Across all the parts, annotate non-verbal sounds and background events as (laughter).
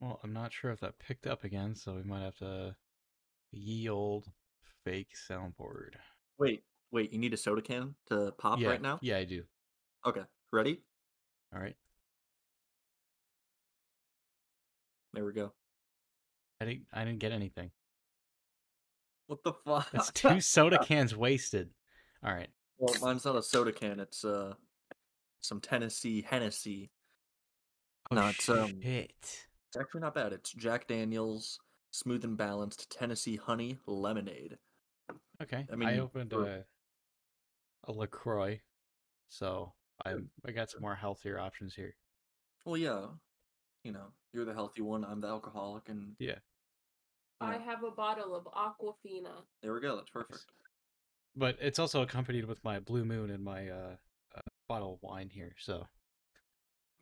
Well, I'm not sure if that picked up again, so we might have to ye old fake soundboard. Wait, wait. You need a soda can to pop yeah, right now. Yeah, I do. Okay, ready? All right. There we go. I didn't. I didn't get anything. What the fuck? That's (laughs) two soda cans wasted. All right. well, mine's not a soda can. It's uh some Tennessee Hennessy. Oh, No, it's, um, shit. It's actually not bad. It's Jack Daniel's Smooth and Balanced Tennessee Honey Lemonade. Okay. I I, mean, opened for- a a Lacroix, so I I got some more healthier options here. Well, yeah, you know, you're the healthy one. I'm the alcoholic, and Yeah. I have a bottle of Aquafina. there we go. That's perfect. But it's also accompanied with my Blue Moon and my uh, uh bottle of wine here. So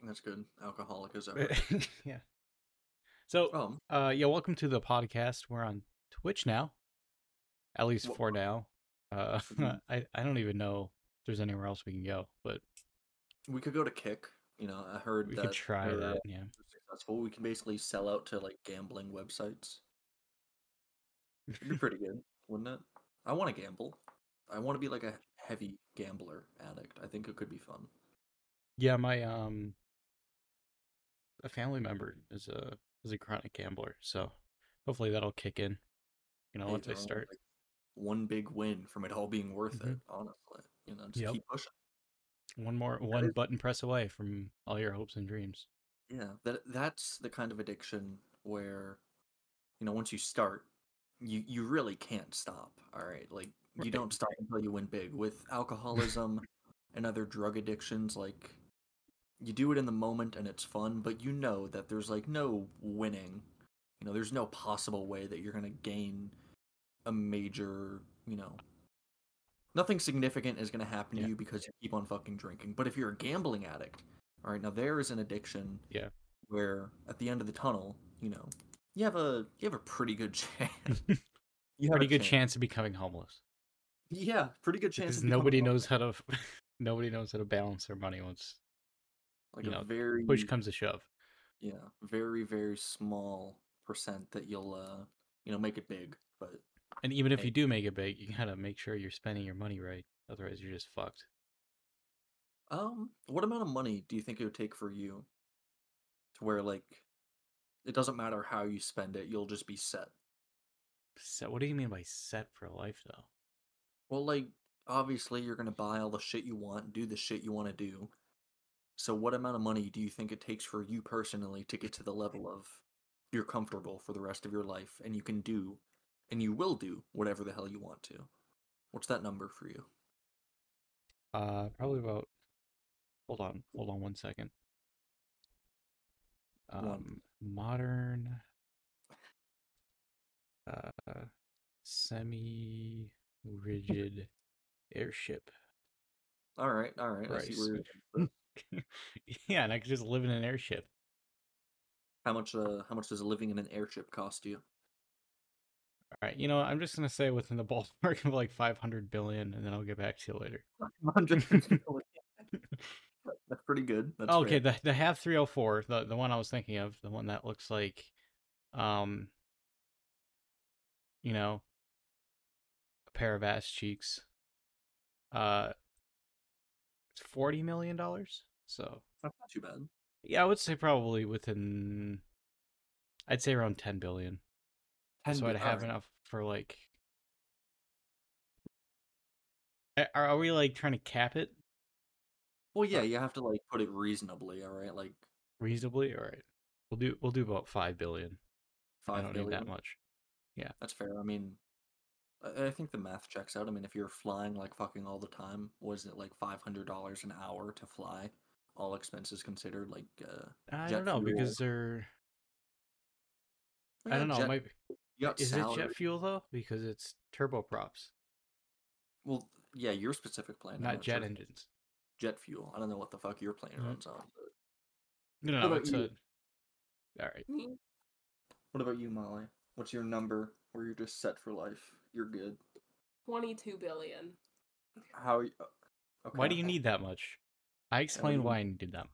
That's good. Alcoholic as ever. (laughs) yeah. So Um, uh yeah, welcome to the podcast. We're on Twitch now. At least Wha- for now. Uh Mhm. (laughs) I I don't even know if there's anywhere else we can go, but we could go to Kick. You know, I heard we that could try that. Yeah. successful. We can basically sell out to like gambling websites. It'd be pretty good, (laughs) wouldn't it? I want to gamble. I want to be like a heavy gambler addict. I think it could be fun. Yeah, my um a family member is a is a chronic gambler, so hopefully that'll kick in. You know, Hey, once I start. like, one big win from it all being worth it. Mhm. Honestly, you know, just Yep. keep pushing. One more one is- button press away from all your hopes and dreams. Yeah, that that's the kind of addiction where, you know, once you start, you you really can't stop. All right, like you Right. don't stop until you win big. With (laughs) alcoholism and other drug addictions, like you do it in the moment and it's fun, but you know that there's like no winning. You know, there's no possible way that you're gonna gain a major, you know, nothing significant is gonna happen Yeah. to you because you keep on fucking drinking. But if you're a gambling addict, all right, now there is an addiction Yeah. where at the end of the tunnel, you know, you have a you have a pretty good (laughs) chance. (laughs) You have Pretty a good chance of becoming homeless. Yeah, pretty good chance. Because nobody homeless. knows how to (laughs) nobody knows how to balance their money once like you a know, very push comes to shove. yeah, very very small percent that you'll uh you know make it big, but And even if you do make it big, you gotta make sure you're spending your money right. Otherwise you're just fucked. um, what amount of money do you think it would take for you to where like it doesn't matter how you spend it, you'll just be set. Set? what do you mean by set for life though? Well, like obviously you're gonna buy all the shit you want, do the shit you want to do. So, what amount of money do you think it takes for you personally to get to the level of you're comfortable for the rest of your life and you can do and you will do whatever the hell you want to? What's that number for you? Uh probably about hold on, hold on one second. One. Um modern uh semi rigid (laughs) airship. All right, all right. I see where (laughs) you're going with this. yeah, and I could just live in an airship. how much uh how much does living in an airship cost you? All right, you know, I'm just gonna say within the (laughs) ballpark of like 500 billion, and then I'll get back to you later. 100 (laughs) That's pretty good. That's Oh, okay, the the HAV 304, the the one I was thinking of, the one that looks like, um, you know, a pair of ass cheeks. Uh, 40 million dollars. So That's not too bad. yeah, I would say probably within, I'd say around 10 billion. so I'd have alright. enough for like. Are, are we like trying to cap it Well, yeah, you have to like put it reasonably, all right? Like reasonably? All right, we'll do we'll do about five billion. I don't billion. need that much. Yeah, that's fair. I mean, I, I think the math checks out. I mean, if you're flying like fucking all the time, was it like five hundred dollars an hour to fly, all expenses considered? Like, uh, I jet don't know fuel. because they're. I yeah, don't know. Jet, might be- you got is it salary. jet fuel though? Because it's turboprops, Well, yeah, your specific plane. I'm not jet sure. engines. Jet fuel. I don't know what the fuck your plane Mhm. runs on. But No, no, What no. about It's you? a. All right. What about you, Molly? What's your number where you're just set for life? You're good. 22 billion. How? Are you, uh, okay. Why do you need that much? I explained Um, why I needed them.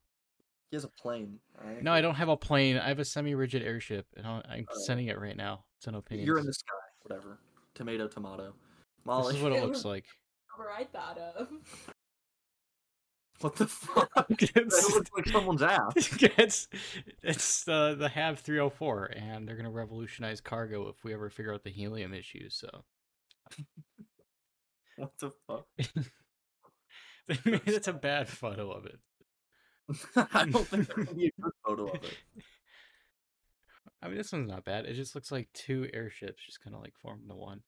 He has a plane. alright? No, I don't have a plane. I have a semi-rigid airship, and I'll- I'm Oh. sending it right now. It's an opinion. You're in the sky. Whatever. Tomato, tomato. Molly. This is what it (laughs) looks like. Number I thought of. what the (laughs) fuck? that it's looks like someone's (laughs) ass. it's, it's the the HAV 304, and they're gonna revolutionize cargo if we ever figure out the helium issue. So What the fuck? (laughs) it's a bad photo of it. (laughs) I don't think that would be a good photo of it. (laughs) I mean, this one's not bad. It just looks like two airships just kind of like formed into one.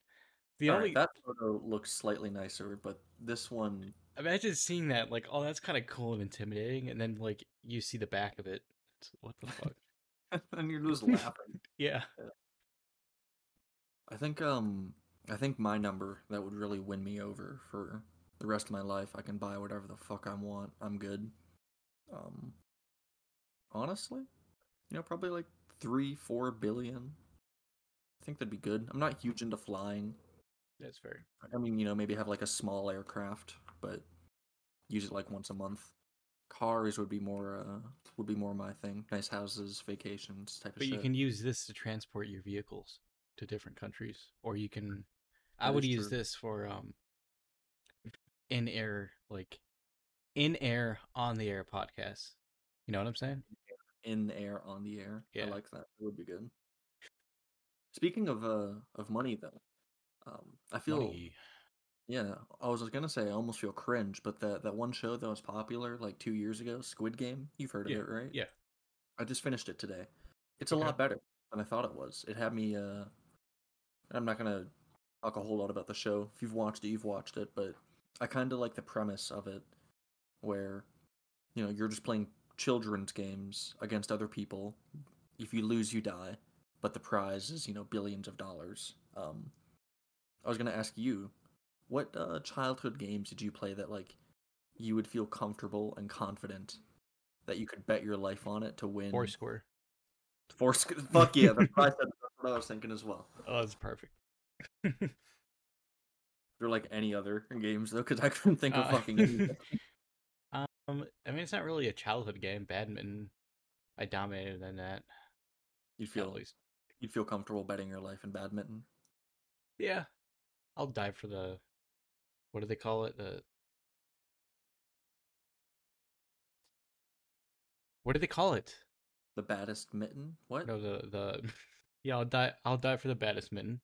The Alright, only that photo looks slightly nicer, but this one, imagine seeing that like, oh, that's kind of cool and intimidating, and then like you see the back of it. It's, what the fuck? and you're just laughing. Yeah. I think um I think my number that would really win me over for the rest of my life. I can buy whatever the fuck I want. I'm good. Um honestly, you know, probably like 3 4 billion. I think that'd be good. I'm not huge into flying. That's fair. I mean, you know, maybe have like a small aircraft, but use it like once a month. Cars would be more uh would be more my thing. Nice houses, vacations type of But shit. you can use this to transport your vehicles to different countries, or you can. I would use true. this for um, in air like, in air on the air podcasts. You know what I'm saying? in air on the air. Yeah. I like that. It would be good. Speaking of uh of money though, um, I feel Money. yeah. I was gonna say I almost feel cringe, but that that one show that was popular like two years ago, Squid Game. You've heard Yeah, of it, right? yeah. I just finished it today. It's a lot better than I thought it was. It had me. uh I'm not gonna talk a whole lot about the show. If you've watched it, you've watched it. But I kind of like the premise of it, where you know you're just playing children's games against other people. If you lose, you die, but the prize is you know billions of dollars. Um, I was gonna ask you, what uh, childhood games did you play that like you would feel comfortable and confident that you could bet your life on it to win? Foursquare. Force. Fuck yeah, that's what I said. That's what I was thinking as well. Oh, that's perfect. (laughs) They're like any other games though, because I couldn't think of Uh, fucking anything. (laughs) um, I mean, it's not really a childhood game. Badminton, I dominated in that. You'd feel At least, you'd feel comfortable betting your life in badminton. yeah. I'll die for the. What do they call it? The. What do they call it? The baddest mitten? What? No, the the. (laughs) Yeah, I'll die. I'll die for the baddest mitten.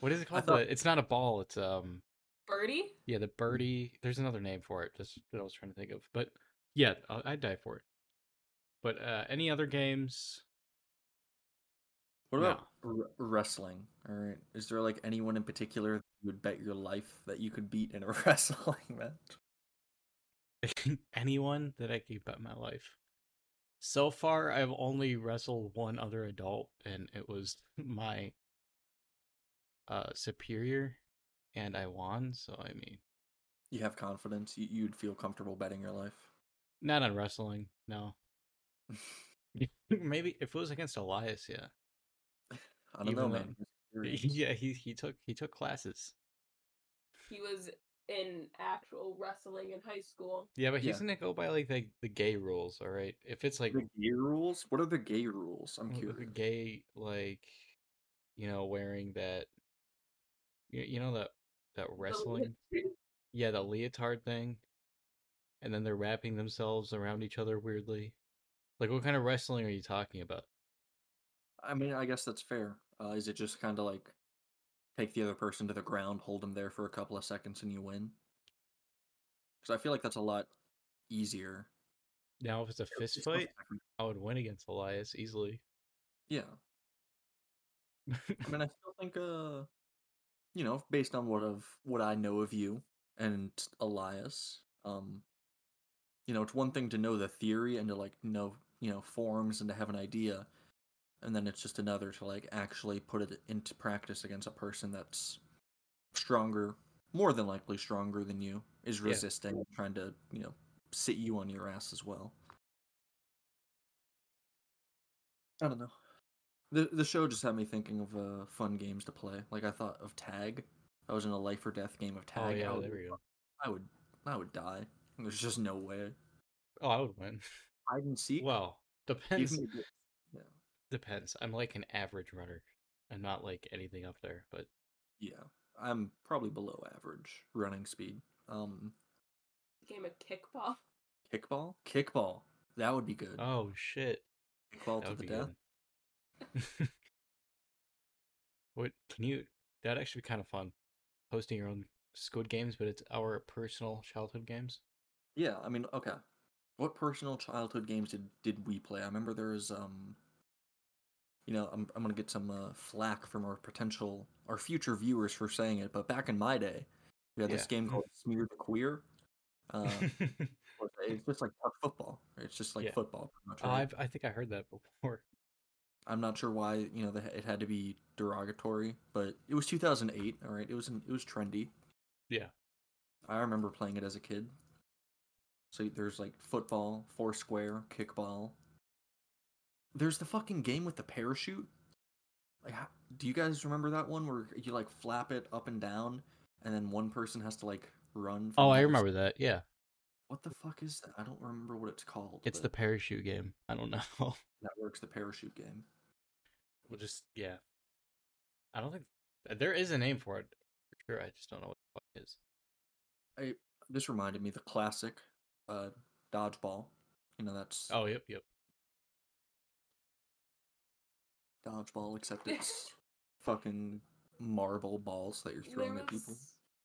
What is it called? thought- The- it's not a ball. It's um. Birdie? Yeah, the birdie. There's another name for it. Just that I was trying to think of. But yeah, I'll, I'd die for it. But uh, any other games? What No. about r- wrestling? All right. Is there like anyone in particular that you would bet your life that you could beat in a (laughs) wrestling match? (laughs) anyone that I could bet my life. So far, I've only wrestled one other adult, and it was (laughs) my uh superior, and I won. So I mean, You have confidence. You- You'd feel comfortable betting your life. not on wrestling, no. (laughs) (laughs) Maybe if it was against Elias, yeah, I don't know, man. Experience. yeah. He he took he took classes. He was in actual wrestling in high school. Yeah, but he's Yeah. gonna go by like the the gay rules. All right, if it's like The gay rules? What are the gay rules? I'm w- the gay like you know wearing that you, you know that that wrestling leotard. yeah the leotard thing and then they're wrapping themselves around each other weirdly like what kind of wrestling are you talking about I mean, I guess that's fair. Uh, is it just kind of like take the other person to the ground, hold them there for a couple of seconds, and you win? Because I feel like that's a lot easier. now if it's a fist It's fight i would win against elias easily Yeah. I mean, I (laughs) still think, uh, you know, based on what of what I know of you and Elias, um, you know, it's one thing to know the theory and to like know, you know, forms and to have an idea, and then it's just another to like actually put it into practice against a person that's stronger, more than likely stronger than you, is Yeah. resisting, trying to, you know, sit you on your ass as well. I don't know. The the show just had me thinking of uh, fun games to play. Like I thought of tag. I was in a life or death game of tag. oh I yeah would, there we go I would I would die. There's just no way. Oh, I would win. Hide and seek. Well, Give depends. me a good- yeah. Depends. I'm like an average runner. I'm not like anything up there, but Yeah, I'm probably below average running speed. Um, Game of kickball. kickball, kickball. That would be good. oh shit, Kickball that to the death. good. (laughs) what can you? That'd actually be kind of fun. Hosting your own Squid Games, but it's our personal childhood games. Yeah, I mean, okay. What personal childhood games did did we play? I remember there was um. You know, I'm I'm gonna get some uh, flack from our potential our future viewers for saying it, but back in my day, we had this game called Smear the Queer. (laughs) Uh, it's just like football. It's just like Yeah. football. Much, right? I've, I think I heard that before. I'm not sure why you know the, it had to be derogatory, but it was 2008. All right, it was it was trendy. Yeah. I remember playing it as a kid. So there's like football, foursquare, kickball. There's the fucking game with the parachute. Like, how, do you guys remember that one where you like flap it up and down, and then one person has to like run? from Oh, I remember s- that. Yeah, What the fuck is that? I don't remember what it's called. it's the parachute game. I don't (laughs) know. that works. The parachute game. we'll just yeah. I don't think there is a name for it. For sure, I just don't know what the fuck it is. I this reminded me the classic, uh, dodgeball. You know that's Oh, yep, yep. Dodgeball, except (laughs) it's fucking marble balls that you're There throwing at people.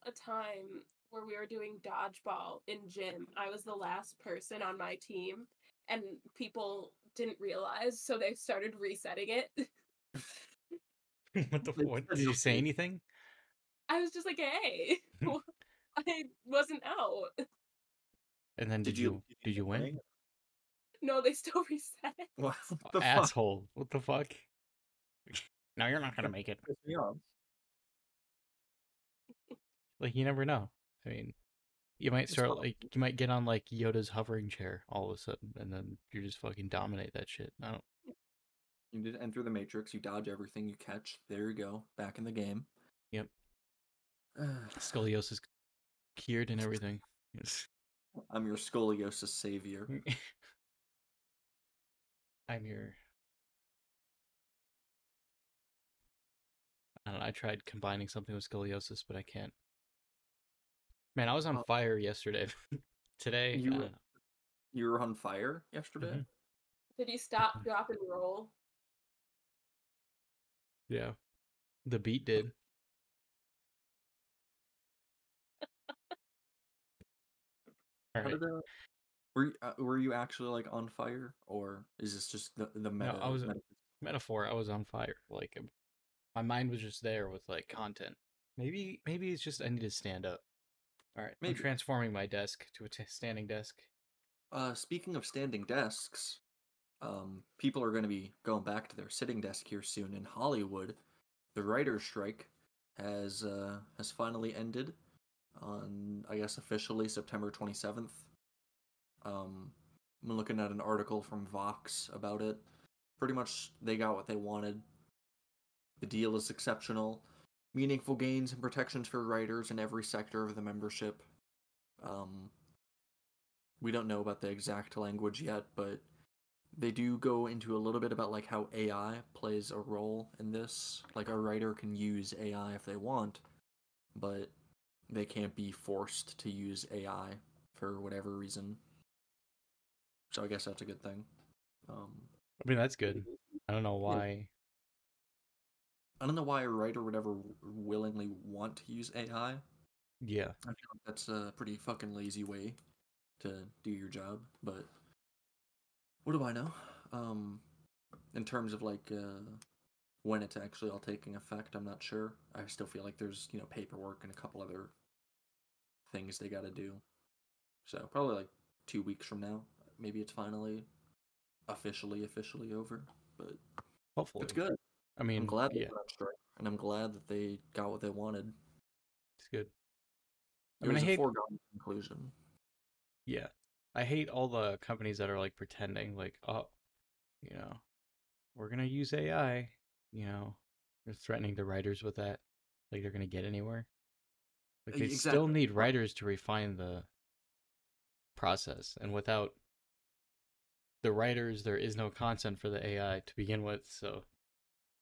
a time where we were doing dodgeball in gym. I was the last person on my team, and people didn't realize, so they started resetting it. (laughs) (laughs) what the Like, what? Did you say anything? I was just like, "Hey, I wasn't out." And then did, you, did you win? No, they still reset it. What the fuck? Asshole! What the fuck? (laughs) no, you're not gonna make it. Pissed me off. Like you never know. I mean, you might start like you might get on like Yoda's hovering chair all of a sudden, and then you just fucking dominate that shit. I don't. You just enter the matrix. You dodge everything you catch. There you go. Back in the game. Yep. (sighs) Scoliosis cured and everything. Yes. (laughs) I'm your scoliosis savior. (laughs) I'm your. I don't know. I tried combining something with scoliosis, but I can't. Man, I was on Oh. fire yesterday. (laughs) Today, You I were- don't know. You were on fire yesterday. Mhm. Did you stop, drop, and roll? yeah, the beat did. All How right. did that? Were you, uh, were you actually like on fire, or is this just the the meta? I was- meta- metaphor i was on fire like my mind was just there with like content maybe maybe it's just i need to stand up all right Maybe. i'm transforming my desk to a t- standing desk Uh, speaking of standing desks, um, people are going to be going back to their sitting desk here soon in Hollywood. The writers' strike has uh, has finally ended on, I guess, officially September twenty seventh. Um, I'm looking at an article from Vox about it. Pretty much, they got what they wanted. The deal is exceptional. Meaningful gains and protections for writers in every sector of the membership. Um, we don't know about the exact language yet, but they do go into a little bit about like how AI plays a role in this. Like a writer can use AI if they want, but they can't be forced to use AI for whatever reason. So I guess that's a good thing. Um, i mean that's good i don't know why I don't know why a writer would ever willingly want to use AI. yeah I feel like that's a pretty fucking lazy way to do your job, but what do I know? Um, in terms of like uh, when it's actually all taking effect, I'm not sure. I still feel like there's you know paperwork and a couple other things they got to do. So probably like two weeks from now, maybe it's finally officially officially over. But hopefully it's good. I mean I'm glad they yeah strike, and I'm glad that they got what they wanted. it's good i It mean i was a hate foregone conclusion. yeah i hate all the companies that are like pretending like oh you know we're gonna use ai you know they're threatening the writers with that like they're gonna get anywhere like they still need writers to refine the process and without the writers, there is no content for the AI to begin with. So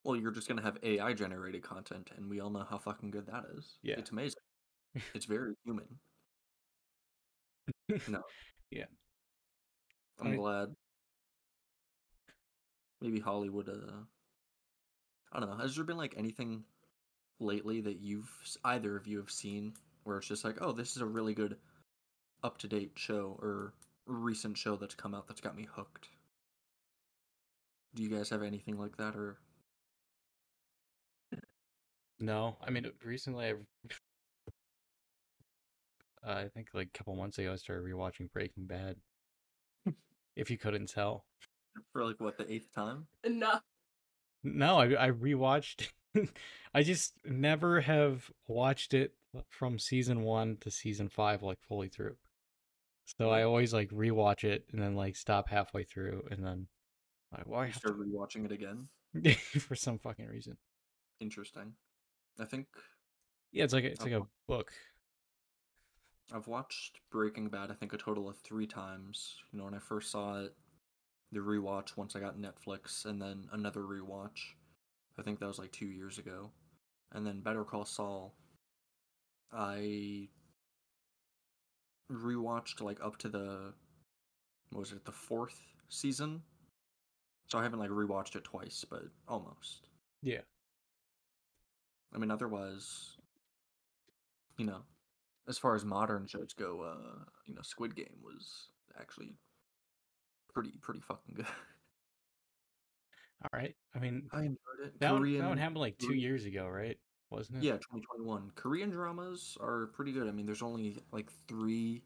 Well, you're just gonna have AI generated content, and we all know how fucking good that is. Yeah. it's amazing. It's very human. (laughs) No. Yeah. I'm I glad. Maybe Hollywood. Uh, I don't know. Has there been like anything lately that you've either of you have seen where it's just like, oh, this is a really good, up to date show or recent show that's come out that's got me hooked? Do you guys have anything like that or? No, I mean recently I. Uh, I think like a couple months ago I started rewatching Breaking Bad. if you couldn't tell. For like what the eighth time? Enough. No, I I rewatched. (laughs) I just never have watched it from season one to season five like fully through. So I always like rewatch it and then like stop halfway through and then like why You have start rewatching it again. (laughs) for some fucking reason. Interesting. I think Yeah, it's like a, it's like a book. I've watched Breaking Bad, I think a total of three times. You know, when I first saw it, the rewatch once I got Netflix, and then another rewatch. I think that was like two years ago. And then Better Call Saul, I rewatched like up to the, what was it, the fourth season? So I haven't like rewatched it twice, but almost. Yeah. I mean, otherwise, you know, as far as modern shows go, uh, you know, Squid Game was actually pretty pretty fucking good. (laughs) All right. I mean I enjoyed it. that one, Korean, that one happened like two years ago, right? Wasn't it? yeah, 2021. Korean dramas are pretty good. I mean, there's only like three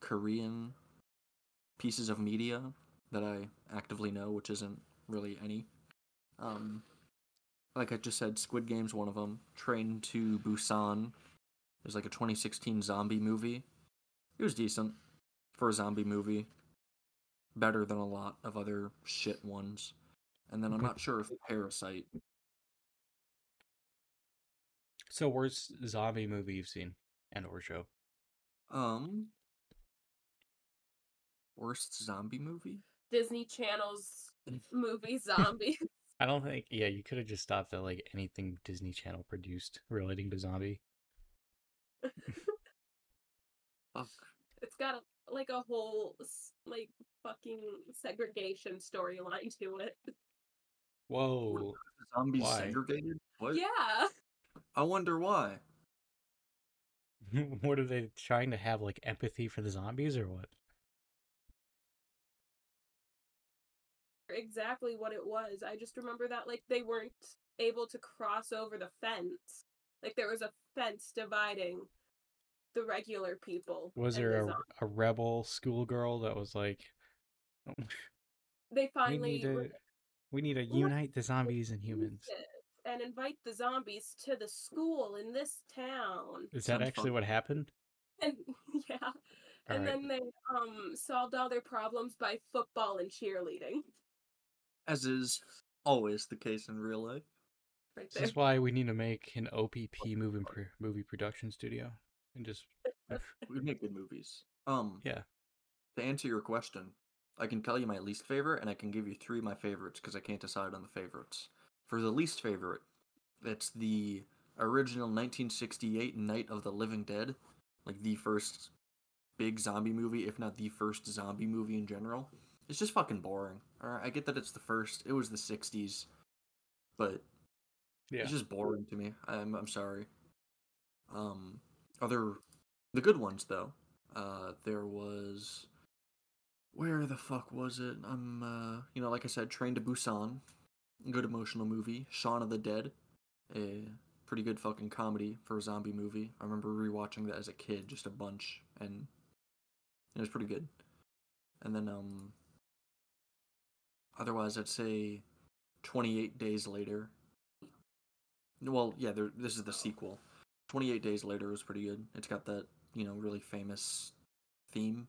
Korean pieces of media that I actively know, which isn't really any. Um, like I just said, Squid Game's one of them. Train to Busan is like a 2016 zombie movie. It was decent for a zombie movie. Better than a lot of other shit ones. And then I'm not sure if Parasite. So worst zombie movie you've seen and or show? Um, worst zombie movie? Disney Channel's (laughs) movie Zombie. I don't think. Yeah, you could have just stopped at like anything Disney Channel produced relating to zombie. Fuck. it's got a, like a whole like fucking segregation storyline to it. Whoa. Zombies Why? segregated? What? Yeah. I wonder why. (laughs) what are they trying to have like empathy for the zombies or what? Exactly what it was. I just remember that like they weren't able to cross over the fence. Like there was a fence dividing the regular people. Was there a, a rebel schoolgirl that was like, (laughs) They we finally need to, were we need to unite the zombies and humans? and invite the zombies to the school in this town. Is that actually what happened? And (laughs) yeah. All and right. then they um solved all their problems by football and cheerleading. As is always the case in real life. Right This there. is why we need to make an OPP movie pr- movie production studio and just (laughs) We make good movies. Um, yeah. to answer your question, I can tell you my least favorite, and I can give you three of my favorites because I can't decide on the favorites. For the least favorite, it's the original 1968 Night of the Living Dead, like the first big zombie movie, if not the first zombie movie in general. It's just fucking boring. Alright, I get that it's the first. It was the 60s, but Yeah. it's just boring to me. I'm I'm sorry. Um, other the good ones though. Uh, there was where the fuck was it? I'm uh, you know, like I said, Train to Busan, good emotional movie. Shaun of the Dead, a pretty good fucking comedy for a zombie movie. I remember rewatching that as a kid, just a bunch, and it was pretty good. And then um, otherwise, I'd say Twenty Eight Days Later. Well, yeah, there. This is the sequel. Twenty Eight Days Later was pretty good. It's got that you know really famous theme.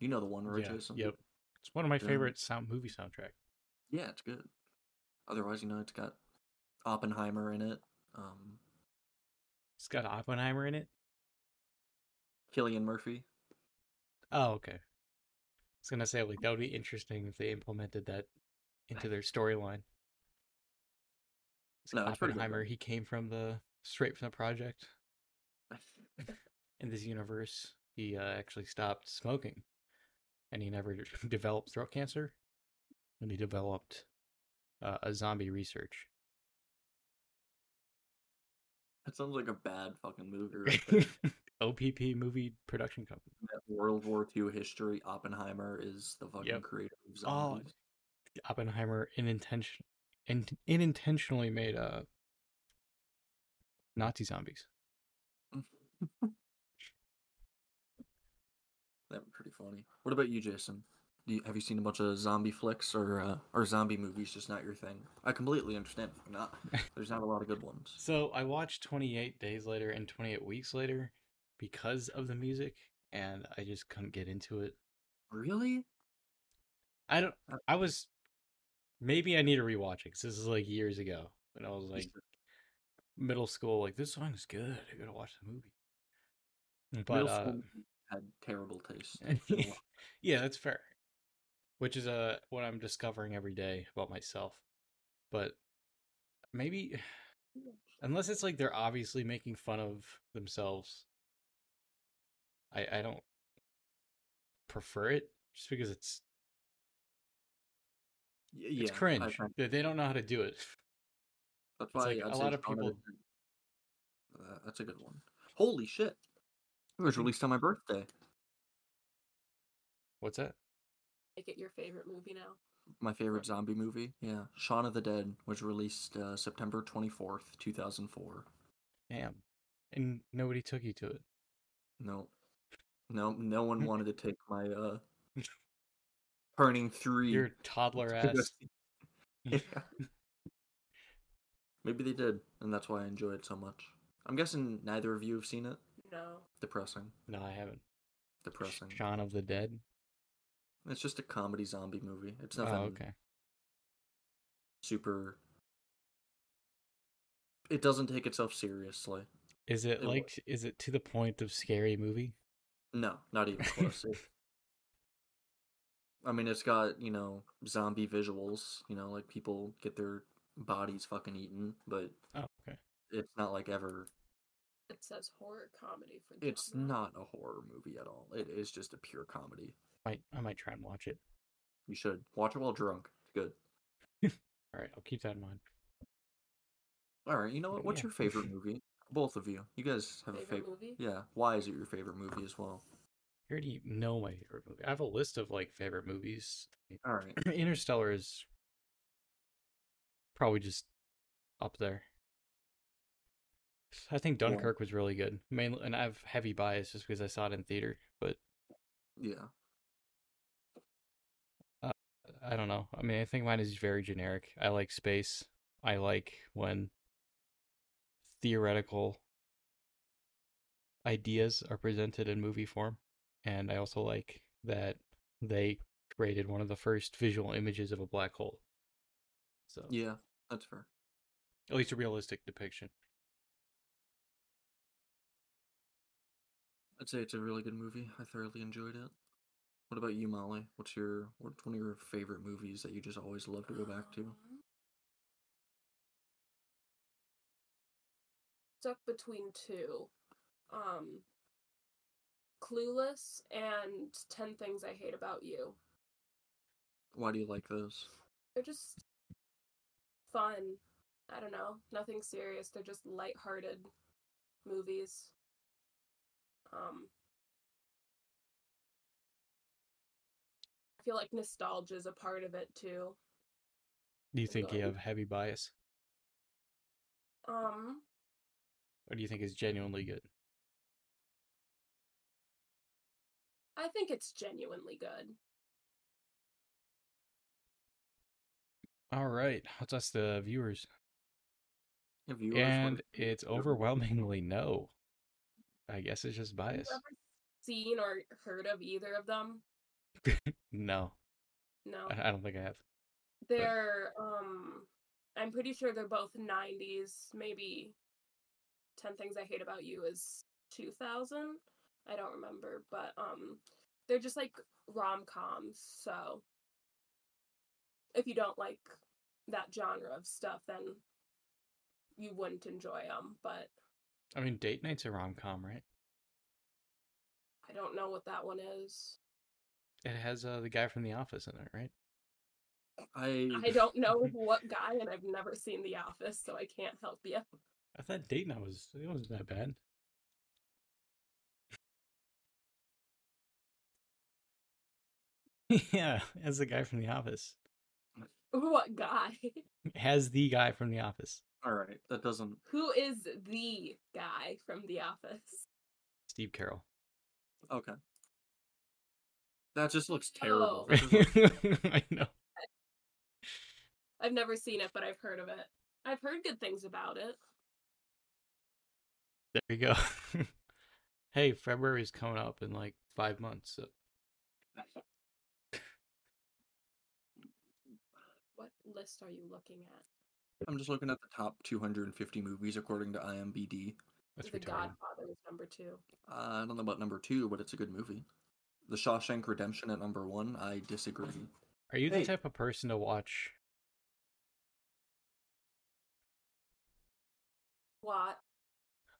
You know the one, right, yeah. Jason? Yep. It's one of my Yeah. favorite sound movie soundtrack. Yeah, it's good. Otherwise, you know, it's got Oppenheimer in it. Um, It's got Oppenheimer in it. Cillian Murphy. Oh, okay. Was gonna say like that would be interesting if they implemented that into their storyline. No, Oppenheimer, he came from the straight from the project. (laughs) In this universe, he uh, actually stopped smoking, and he never (laughs) developed throat cancer, and he developed uh, a zombie research. That sounds like a bad fucking movie. Right. (laughs) OPP movie production company. World War II history, Oppenheimer is the fucking Yep. creator of Oh, zombies. Oppenheimer unintention, in, unintentionally made uh, Nazi zombies. (laughs) That was pretty funny. What about you, Jason? Do you, have you seen a bunch of zombie flicks or uh, or zombie movies? Just not your thing. I completely understand. if Not (laughs) there's not a lot of good ones. So I watched 28 Days Later and 28 Weeks Later because of the music, and I just couldn't get into it. Really? I don't. Uh, I was. Maybe I need to rewatch it because this is like years ago when I was like middle school. Like this song is good. I gotta watch the movie. But Middle uh, school had terrible taste. I feel like. yeah, that's fair. Which is uh what I'm discovering every day about myself. But maybe (sighs) unless it's like they're obviously making fun of themselves, I I don't prefer it just because it's Y- it's yeah, I cringe. They, they don't know how to do it. (laughs) That's why like I'd a lot of people- Uh, that's a good one. Holy shit! It was released on my birthday. What's that? Make it your favorite movie now. My favorite zombie movie. Yeah, Shaun of the Dead was released uh, September twenty fourth, two thousand four. Damn. And nobody took you to it. No, no, no one (laughs) wanted to take my uh turning three. Your toddler ass. (laughs) (laughs) Yeah. Maybe they did, and that's why I enjoy it so much. I'm guessing neither of you have seen it. No. Depressing. No, I haven't. Depressing. Shaun of the Dead. It's just a comedy zombie movie. It's Oh, nothing okay. super. It doesn't take itself seriously. Is it It wa- like is it to the point of scary movie? No, not even close. (laughs) I mean, it's got you know zombie visuals. You know, like people get their bodies fucking eaten, but Oh, okay. it's not like ever. It says horror comedy for It's not a horror movie at all. It is just a pure comedy. Might I might try and watch it. You should watch it while drunk. It's good. (laughs) All right, I'll keep that in mind. All right, you know what? What's Yeah. your favorite movie? Both of you. You guys have a Favorite favorite. movie? Yeah. Why is it your favorite movie as well? You already know my favorite movie. I have a list of like favorite movies. All right. (clears throat) Interstellar is probably just up there. I think Cool. Dunkirk was really good. Mainly, and I have heavy bias just because I saw it in theater. But Yeah. Uh, I don't know. I mean, I think mine is very generic. I like space. I like when theoretical ideas are presented in movie form. And I also like that they created one of the first visual images of a black hole. So, Yeah. That's fair. at least a realistic depiction. I'd say it's a really good movie. I thoroughly enjoyed it. What about you, Molly? What's your what's one of your favorite movies that you just always love to go back to? Stuck between two. Um Clueless and 10 Things I Hate About You. Why do you like those? They're just fun. I don't know. Nothing serious. They're just light-hearted movies. Um I feel like nostalgia is a part of it too. Do you think you have heavy bias? Um Or do you think it's genuinely good? I think it's genuinely good. All right. Let's ask the viewers. Yeah, viewers, And is it's (laughs) overwhelmingly no. I guess it's just Have you bias. ever seen or heard of either of them? (laughs) No, No. I I don't think I have. They're um I'm pretty sure they're both 90s, maybe 10 Things I Hate About You is 2000. I don't remember, but um they're just like rom coms. So if you don't like that genre of stuff, then you wouldn't enjoy them. But I mean, date night's a rom com, right? I don't know what that one is. It has uh, the guy from The Office in it, right? I I don't know (laughs) what guy, and I've never seen The Office, so I can't help you. I thought date night was it wasn't that bad. (laughs) yeah, as the guy from The Office. What guy? (laughs) Has the guy from The Office. all right. That doesn't. Who is the guy from The Office? Steve Carell. Okay. That just looks terrible. Oh. Just looks- (laughs) I know. I've never seen it, but I've heard of it. I've heard good things about it. There you go. (laughs) hey, February's coming up in like five months. So What list are you looking at? I'm just looking at the top 250 movies according to IMDb. that's the retarded. Godfather is number two. Uh, I don't know about number two, but it's a good movie. The Shawshank Redemption at number one. I disagree. Are you the type of person to watch? What?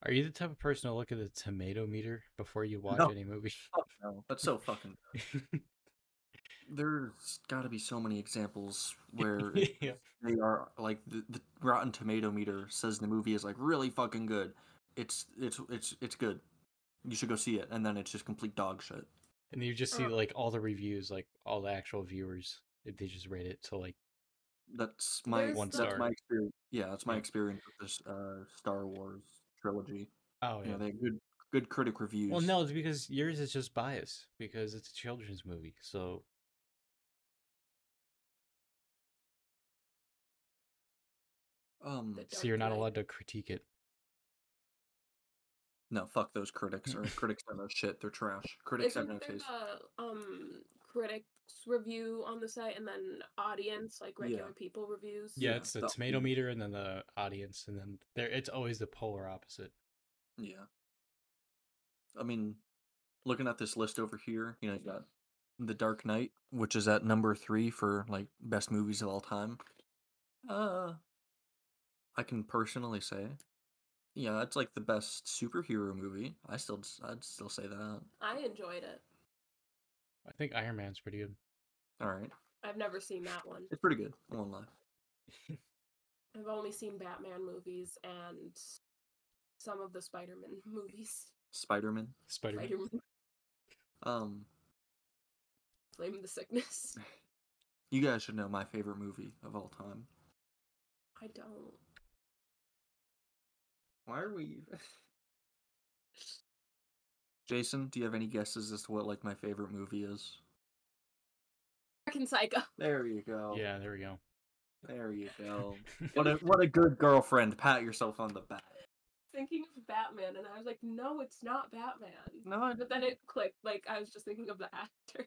Are you the type of person to look at the tomato meter before you watch No. any movie? (laughs) Fuck no. That's so fucking. (laughs) There's got to be so many examples where (laughs) yeah. they are like the, the Rotten Tomato meter says the movie is like really fucking good. It's it's it's it's good. You should go see it, and then it's just complete dog shit. And you just see like all the reviews, like all the actual viewers, if they just rate it to like That's my There's One that's star. my experience. Yeah, that's my experience with this uh, Star Wars trilogy. oh You yeah. know, they have good good critic reviews. Well, no, it's because yours is just bias because it's a children's movie. So Um, so you're not allowed to critique it. no, fuck those critics. Or (laughs) critics are no shit. They're trash. Critics have Isn't no taste. a um critics review on the site and then audience like regular people reviews? Yeah, Yeah, it's the the- tomato meter and then the audience and then there it's always the polar opposite. Yeah. I mean, looking at this list over here, you know, you got The Dark Knight, which is at number three for like best movies of all time. Uh, I can personally say, yeah, it's like the best superhero movie. I still, I'd still say that. I enjoyed it. I think Iron Man's pretty good. All right, I've never seen that one. it's pretty good. I won't lie. (laughs) I've only seen Batman movies and some of the Spider-Man (laughs) movies. Spider Man. Spider Man. Spider-Man, Um, Flame the Sickness. (laughs) you guys should know my favorite movie of all time. I don't. Why are we? Jason, do you have any guesses as to what like my favorite movie is? American Psycho. There you go. Yeah, there we go. There you go. (laughs) What a what a good girlfriend. Pat yourself on the back. Thinking of Batman, and I was like, no, it's not Batman. No, I, But then it clicked. Like I was just thinking of the actor.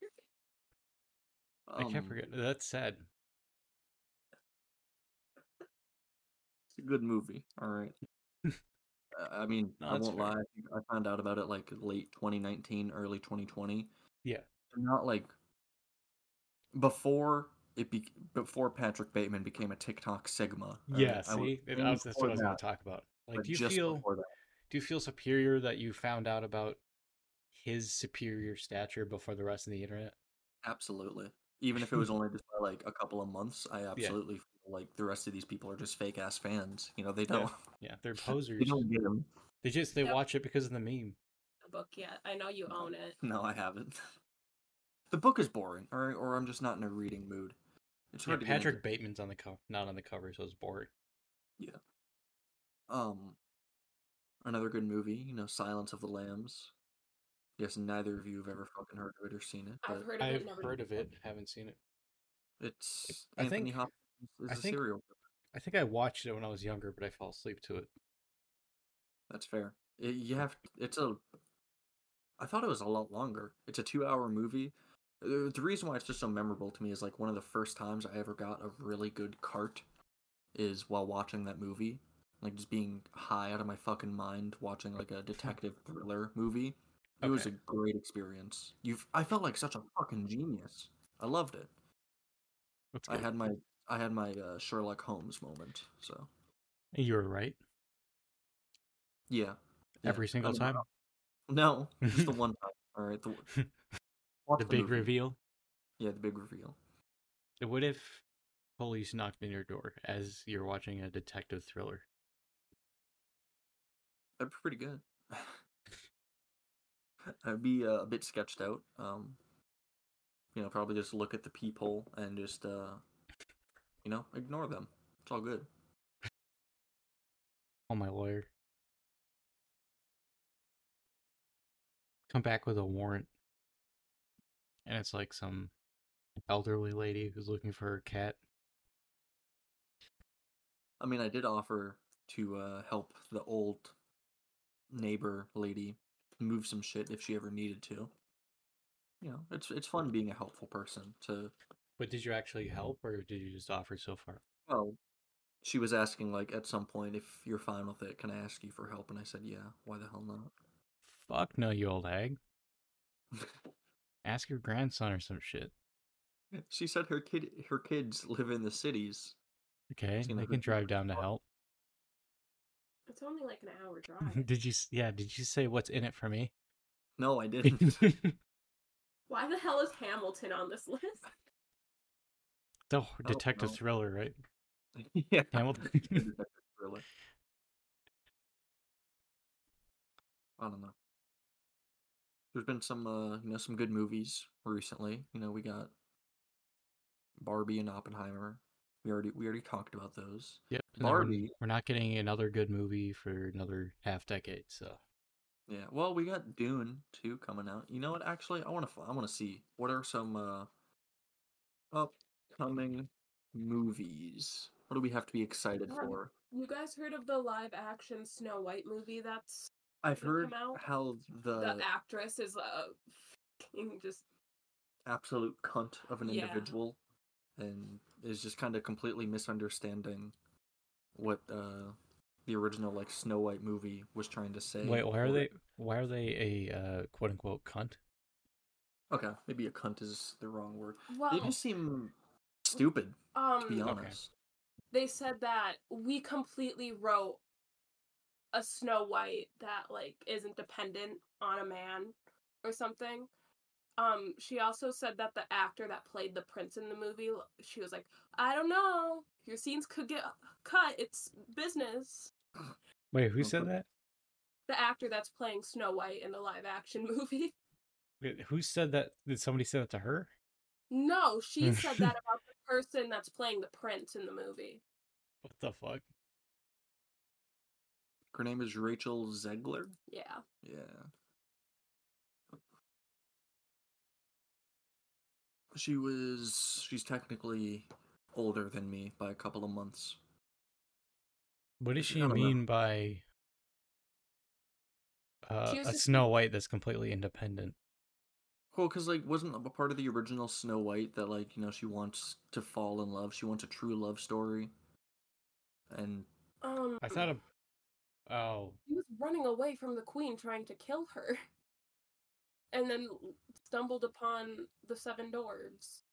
I can't um, forget. That's sad. It's a good movie. All right. (laughs) I mean, No, I won't fair. lie. I found out about it like late 2019, early 2020. Yeah. Not like before it be before Patrick Bateman became a TikTok sigma. Yeah, I see, That was, that's what I was going to talk about. Like, do you feel do you feel superior that you found out about his superior stature before the rest of the internet? Absolutely. Even if it was (laughs) only just by like a couple of months, I absolutely feel like the rest of these people are just fake ass fans. You know, they don't (laughs) Yeah, they're posers. (laughs) they posers. don't get them. They just they Yep. watch it because of the meme. The book yet? I know you No. own it. No, I haven't. The book is boring, all right, or I'm just not in a reading mood. It's Yeah, hard to. Patrick Bateman's on the cover, not on the cover, so it's boring. Yeah. Um, another good movie, you know, Silence of the Lambs. Yes, neither of you have ever fucking heard of it or seen it, I've heard of it. I've Never heard of it, haven't seen it. it's I Anthony think- Hopkins I a think- serial. I think I watched it when I was younger, but I fell asleep to it. That's fair. It, you have it's a. I thought it was a lot longer. It's a two-hour movie. The reason why it's just so memorable to me is like one of the first times I ever got a really good cart is while watching that movie. Like just being high out of my fucking mind watching like a (laughs) detective thriller movie. It was a great experience. You've I felt like such a fucking genius. I loved it. I had my I had my uh, Sherlock Holmes moment. So You were right yeah, yeah. every single Um, time. No, (laughs) just the one time. All right, the, (laughs) The big movie. reveal. Yeah, the big reveal. What if police knocked on your door as you're watching a detective thriller? That'd be pretty good. (laughs) I'd be uh, a bit sketched out. Um, you know, probably just look at the peephole and just, uh, you know, ignore them. It's all good. Oh my lawyer. Come back with a warrant. And it's like some elderly lady who's looking for her cat. I mean, I did offer to uh, help the old neighbor lady move some shit if she ever needed to. You know, it's it's fun being a helpful person. To But did you actually mm-hmm. help or did you just offer so far? well, she was asking like at some point if you're fine with it, can I ask you for help? And I said, yeah. Why the hell not? Fuck no, you old hag. (laughs) Ask your grandson or some shit. She said her kid her kids live in the cities. Okay, gonna they can drive down to help. It's only like an hour (laughs) drive. did you? s- Yeah, did you say what's in it for me? No, I (laughs) didn't. Why the hell is Hamilton on this list? The detective no. thriller, right? (laughs) yeah. Hamilton. (laughs) really. I don't know. There's been some uh you know some good movies recently. You know, we got Barbie and Oppenheimer. We already we already talked about those. Yep. and then we're- Barbie. We're not getting another good movie for another half decade, so Yeah. Well, we got Dune too coming out. You know what? Actually, I want to I want to see what are some uh upcoming movies. What do we have to be excited Um, for? You guys heard of the live action Snow White movie that's I've heard come out? how the the actress is a fucking just absolute cunt of an Yeah. individual and is just kind of completely misunderstanding what uh the original like Snow White movie was trying to say. wait, why are they? Why are they a uh, quote unquote cunt? Okay, maybe a cunt is the wrong word. well They just seem stupid, to be um Okay. honest. they said that we completely wrote a Snow White that like isn't dependent on a man or something. Um, she also said that the actor that played the prince in the movie, she was like, I don't know, your scenes could get cut. It's business. (laughs) Wait, who said that? The actor that's playing Snow White in the live action (laughs) movie. Wait, Who said that? Did somebody say that to her? No, she said that (laughs) about the person that's playing the prince in the movie. What the fuck? Her name is Rachel Zegler. Yeah. Yeah. She was she's technically older than me by a couple of months. What does she don't know. mean by uh, a Snow White that's completely independent? Well, because like wasn't a part of the original Snow White that like you know she wants to fall in love. She wants a true love story. And Um I thought of. Oh, he was running away from the queen trying to kill her (laughs) and then stumbled upon the seven dwarves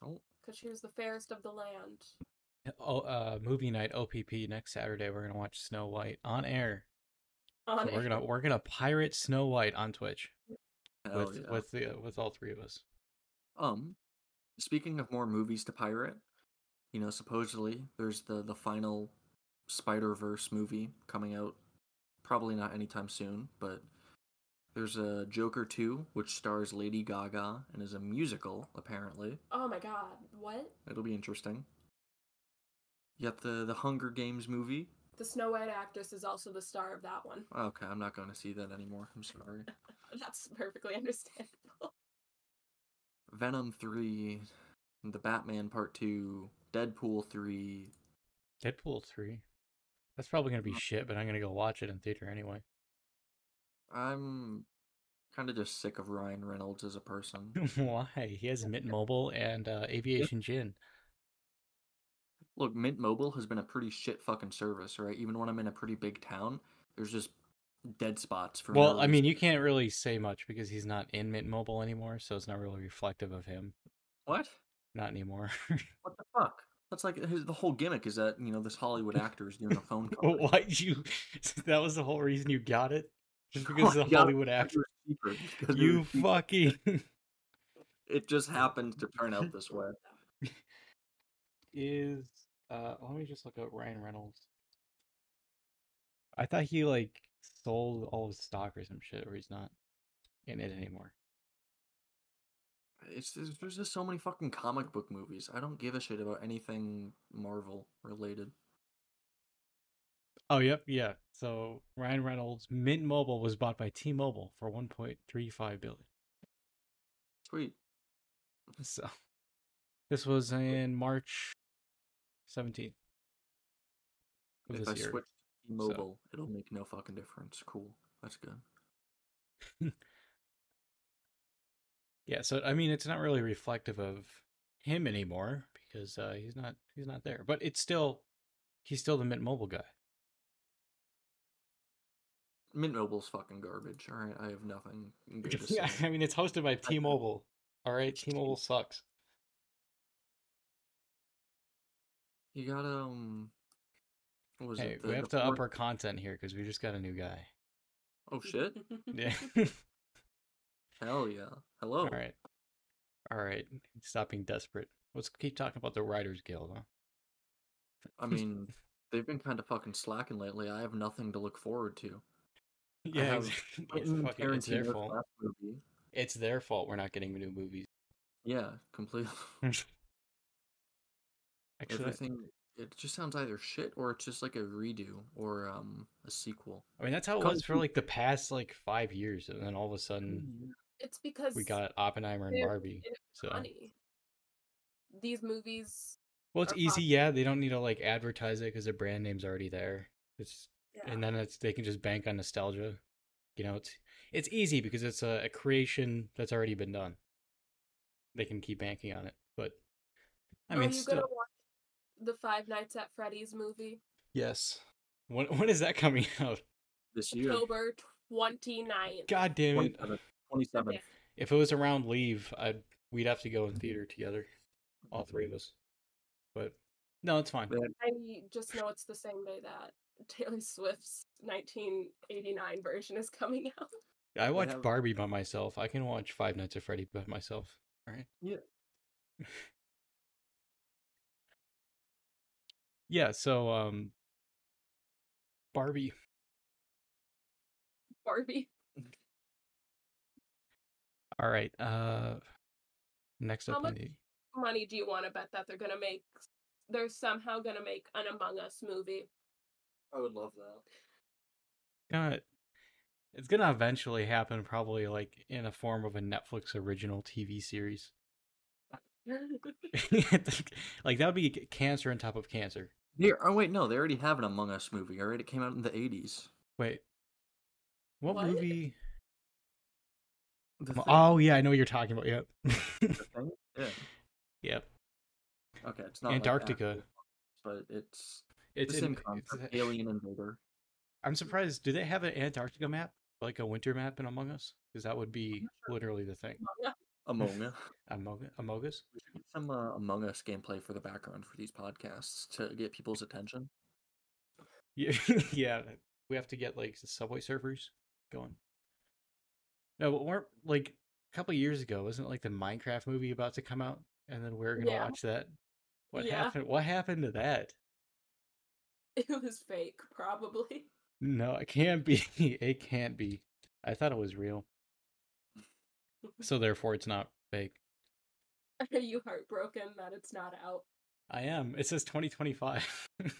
oh, because she was the fairest of the land oh, uh, movie night OPP next Saturday. We're gonna watch Snow White on air. on So we're gonna we're gonna pirate Snow White on Twitch hell with yeah. with the with all three of us. Um, speaking of more movies to pirate, you know, supposedly there's the the final Spider Verse movie coming out. Probably not anytime soon, but there's a Joker two, which stars Lady Gaga and is a musical. Apparently, oh my god what it'll be interesting. You got the the Hunger Games movie. The snow white actress is also the star of that one Okay, I'm not going to see that anymore. I'm sorry. (laughs) that's perfectly understandable Venom three, the Batman Part two, Deadpool three. Deadpool three. That's probably gonna be shit, but I'm gonna go watch it in theater anyway. I'm kind of just sick of Ryan Reynolds as a person. (laughs) Why? He has Mint Mobile and uh, Aviation Gin. Look, Mint Mobile has been a pretty shit fucking service, right? Even when I'm in a pretty big town, there's just dead spots for. Well, no I mean, you can't really say much because he's not in Mint Mobile anymore, so it's not really reflective of him. what? Not anymore. (laughs) What the fuck? That's like his, the whole gimmick is that you know this Hollywood actor is doing a phone (laughs) call. Why you? (laughs) That was the whole reason you got it, just because I the Hollywood actor. You fucking It just happened to turn out this way. is. Uh, let me just look up Ryan Reynolds. I thought he like sold all his stock or some shit, or he's not in it anymore. It's there's, there's just so many fucking comic book movies. I don't give a shit about anything Marvel related. Oh, yep, yeah. So Ryan Reynolds, Mint Mobile was bought by T-Mobile for 1.35 billion. Sweet. So this was in March 17th of If this I year. switch to T mobile, it'll make no fucking difference. Cool. That's good. (laughs) Yeah, so I mean, it's not really reflective of him anymore because uh, he's not he's not there. But it's still he's still the Mint Mobile guy. Mint Mobile's fucking garbage. All right, I have nothing (laughs) good to say. yeah, I mean, it's hosted by T-Mobile. All right, T-Mobile sucks. You gotta um. What was Hey, it? we have the to up our content here because we just got a new guy. Oh shit! Yeah. (laughs) (laughs) Hell yeah! Hello. All right. All right. Stop being desperate. Let's keep talking about the Writers Guild, huh? I mean, they've been kind of fucking slacking lately. I have nothing to look forward to. (laughs) Yeah, it's, fucking, it's their fault. movie. It's their fault we're not getting new movies. Yeah, completely. Actually, Everything. It just sounds either shit or it's just like a redo or um a sequel. I mean, that's how it was for like the past like five years, and then all of a sudden it's because we got Oppenheimer and Barbie. So, money. These movies, well, it's easy. pop- Yeah, they don't need to like advertise it because their brand name's already there. It's yeah. and then it's they can just bank on nostalgia. You know, it's it's easy because it's a, a creation that's already been done. They can keep banking on it, but I Are mean, you still, gonna watch the Five Nights at Freddy's movie? yes. When (laughs) when is that coming out? This year. October 29th. God damn it! Uh, 27th. 27th. If it was around leave, I'd we'd have to go in theater together, all three of us. But no, it's fine. I just know it's the same day that Taylor Swift's 1989 version is coming (laughs) out. I watch have- Barbie by myself. I can watch Five Nights at Freddy by myself. All right. Yeah. (laughs) yeah. So, um, Barbie. Barbie. All right. Uh, next How up, on much- the Money do you want to bet that they're gonna make? They're somehow gonna make an Among Us movie. I would love that. gonna it's gonna eventually happen probably like in a form of a netflix original tv series (laughs) (laughs) like that would be cancer on top of cancer They, oh wait, no, they already have an Among Us movie. Alright, it came out in the 80s. wait what, What? movie thing- oh yeah i know what you're talking about yep? (laughs) Yeah. yep Okay, it's not like Antarctica. actual, but it's it's the same in, concept. it's- Alien invader. i'm surprised do they have an antarctica map like a winter map in among us because that would be literally the thing Among Us. (laughs) among, among us We some uh, Among Us gameplay for the background for these podcasts to get people's attention. Yeah, (laughs) yeah. We have to get like the subway surfers going. No, but weren't like a couple years ago, wasn't it like the Minecraft movie about to come out? And then we're gonna Yeah. watch that. What Yeah. happened? What happened to that? (laughs) It was fake, probably. No, it can't be. It can't be. I thought it was real. So therefore, it's not fake. (laughs) Are you heartbroken that it's not out? I am. It says 2025. (laughs) this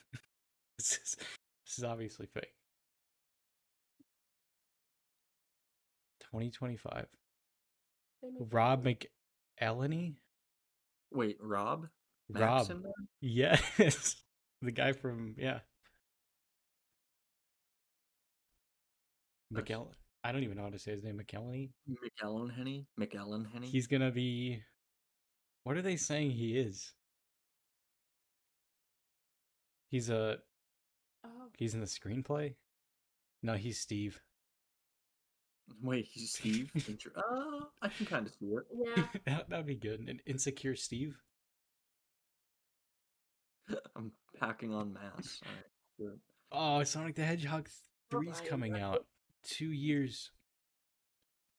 is this is obviously fake. 2025. Rob movies. McElhenney. Wait, Rob? Rob. in there? Yes. (laughs) the guy from yeah. Nice. McKellen. I don't even know how to say his name. McKellany. McAllen Henny? McAllen Henny? He's gonna be. What are they saying he is? He's a. Oh, He's in the screenplay. No, he's Steve. (laughs) Wait, he's Steve? (laughs) Inter- uh, I can kind of see it. Yeah. (laughs) that that'd be good. An insecure Steve. I'm packing on mass. All right, good. Oh, Sonic the Hedgehog 3 is coming out. Two years.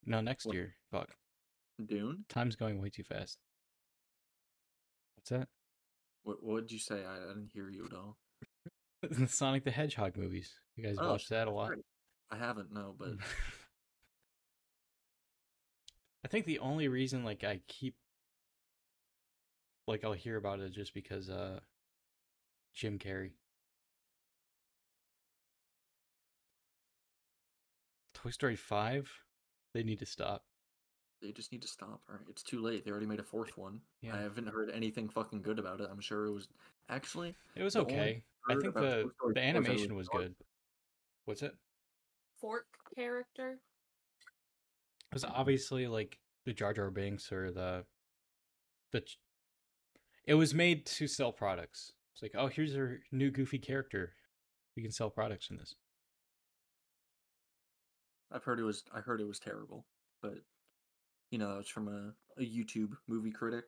No, next What? year. Fuck. Dune? Time's going way too fast. What's that? What what did you say? I, I didn't hear you at all. (laughs) the Sonic the Hedgehog movies. You guys Oh, watch that a lot? I haven't, no, but (laughs) I think the only reason like I keep like I'll hear about it just because uh Jim Carrey. Toy Story 5, they need to stop. they just need to stop. All right, it's too late. They already made a fourth one. Yeah. I haven't heard anything fucking good about it. I'm sure it was actually It was okay. I think the the 4 is that it animation was dark. good. What's it? Fork character. It was obviously like the Jar Jar Binks or the the. It was made to sell products. It's like, oh, here's our new goofy character. We can sell products in this. I've heard it was I heard it was terrible, but you know, it's from a, a YouTube movie critic.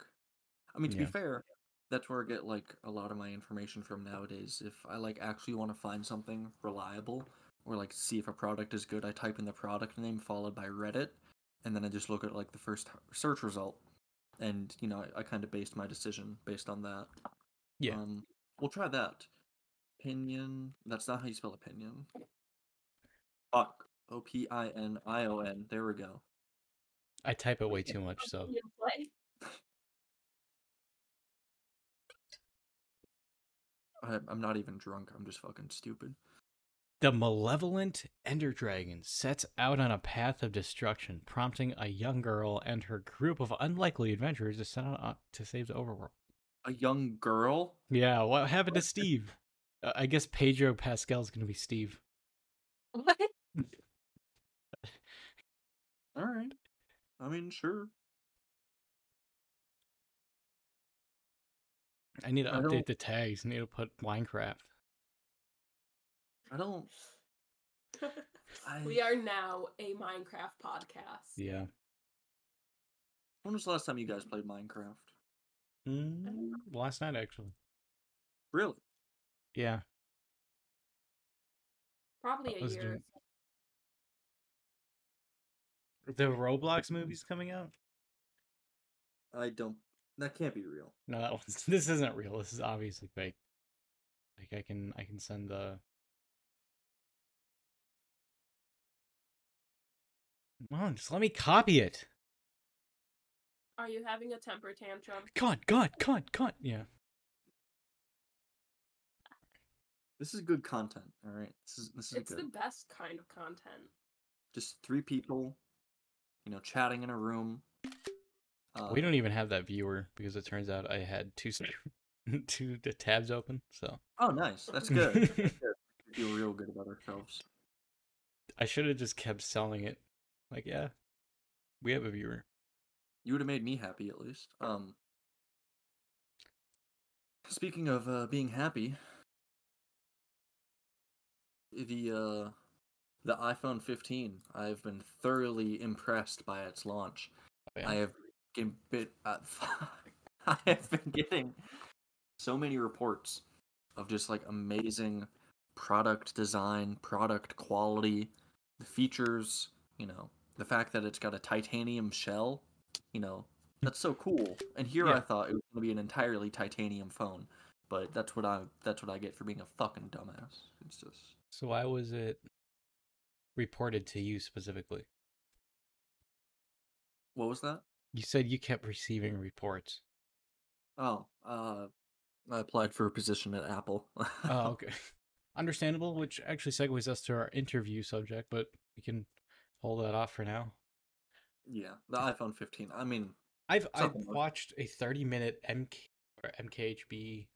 I mean, to Yeah. be fair, that's where I get like a lot of my information from nowadays. If I like actually want to find something reliable or like see if a product is good, I type in the product name followed by Reddit, and then I just look at like the first search result, and you know, I, I kind of based my decision based on that. Yeah. Um, we'll try that. Opinion. That's not how you spell opinion. Fuck. O P I N I O N. There we go. I type it way too much, so I, I'm not even drunk. I'm just fucking stupid. the malevolent Ender Dragon sets out on a path of destruction, prompting a young girl and her group of unlikely adventurers to set out to save the overworld. A young girl. Yeah, what happened to Steve? Uh, I guess Pedro Pascal's gonna be Steve. (laughs) What? All right. I mean, sure. I need to I update don't- the tags. I need to put Minecraft. I don't. I, we are now a Minecraft podcast. Yeah. When was the last time you guys played Minecraft? Mm, last night, actually. Really? Yeah. Probably I a was year. doing- The Roblox movie's coming out. I don't. That can't be real. No, that one's. (laughs) This isn't real. This is obviously fake. Like I can, I can send the. Come on, just let me copy it. Are you having a temper tantrum? Cut, cut, cut, cut. Yeah. This is good content. All right. This is this is It's good. the best kind of content. Just three people, you know, chatting in a room. Uh, we don't even have that viewer because it turns out I had two, (laughs) two the tabs open. So Oh, nice. That's (laughs) good. That's good. We feel real good about ourselves. I should have just kept selling it. Like, yeah, we have a viewer. You would have made me happy at least. Um. Speaking of uh, being happy, the uh, the iPhone 15, I've been thoroughly impressed by its launch. Oh, yeah. I have been bit. Uh, (laughs) I have been getting so many reports of just like amazing product design, product quality, the features. You know, the fact that it's got a titanium shell. You know, that's so cool. And here I thought it was going to be an entirely titanium phone, but that's what I that's what I get for being a fucking dumbass. It's just So I was it reported to you specifically? what was that? You said you kept receiving reports. Oh, uh, I applied for a position at Apple. Oh, (laughs) okay. (laughs) Understandable, which actually segues us to our interview subject, but we can hold that off for now. Yeah, the iPhone 15. I mean, I've I've like- watched a 30 minute MK or MKHB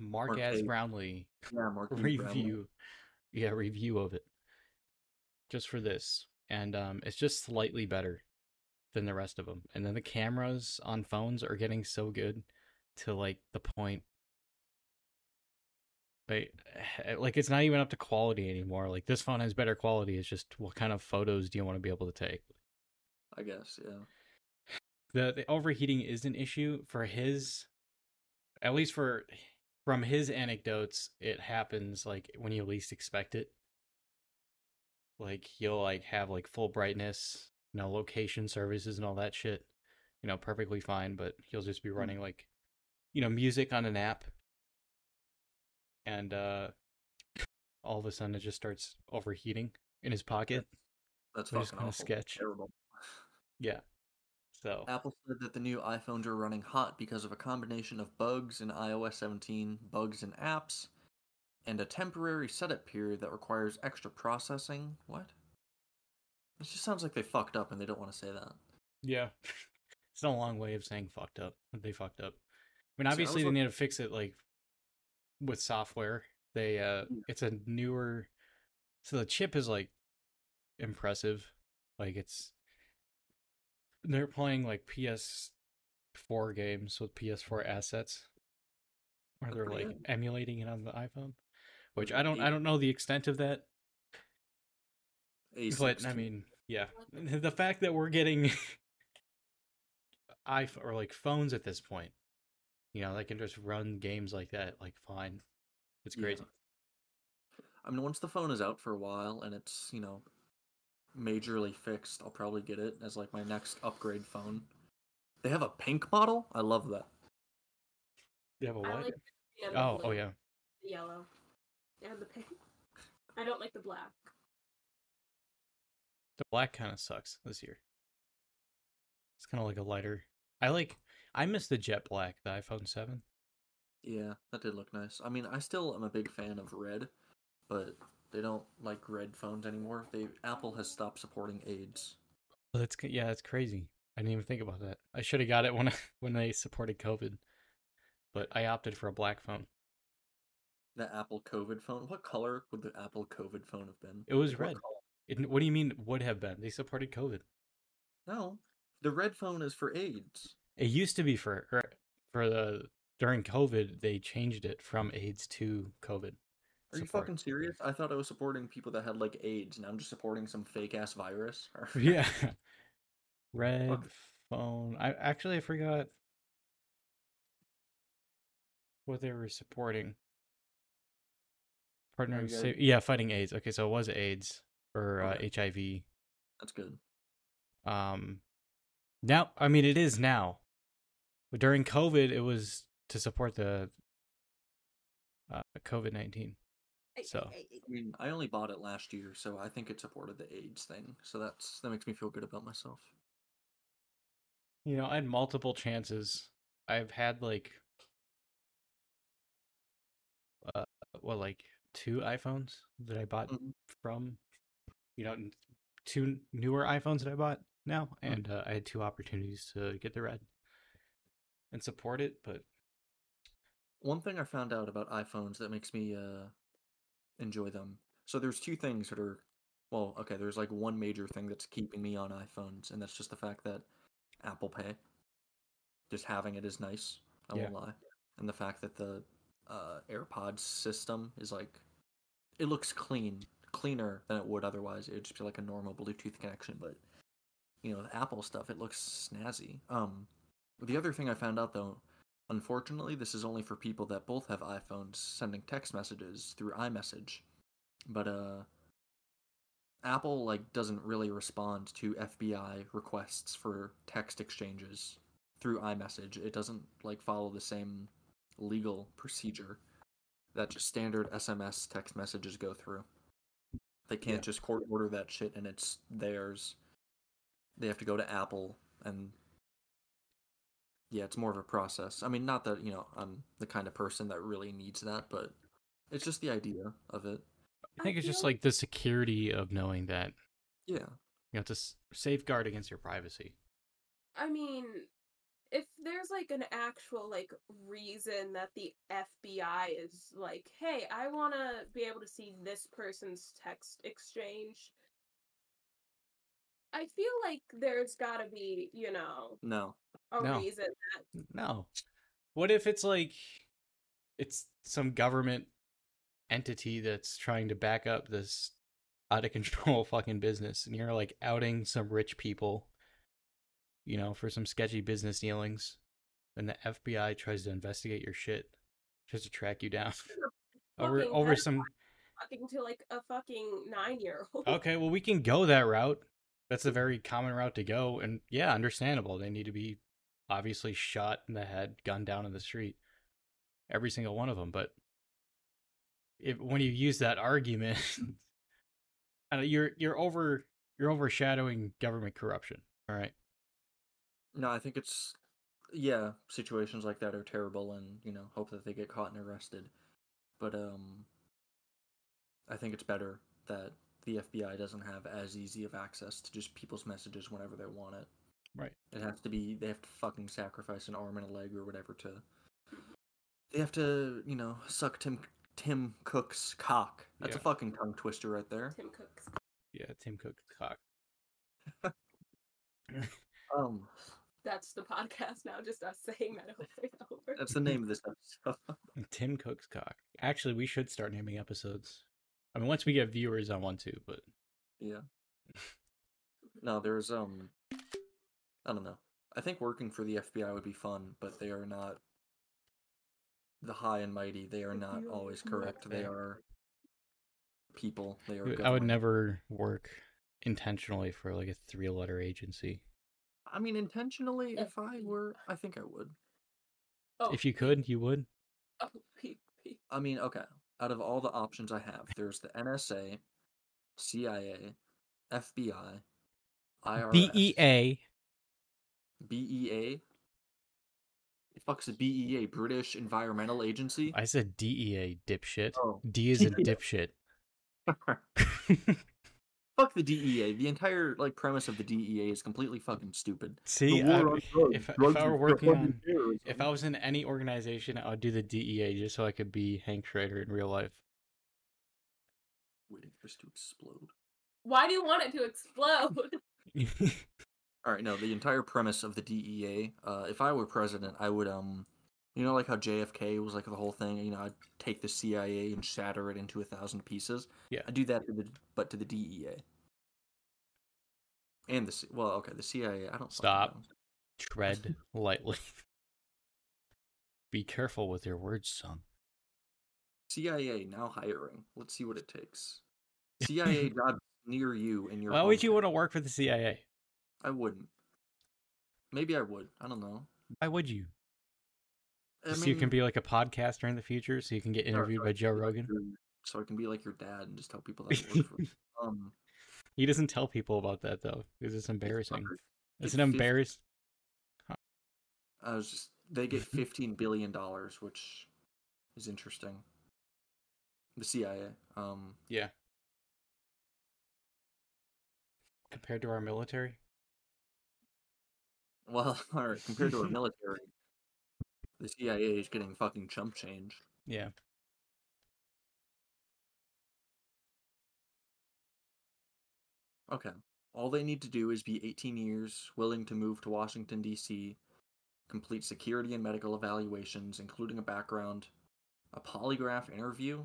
Mark Mark as. Brownlee yeah, Mark (laughs) Lee Brownlee. review. Yeah, review of it. Just for this. And um it's just slightly better than the rest of them. And then the cameras on phones are getting so good to like the point But eh, like it's not even up to quality anymore. Like this phone has better quality. It's just what kind of photos do you want to be able to take? I guess, yeah. The the overheating is an issue for his at least for from his anecdotes, it happens like when you least expect it. Like you'll like have like full brightness, you know, location services and all that shit, you know, perfectly fine, but he'll just be running like you know, music on an app and uh all of a sudden it just starts overheating in his pocket. That's is fucking awful. sketch. Terrible. Yeah. So Apple said that the new iPhones are running hot because of a combination of bugs in iOS 17, bugs in apps, and a temporary setup period that requires extra processing. What? This just sounds like they fucked up and they don't want to say that. Yeah. (laughs) it's not a long way of saying fucked up. They fucked up. I mean, I obviously was they look- need to fix it like with software. They uh Yeah. it's a newer so the chip is like impressive. Like it's they're playing like PS4 games with PS4 assets. Or they're like good. emulating it on the iPhone. Which I don't I don't know the extent of that. But I A16. mean, yeah, (laughs) the fact that we're getting (laughs) iPhone or like phones at this point, you know, that can just run games like that, like fine, it's Yeah. crazy. I mean, once the phone is out for a while and it's, you know, majorly fixed, I'll probably get it as like my next upgrade phone. They have a pink model? I love that. You have a I what? like the oh, oh yeah. the yellow, and the pink. I don't like the black. The black kind of sucks this year. It's kind of like a lighter. I like. I miss the jet black, the iPhone Seven. Yeah, that did look nice. I mean, I still am a big fan of red, but they don't like red phones anymore. They Apple has stopped supporting AIDS. Well, that's yeah, that's crazy. I didn't even think about that. I should have got it when I, (laughs) when they supported COVID, but I opted for a black phone. The Apple COVID phone. What color would the Apple COVID phone have been? It was what red. It, what do you mean would have been? They supported COVID. No, the red phone is for AIDS. It used to be for er, for the during COVID they changed it from AIDS to COVID. Are you fucking serious? I thought I was supporting people that had like AIDS. Now I'm just supporting some fake ass virus. (laughs) Yeah. Red Fuck. phone. I actually I forgot what they were supporting. Partner you sa- yeah, fighting AIDS. Okay, so it was AIDS or uh, Okay. HIV. That's good. Um, now I mean it is now, but during COVID it was to support the uh, COVID nineteen. So. I mean, I only bought it last year, so I think it supported the AIDS thing. So that's that makes me feel good about myself. You know, I had multiple chances. I've had like uh well like two iPhones that I bought Mhm. from you know two newer iPhones that I bought now Mm. and uh, I had two opportunities to get the red and support it, but One thing I found out about iPhones that makes me uh enjoy them. So there's two things that are well, okay, there's like one major thing that's keeping me on iPhones, and that's just the fact that Apple Pay, just having it is nice. I Yeah. won't lie. And the fact that the uh, AirPods system is like, it looks clean, cleaner than it would otherwise. It'd just be like a normal Bluetooth connection, but you know, the Apple stuff, it looks snazzy. Um, the other thing I found out though, unfortunately, this is only for people that both have iPhones sending text messages through iMessage, but uh. Apple like doesn't really respond to FBI requests for text exchanges through iMessage. It doesn't like follow the same legal procedure that just standard SMS text messages go through. They can't Yeah. just court order that shit and it's theirs. They have to go to Apple and yeah, it's more of a process. I mean, not that, you know, I'm the kind of person that really needs that, but it's just the idea of it. I think I it's just like the security of knowing that Yeah. you have to s- safeguard against your privacy. I mean, if there's like an actual like reason that the FBI is like, hey, I want to be able to see this person's text exchange. I feel like there's got to be, you know, No. a No. reason. No. What if it's like it's some government entity that's trying to back up this out of control (laughs) fucking business and you're like outing some rich people you know for some sketchy business dealings and the FBI tries to investigate your shit tries to track you down (laughs) over over pedophile some Talking to like a fucking nine year old. Okay, well we can go that route. That's a (laughs) very common route to go and yeah, understandable. They need to be obviously shot in the head, gunned down in the street. Every single one of them, but if when you use that argument (laughs) uh, you're you're over you're overshadowing government corruption. All right. No, I think it's yeah, situations like that are terrible and, you know, hope that they get caught and arrested. But um I think it's better that the FBI doesn't have as easy of access to just people's messages whenever they want it. Right. It has to be they have to fucking sacrifice an arm and a leg or whatever to they have to, you know, suck Tim Tim Cook's cock. That's a fucking tongue twister right there. Tim Cooks. Yeah, Tim Cook's cock. (laughs) Um That's the podcast now, just us saying that over and (laughs) over. that's the name of this episode. (laughs) (laughs) Tim Cook's cock. Actually, we should start naming episodes. I mean, once we get viewers, I want to, but Yeah. No, there's um I don't know. I think working for the FBI would be fun, but they are not the high and mighty. They are not always correct. They are people. They are I would never work intentionally for like a three-letter agency. I mean intentionally if I were I think I would. Oh, If you could, you would. oh, P, P. I mean, okay. Out of all the options I have, there's the NSA, CIA, FBI, IRS, BEA. BEA. The fuck's the BEA? British Environmental Agency? I said DEA, dipshit. Oh. D is a (laughs) dipshit. (laughs) (laughs) Fuck the DEA. The entire like premise of the DEA is completely fucking stupid. See, I- war on drugs. if, if I is were working on, terrorism. if I was in any organization, I would do the DEA just so I could be Hank Schrader in real life. waiting for this to explode. Why do you want it to explode? (laughs) All right, no, the entire premise of the DEA. Uh, if I were president, I would um, you know, like how JFK was like the whole thing. You know, I'd take the CIA and shatter it into a thousand pieces. Yeah. I do that to the but to the DEA. And the C- well, okay, the CIA. I don't Stop. Tread (laughs) lightly. Be careful with your words, son. CIA now hiring. Let's see what it takes. (laughs) CIA job near you in your. Why would you want to work for the CIA? I wouldn't. Maybe I would. I don't know. Why would you? I so you can be like a podcaster in the future, so you can get interviewed by Joe can be like Rogan. So I can be like your dad and just tell people that I work for. (laughs) Um, He doesn't tell people about that though, because it's embarrassing. It's an 50 embarrass. I was just they get (laughs) fifteen billion dollars, which is interesting. The CIA. Um, Yeah. Compared to our military, well, (laughs) all right, compared to our military, the CIA is getting fucking chump change. yeah. Okay. All they need to do is be 18 years, willing to move to Washington, D.C., complete security and medical evaluations, including a background, a polygraph interview.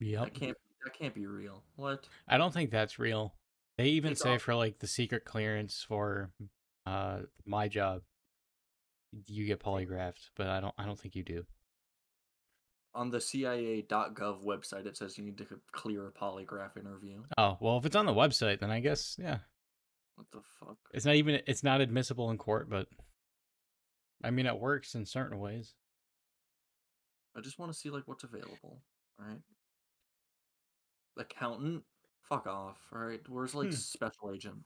Yeah, That can't that can't be real. What? I don't think that's real. They even It's say for like the secret clearance for uh my job, you get polygraphed, but I don't. I don't think you do. On the CIA.gov website, it says you need to clear a polygraph interview. Oh well, if it's on the website, then I guess yeah. What the fuck? It's not even. It's not admissible in court, but I mean, it works in certain ways. I just want to see like what's available. right? Accountant, fuck off. right? Where's like Hmm. special agent?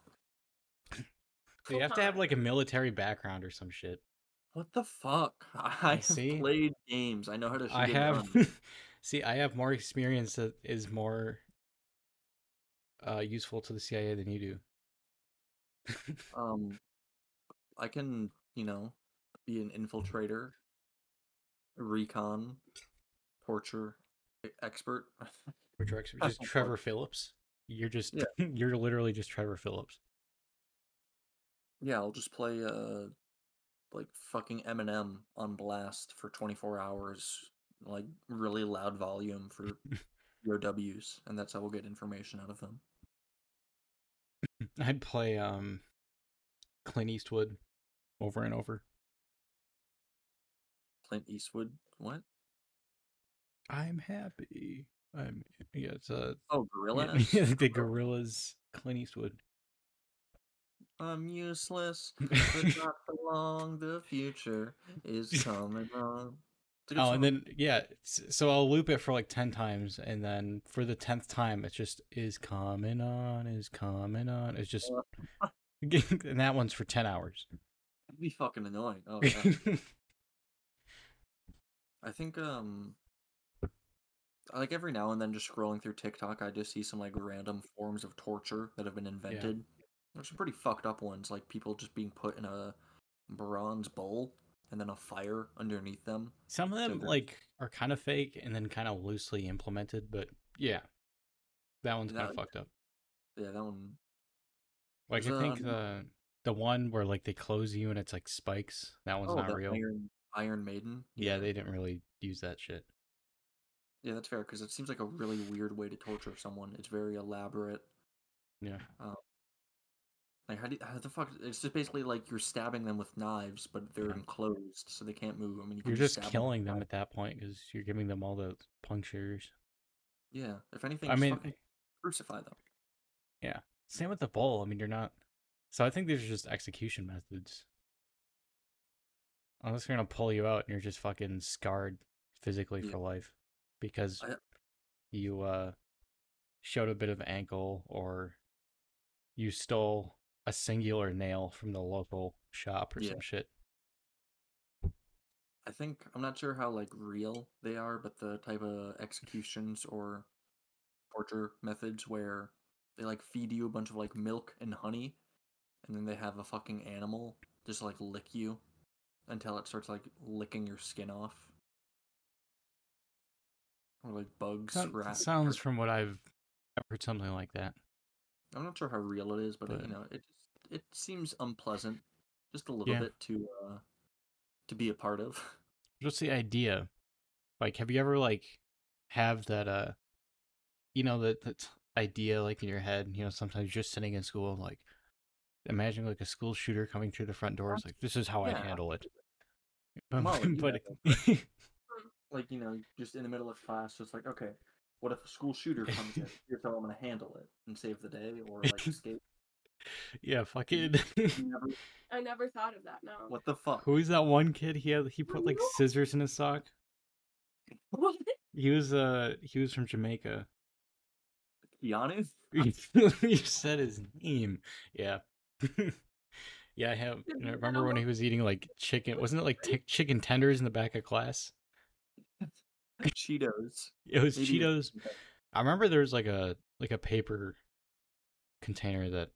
So you have to have like a (laughs) military background or some shit. What the fuck? (laughs) I see. played games. I know how to shoot I have. (laughs) see, I have more experience that is more uh useful to the CIA than you do. (laughs) Um, I can, you know, be an infiltrator, recon, torture expert. Actually That's just Trevor. Phillips. You're just Yeah. you're literally just Trevor Phillips. yeah, I'll just play uh like fucking Eminem on blast for 24 hours, like really loud volume for (laughs) POWs, and that's how we'll get information out of them. I'd play um Clint Eastwood over and over. Clint Eastwood. What? I'm happy. I'm yeah, it's a Oh, Gorilla. (laughs) yeah, the Gorillaz Clint Eastwood. I'm useless, but (laughs) not for long. The future is (laughs) coming on. It's a good Oh, song. and then yeah, so I'll loop it for like ten times, and then for the tenth time, it just is coming on, is coming on. It's just, (laughs) and that one's for ten hours. That'd be fucking annoying. Oh, yeah. I think um like every now and then just scrolling through TikTok I just see some like random forms of torture that have been invented. There's some pretty fucked up ones, like people just being put in a bronze bowl and then a fire underneath them. Some of them the- like are kind of fake and then kind of loosely implemented, but yeah, that one's kind of fucked up. Yeah, that one Like I think um, the the one where like they close you and it's like spikes. That one's oh, not real. Iron Iron Maiden. Yeah, they didn't really use that shit. Yeah, that's fair because it seems like a really weird way to torture someone. It's very elaborate. Yeah. Like how do how the fuck? It's just basically like you're stabbing them with knives, but they're Yeah. enclosed, so they can't move. I mean, you you're just with killing a them at that point because you're giving them all the punctures. Yeah, if anything, I just mean, crucify them. Yeah, same with the bowl. I mean, you're not. So I think these are just execution methods. Unless they're gonna pull you out and you're just fucking scarred physically Yeah. for life because I- you uh showed a bit of ankle or you stole a singular nail from the local shop or Yeah. some shit. I think I'm not sure how like real they are, but the type of executions or torture methods where they like feed you a bunch of like milk and honey, and then they have a fucking animal just like lick you until it starts like licking your skin off, or like bugs. Rats, sounds or- from what I've I've heard something like that. I'm not sure how real it is, but, uh, But- you know, it just it seems unpleasant, just a little Yeah. bit to uh to be a part of. (laughs) What's the idea? Like, have you ever like have that uh, you know that that idea like in your head? You know, sometimes just sitting in school and like imagine like a school shooter coming through the front doors. Like, this is how I'd handle it. (laughs) Molly, (laughs) but yeah, like you know, just in the middle of class, just like, okay, what if a school shooter comes in? Here's how I'm gonna handle it and save the day, or like escape. Yeah, fucking. (laughs) You never- I never thought of that. No. what the fuck? Who is that one kid? He had he put like (laughs) scissors in his sock. What? He was uh he was from Jamaica. Keanu? (laughs) you said his name. Yeah. yeah, I have. I remember when he was eating like chicken. Wasn't it like t- chicken tenders in the back of class? Cheetos. It was Maybe Cheetos. I remember there was like a like a paper container that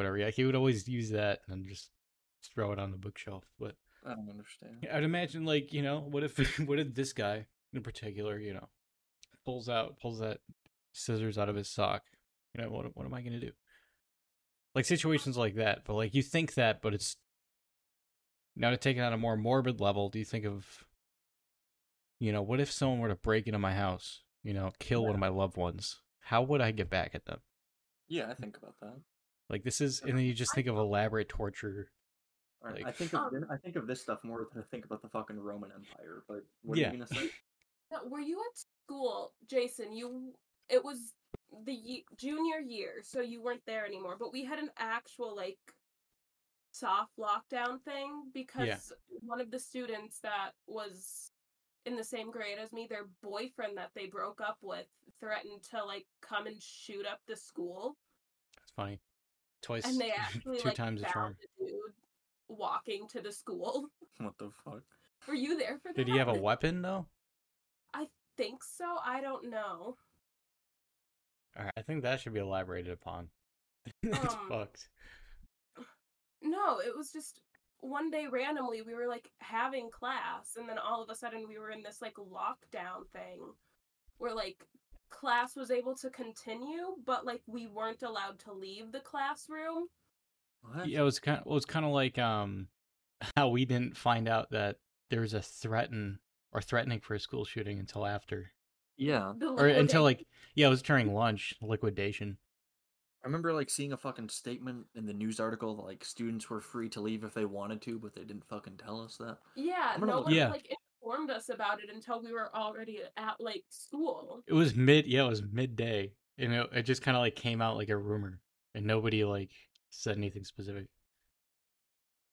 whatever. Yeah, he would always use that and just throw it on the bookshelf. But I don't understand. I'd imagine like you know what if (laughs) what if this guy in particular you know pulls out pulls that scissors out of his sock. You know what what am I gonna do? Like situations like that, but like you think that, but it's now to take it on a more morbid level. Do you think of you know what if someone were to break into my house? You know, kill one of my loved ones. How would I get back at them? Yeah, I think about that. Like this is, and then you just think of elaborate torture. All right, I think of Um, I think of this stuff more than I think about the fucking Roman Empire. But what Yeah. are you gonna say? Now, were you at school, Jason? You it was the ye- junior year, so you weren't there anymore. But we had an actual like soft lockdown thing because one of the students that was in the same grade as me, their boyfriend that they broke up with threatened to like come and shoot up the school, It's funny. Twice, and they (laughs) actually two like times the found charm. dude walking to the school. (laughs) What the fuck? Were you there for that? Did he have a weapon though? I think so. I don't know. All right, I think that should be elaborated upon. (laughs) it's Um, fucked. No, it was just one day randomly we were like having class and then all of a sudden we were in this like lockdown thing where like class was able to continue but like we weren't allowed to leave the classroom. What? Yeah, it was kind. Of, it was kind of like um, (laughs) how we didn't find out that there was a threaten or threatening for a school shooting until after. Yeah. Or until like yeah, it was during lunch liquidation. I remember like seeing a fucking statement in the news article that like students were free to leave if they wanted to, but they didn't fucking tell us that. Yeah, no look- one Yeah. like informed us about it until we were already at like school. It was mid yeah, it was midday, and it, it just kind of like came out like a rumor, and nobody like said anything specific.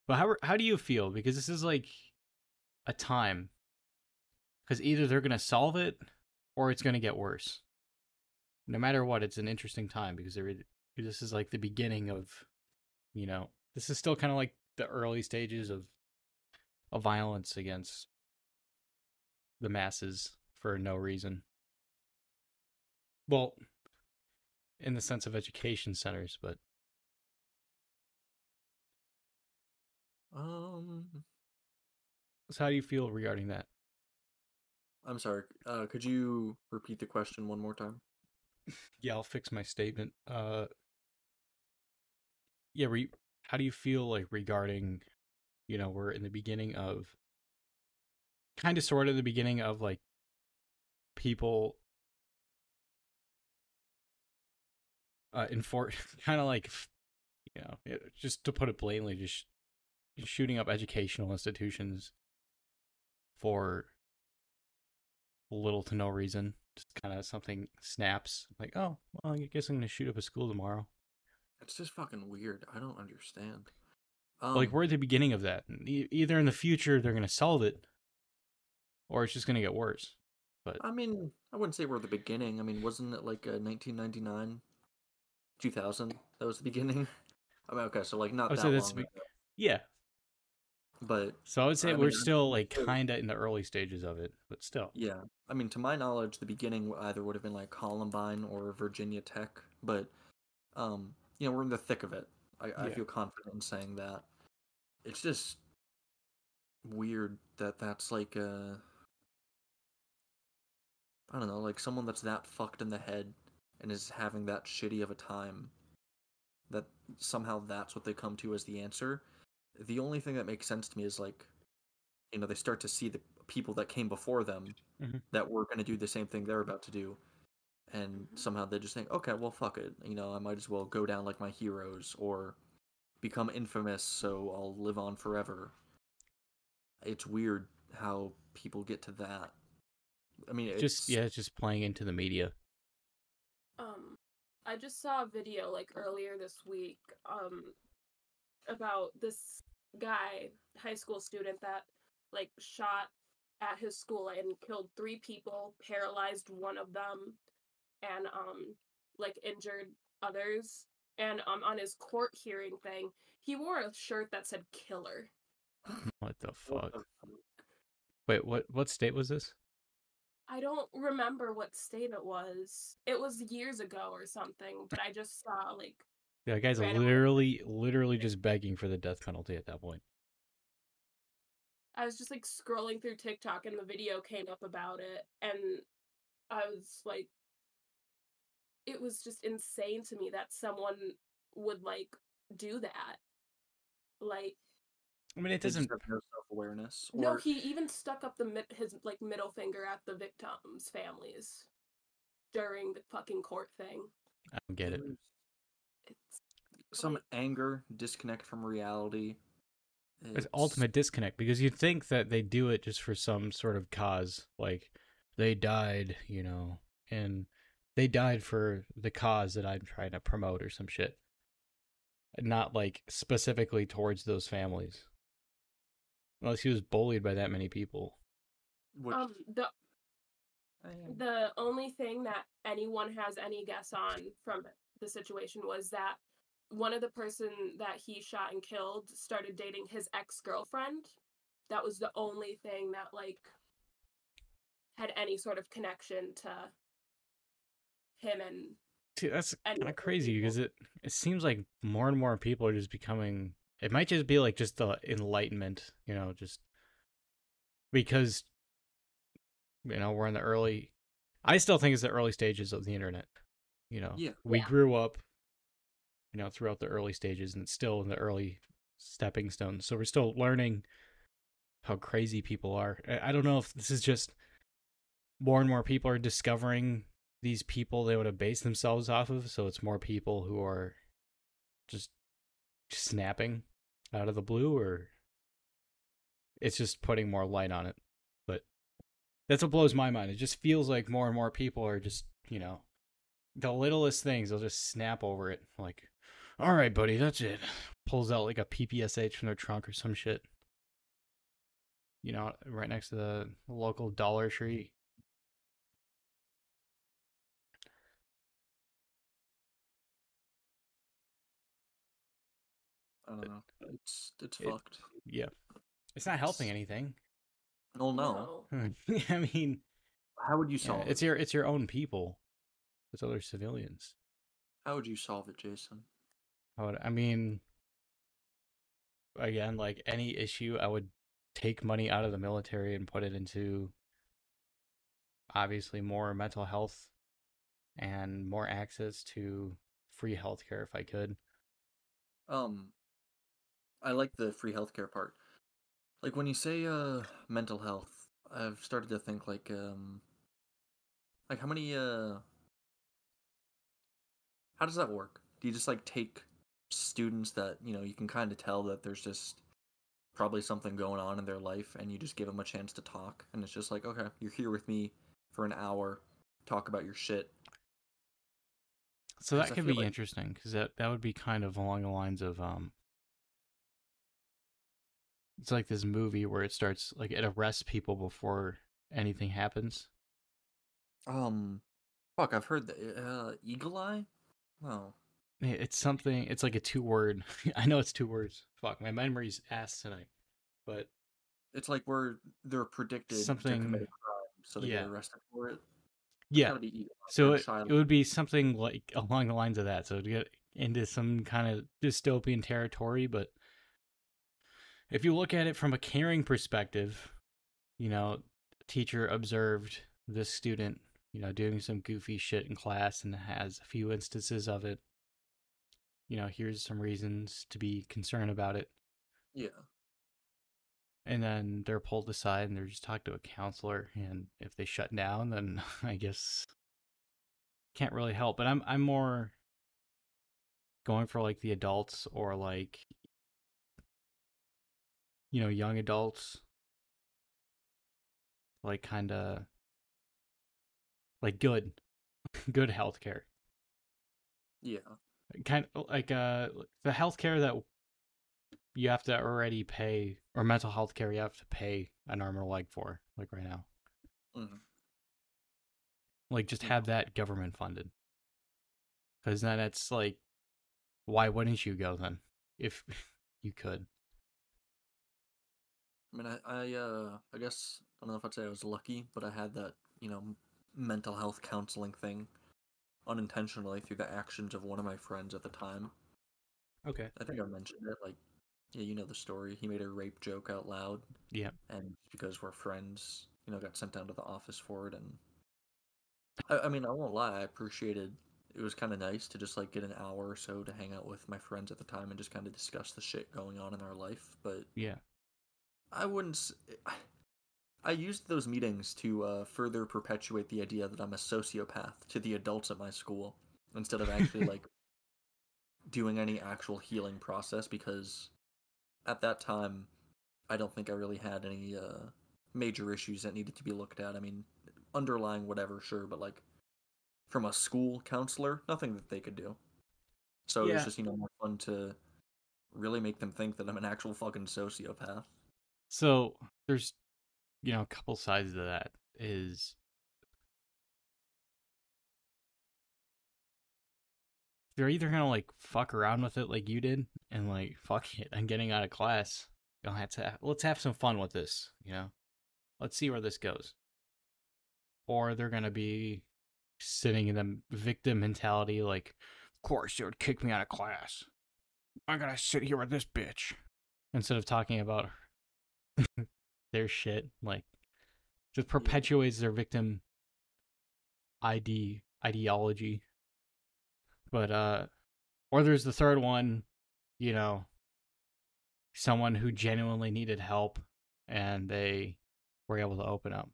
But how how do you feel? Because this is like a time, because either they're gonna solve it, or it's gonna get worse. No matter what, it's an interesting time because there, this is like the beginning of, you know, this is still kind of like the early stages of, of violence against the masses for no reason. Well, in the sense of education centers, but Um, so how do you feel regarding that? I'm sorry. Uh, could you repeat the question one more time? (laughs) Yeah, I'll fix my statement. Uh, yeah, re- how do you feel like regarding, you know, we're in the beginning of, kind of sort of the beginning of like people uh enforce (laughs) kind of like you know it- just to put it blatantly just sh- shooting up educational institutions for little to no reason just kind of something snaps like oh well i guess i'm gonna shoot up a school tomorrow It's just fucking weird. I don't understand. like Um, we're at the beginning of that e- either in the future they're gonna solve it or it's just gonna get worse But I mean, I wouldn't say we're at the beginning. I mean, wasn't it like uh, 1999, 2000? That was the beginning. (laughs) I mean, okay, so like not that long ago, yeah but so i would say I we're mean, still like kind of in the early stages of it but still yeah. I mean, to my knowledge, the beginning either would have been like Columbine or Virginia Tech, but um, you know, we're in the thick of it. I, I feel confident in saying that. It's just weird that that's like uh I don't know, like someone that's that fucked in the head and is having that shitty of a time that somehow that's what they come to as the answer. The only thing that makes sense to me is like you know, they start to see the people that came before them Mhm. that were going to do the same thing they're about to do. And Mhm. somehow they just think, okay, well, fuck it. You know, I might as well go down like my heroes or become infamous so I'll live on forever. It's weird how people get to that. I mean, it's just yeah just playing into the media Um, I just saw a video like earlier this week um about this guy, high school student that like shot at his school and killed three people, paralyzed one of them, and um like injured others. And um on his court hearing thing, he wore a shirt that said killer. what the What fuck the fuck? (laughs) wait what what state was this I don't remember what state it was. It was years ago or something, but I just saw like yeah guy's literally literally just begging for the death penalty at that point I was just like scrolling through TikTok and the video came up about it and I was like it was just insane to me that someone would like do that. Like i mean it doesn't have no self awareness. no, he even stuck up the mid- his like middle finger at the victims' families during the fucking court thing. i don't get it It's some anger, disconnect from reality. it's ultimate disconnect because you'd think that they do it just for some sort of cause like they died you know and they died for the cause that i'm trying to promote or some shit not like specifically towards those families unless he was bullied by that many people. Which, um the the only thing that anyone has any guess on from the situation was that one of the person that he shot and killed started dating his ex-girlfriend. That was the only thing that like had any sort of connection to him and See, that's kind of crazy because it it seems like more and more people are just becoming. It might just be like just the enlightenment, you know, just because you know we're in the early. I still think it's the early stages of the internet. You know, Yeah. we Yeah. grew up, you know, throughout the early stages, and it's still in the early stepping stones. So we're still learning how crazy people are. I I don't know if this is just more and more people are discovering these people they would have based themselves off of. So it's more people who are just snapping out of the blue, or it's just putting more light on it. But that's what blows my mind. It just feels like more and more people are just, you know, the littlest things, they'll just snap over it. Like, all right, buddy, that's it. Pulls out like a PPSH from their trunk or some shit. You know, right next to the local Dollar Tree. I don't know. It's it's It- fucked. Yeah. It's not helping anything. Oh no. (laughs) I mean, How would you yeah, solve it's it? your it's your own people. It's other civilians. How would you solve it, Jason? I would I mean again, like any issue, I would take money out of the military and put it into obviously more mental health and more access to free healthcare if I could. Um, I like the free healthcare part. Like when you say uh mental health, I've started to think like um, like how many uh, how does that work? Do you just like take students that you know you can kind of tell that there's just probably something going on in their life, and you just give them a chance to talk, and it's just like okay, you're here with me for an hour, talk about your shit. So that could be like- interesting because that that would be kind of along the lines of um. It's like this movie where it starts like it arrests people before anything happens. Um, fuck, I've heard that. Uh, Eagle Eye. No. It's something. It's like a two word. (laughs) I know it's two words. Fuck, my memory's ass tonight. But It's like where they're predicted to Something- commit a crime, so they yeah. get arrested for it. yeah, Gotta be Eagle Eye, so it, it would be something like along the lines of that. So to get into some kind of dystopian territory, but if you look at it from a caring perspective, you know, teacher observed this student, you know, doing some goofy shit in class and has a few instances of it. You know, here's some reasons to be concerned about it. Yeah. and then they're pulled aside and they're just talked to a counselor and if they shut down then (laughs) i guess can't really help but i'm i'm more going for like the adults or like you know young adults like kind of like good (laughs) good healthcare. Yeah. kind of like uh the healthcare that you have to already pay or mental health care you have to pay an arm and a leg for like right now. Mhm. like just have that government funded. Because then it's like why wouldn't you go then if (laughs) you could I mean, I, I, uh, I guess I don't know if I'd say I was lucky, but I had that, you know, mental health counseling thing unintentionally through the actions of one of my friends at the time. okay I think I mentioned it. Like, yeah, you know the story. He made a rape joke out loud, yeah and because we're friends, you know, got sent down to the office for it. And I, I mean, I won't lie, I appreciated. It was kind of nice to just like get an hour or so to hang out with my friends at the time and just kind of discuss the shit going on in our life. But yeah I wouldn't. I used those meetings to uh, further perpetuate the idea that I'm a sociopath to the adults at my school instead of actually (laughs) like doing any actual healing process because at that time I don't think I really had any uh, major issues that needed to be looked at. I mean, underlying whatever, sure, but like from a school counselor, nothing that they could do. So it was just you know more fun to really make them think that I'm an actual fucking sociopath. So there's you know a couple sides to that is they're either gonna like fuck around with it like you did and like fuck it i'm getting out of class. You know, let's have, let's have some fun with this you know? Let's see where this goes. Or they're gonna be sitting in the victim mentality like of course they would kick me out of class. I gotta sit here with this bitch instead of talking about (laughs) their shit like just perpetuates their victim id ideology but uh or there's the third one you know someone who genuinely needed help and they were able to open up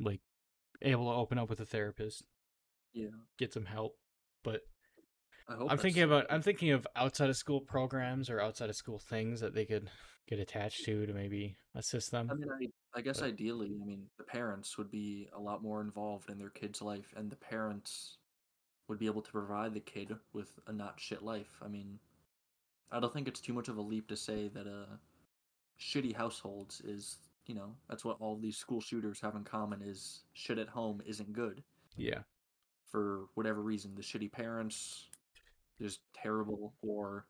like able to open up with a therapist, Yeah. get some help. But I hope I'm thinking so. about I'm thinking of outside of school programs or outside of school things that they could get attached to to maybe assist them. I mean, I, I guess But- ideally, I mean, the parents would be a lot more involved in their kid's life, and the parents would be able to provide the kid with a not shit life. I mean, I don't think it's too much of a leap to say that uh, shitty households is, you know, that's what all these school shooters have in common is shit at home isn't good Yeah. for whatever reason. The shitty parents is terrible, or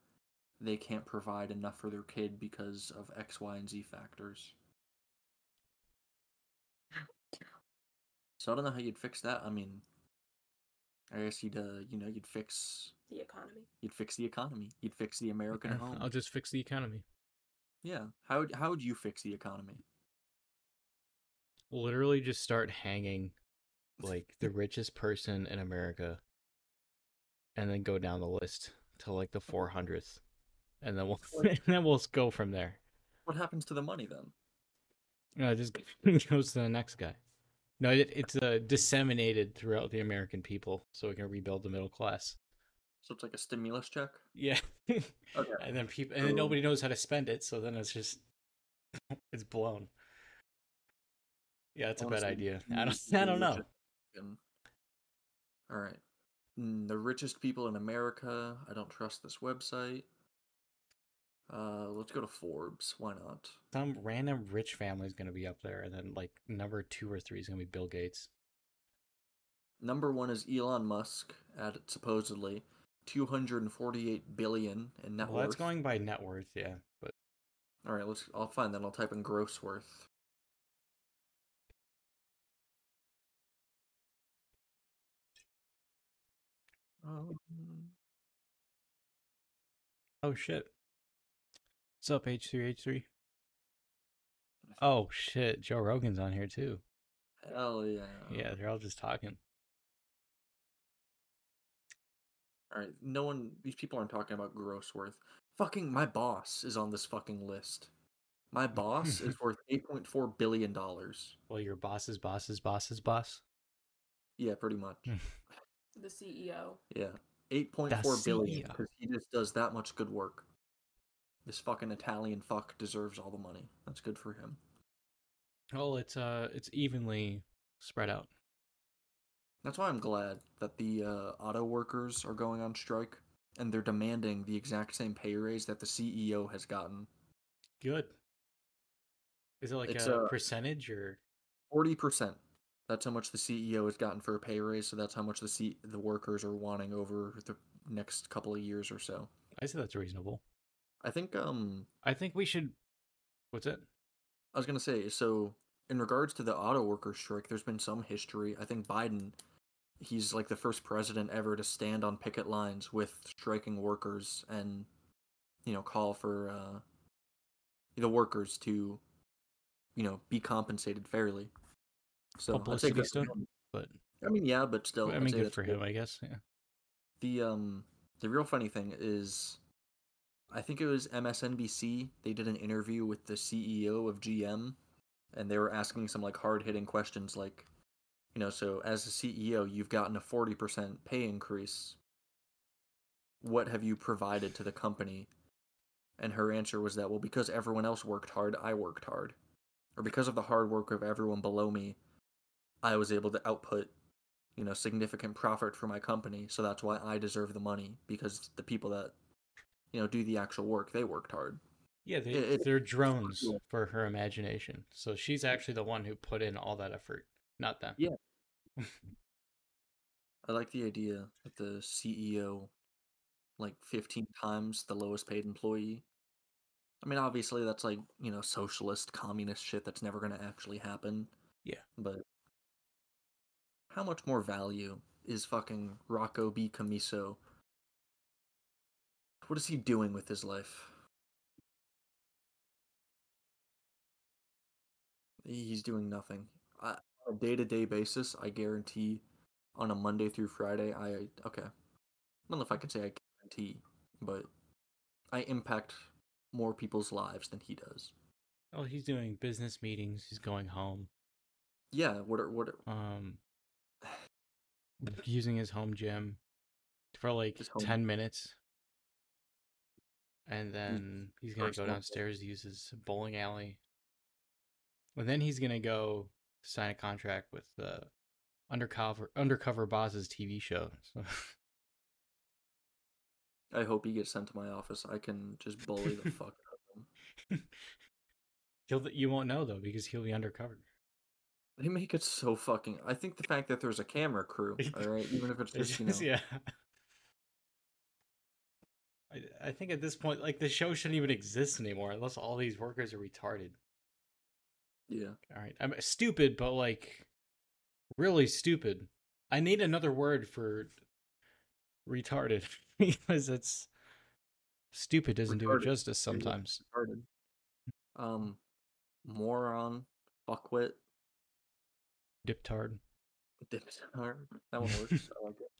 they can't provide enough for their kid because of X, Y, and Z factors. So I don't know how you'd fix that. I mean, I guess you'd, uh, you know, you'd fix, The economy. you'd fix the economy. You'd fix the American home. I'll just fix the economy. Yeah. How would how would you fix the economy? Literally just start hanging (laughs) like the richest person in America and then go down the list to like the (laughs) 400th. And then we'll (laughs) and then we'll go from there. What happens to the money then? No, it just (laughs) goes to the next guy. No, it, it's uh, disseminated throughout the American people, so we can rebuild the middle class. So it's like a stimulus check. Yeah, (laughs) Okay. and then people, and then nobody knows how to spend it, so then it's just it's blown. Yeah, that's a bad idea. I don't, I do don't know. All right. Mm, The richest people in America. I don't trust this website. Uh, let's go to Forbes. Why not? Some random rich family is gonna be up there, and then like number two or three is gonna be Bill Gates. Number one is Elon Musk at supposedly 248 billion in net well, that's going by net worth, yeah. But All right, let's. I'll find that. I'll type in gross worth. Um, oh shit, what's up, H three H three? Oh shit, Joe Rogan's on here too. hell yeah. Yeah, they're all just talking. All right, no one. These people aren't talking about gross worth. Fucking my boss is on this fucking list. My boss is (laughs) worth 8.4 billion dollars. Well, your boss's boss's boss's boss. Yeah, pretty much. Hmm. The E CEO. Yeah, 8.4 The because he just does that much good work. This fucking Italian fuck deserves all the money. That's good for him. Oh, it's uh, it's evenly spread out. That's why I'm glad that the uh, auto workers are going on strike and they're demanding the exact same pay raise that the CEO has gotten. Good. Is it like It's, a uh, percentage or? Forty percent. That's how much the CEO has gotten for a pay raise. So that's how much the C- the workers are wanting over the next couple of years or so. I say that's reasonable. I think. Um, I think we should. What's it? I was gonna say. So in regards to the auto worker strike, there's been some history. I think Biden, he's like the first president ever to stand on picket lines with striking workers and, you know, call for uh, the workers to, you know, be compensated fairly. So I'd say Publicity good for stunt, but I mean, yeah, but still, I mean, good for him, I guess. Yeah. The um the real funny thing is I think it was MSNBC. They did an interview with the CEO of GM and they were asking some like hard-hitting questions like you know, so as a CEO, you've gotten a 40% pay increase. What have you provided to the company? And her answer was that well because everyone else worked hard, I worked hard. Or because of the hard work of everyone below me, I was able to output you know significant profit for my company so that's why i deserve the money because the people that you know do the actual work they worked hard Yeah, they, It- it- they're drones cool. for her imagination. So she's actually the one who put in all that effort, not them. Yeah. (laughs) i like the idea that the ceo like 15 times the lowest paid employee i mean obviously that's like you know socialist communist shit that's never going to actually happen Yeah. but how much more value is fucking Rocco B Commisso what is he doing with his life He's doing nothing. I, on a day-to-day basis, I guarantee on a Monday through Friday, I okay. I don't know if I can say I guarantee, but I impact more people's lives than he does. Oh, he's doing business meetings. He's going home. Yeah. What are what? Are, Um, using his home gym for like His home- ten minutes, and then he's gonna go downstairs to use his bowling alley, and then he's gonna go sign a contract with the undercover undercover bosses TV show. So (laughs) I hope he gets sent to my office. I can just bully the (laughs) fuck out of him. he'll you won't know though because he'll be undercover. They make it so fucking. I think the fact that there's a camera crew, (laughs) all right, even if it's just you know, yeah. I, think at this point, like the show shouldn't even exist anymore unless all these workers are retarded. yeah. All right, I'm stupid, but like really stupid. I need another word for retarded (laughs) because it's stupid doesn't do it justice There you go. sometimes. Retarded. Um, moron, fuckwit, Diptard. dipstar. That one works. I like it.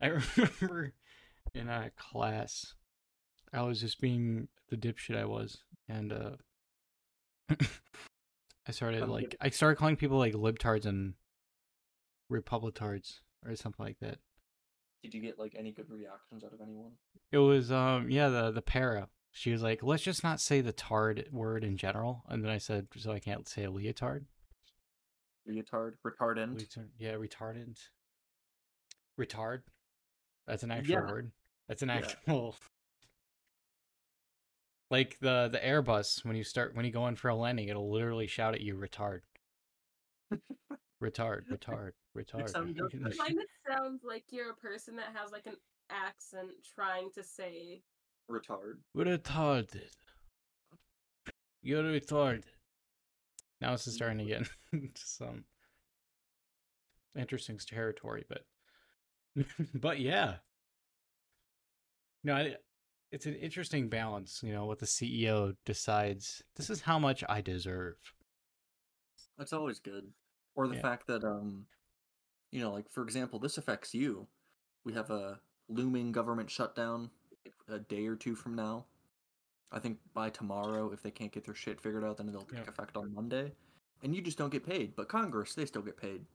(laughs) I remember in a class, I was just being the dipshit I was, and uh, (laughs) I started like. I started calling people like libtards and republitards or something like that. Did you get like any good reactions out of anyone? It was um yeah the the para. She was like, let's just not say the tard word in general, and then I said, so I can't say a leotard. Retard, retardant. Leotard, yeah, retardant. Retard. That's an actual Yeah. word. That's an Yeah. actual. (laughs) Like the the Airbus when you start when you go in for a landing, it'll literally shout at you retard. retard, (laughs) retard, retard. sound does that. Kind of sounds like you're a person that has like an accent trying to say Retard. retarded. You're retarded. Now this is starting to get (laughs) into some interesting territory, but but yeah. No, I, it's an interesting balance, you know, what the CEO decides. This is how much I deserve. That's always good. Or the Yeah. fact that um, you know, like for example, this affects you. We have a looming government shutdown a day or two from now. I think by tomorrow, if they can't get their shit figured out, then it'll take Yeah. effect on Monday. And you just don't get paid. But Congress, they still get paid.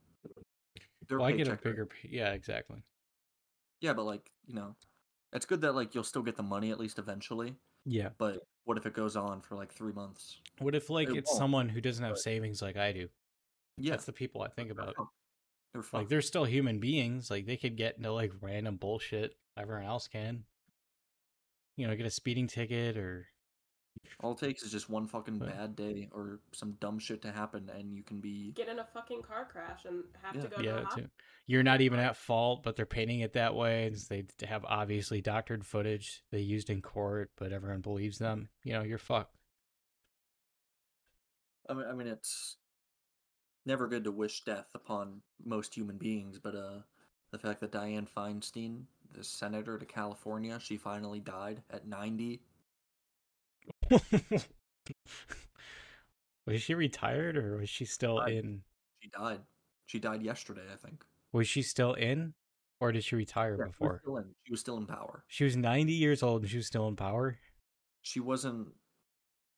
Their Well, I get a bigger, yeah, exactly. Yeah, but like you know, it's good that like you'll still get the money at least eventually. Yeah. But what if it goes on for like three months? What if like It it's someone who doesn't have but- savings like I do? Yeah, That's the people I think about. They're Like they're still human beings. Like they could get into like random bullshit. Everyone else can. You know, get a speeding ticket or All it takes is just one fucking But- bad day or some dumb shit to happen, and you can be. get in a fucking car crash and have Yeah. to go to yeah, the too. hospital. You're not even at fault, but they're painting it that way. and They have obviously doctored footage they used in court, but everyone believes them. You know, you're fucked. I mean, I mean, it's never good to wish death upon most human beings, but uh, the fact that Dianne Feinstein, the senator to California, she finally died at ninety. (laughs) was she retired or was she still I- in? She died. She died yesterday, I think. Was she still in, or did she retire Yeah, she was before? still in. She was still in power. She was 90 years old and she was still in power. She wasn't.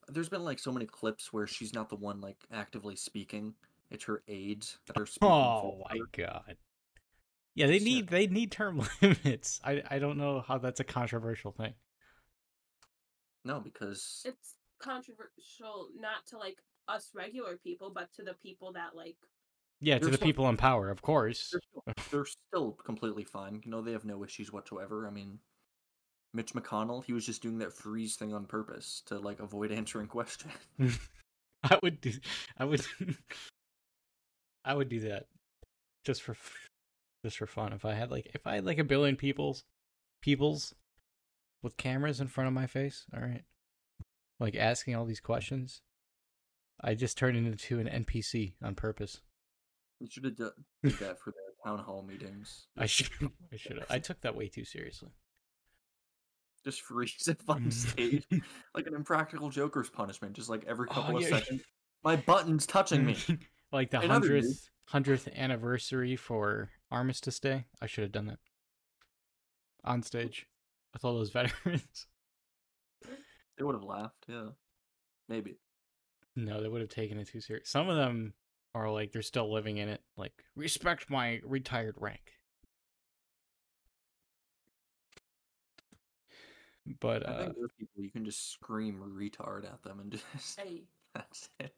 There's been like so many clips where she's not the one like actively speaking. It's her aides that are speaking. Oh my her. god. Yeah, they need they need term (laughs) limits. I I don't know how that's a controversial thing. No, because It's controversial not to like us regular people, but to the people that like Yeah, to the some- people in power, of course. they're still, (laughs) they're still completely fine. You know, they have no issues whatsoever. I mean, Mitch McConnell, he was just doing that freeze thing on purpose to like avoid (laughs) answering questions. (laughs) I would do I would I would do that just for just for fun if I had like if I had like a billion people's peoples with cameras in front of my face, all right. Like asking all these questions. I just turned it into an NPC on purpose. You should have done that for the town hall meetings. (laughs) I should I should have. I took that way too seriously. Just freeze it on (laughs) stage, like an impractical Joker's punishment. Just like every Oh, couple of yeah. seconds, my button's touching me. (laughs) like the In other news- hundredth hundredth anniversary for Armistice Day. I should have done that on stage with all those (laughs) veterans. They would have laughed. Yeah, maybe. No, they would have taken it too serious. Some of them are like they're still living in it. Like respect my retired rank. But I uh, think those people you can just scream retard at them and just Hey, (laughs) that's it.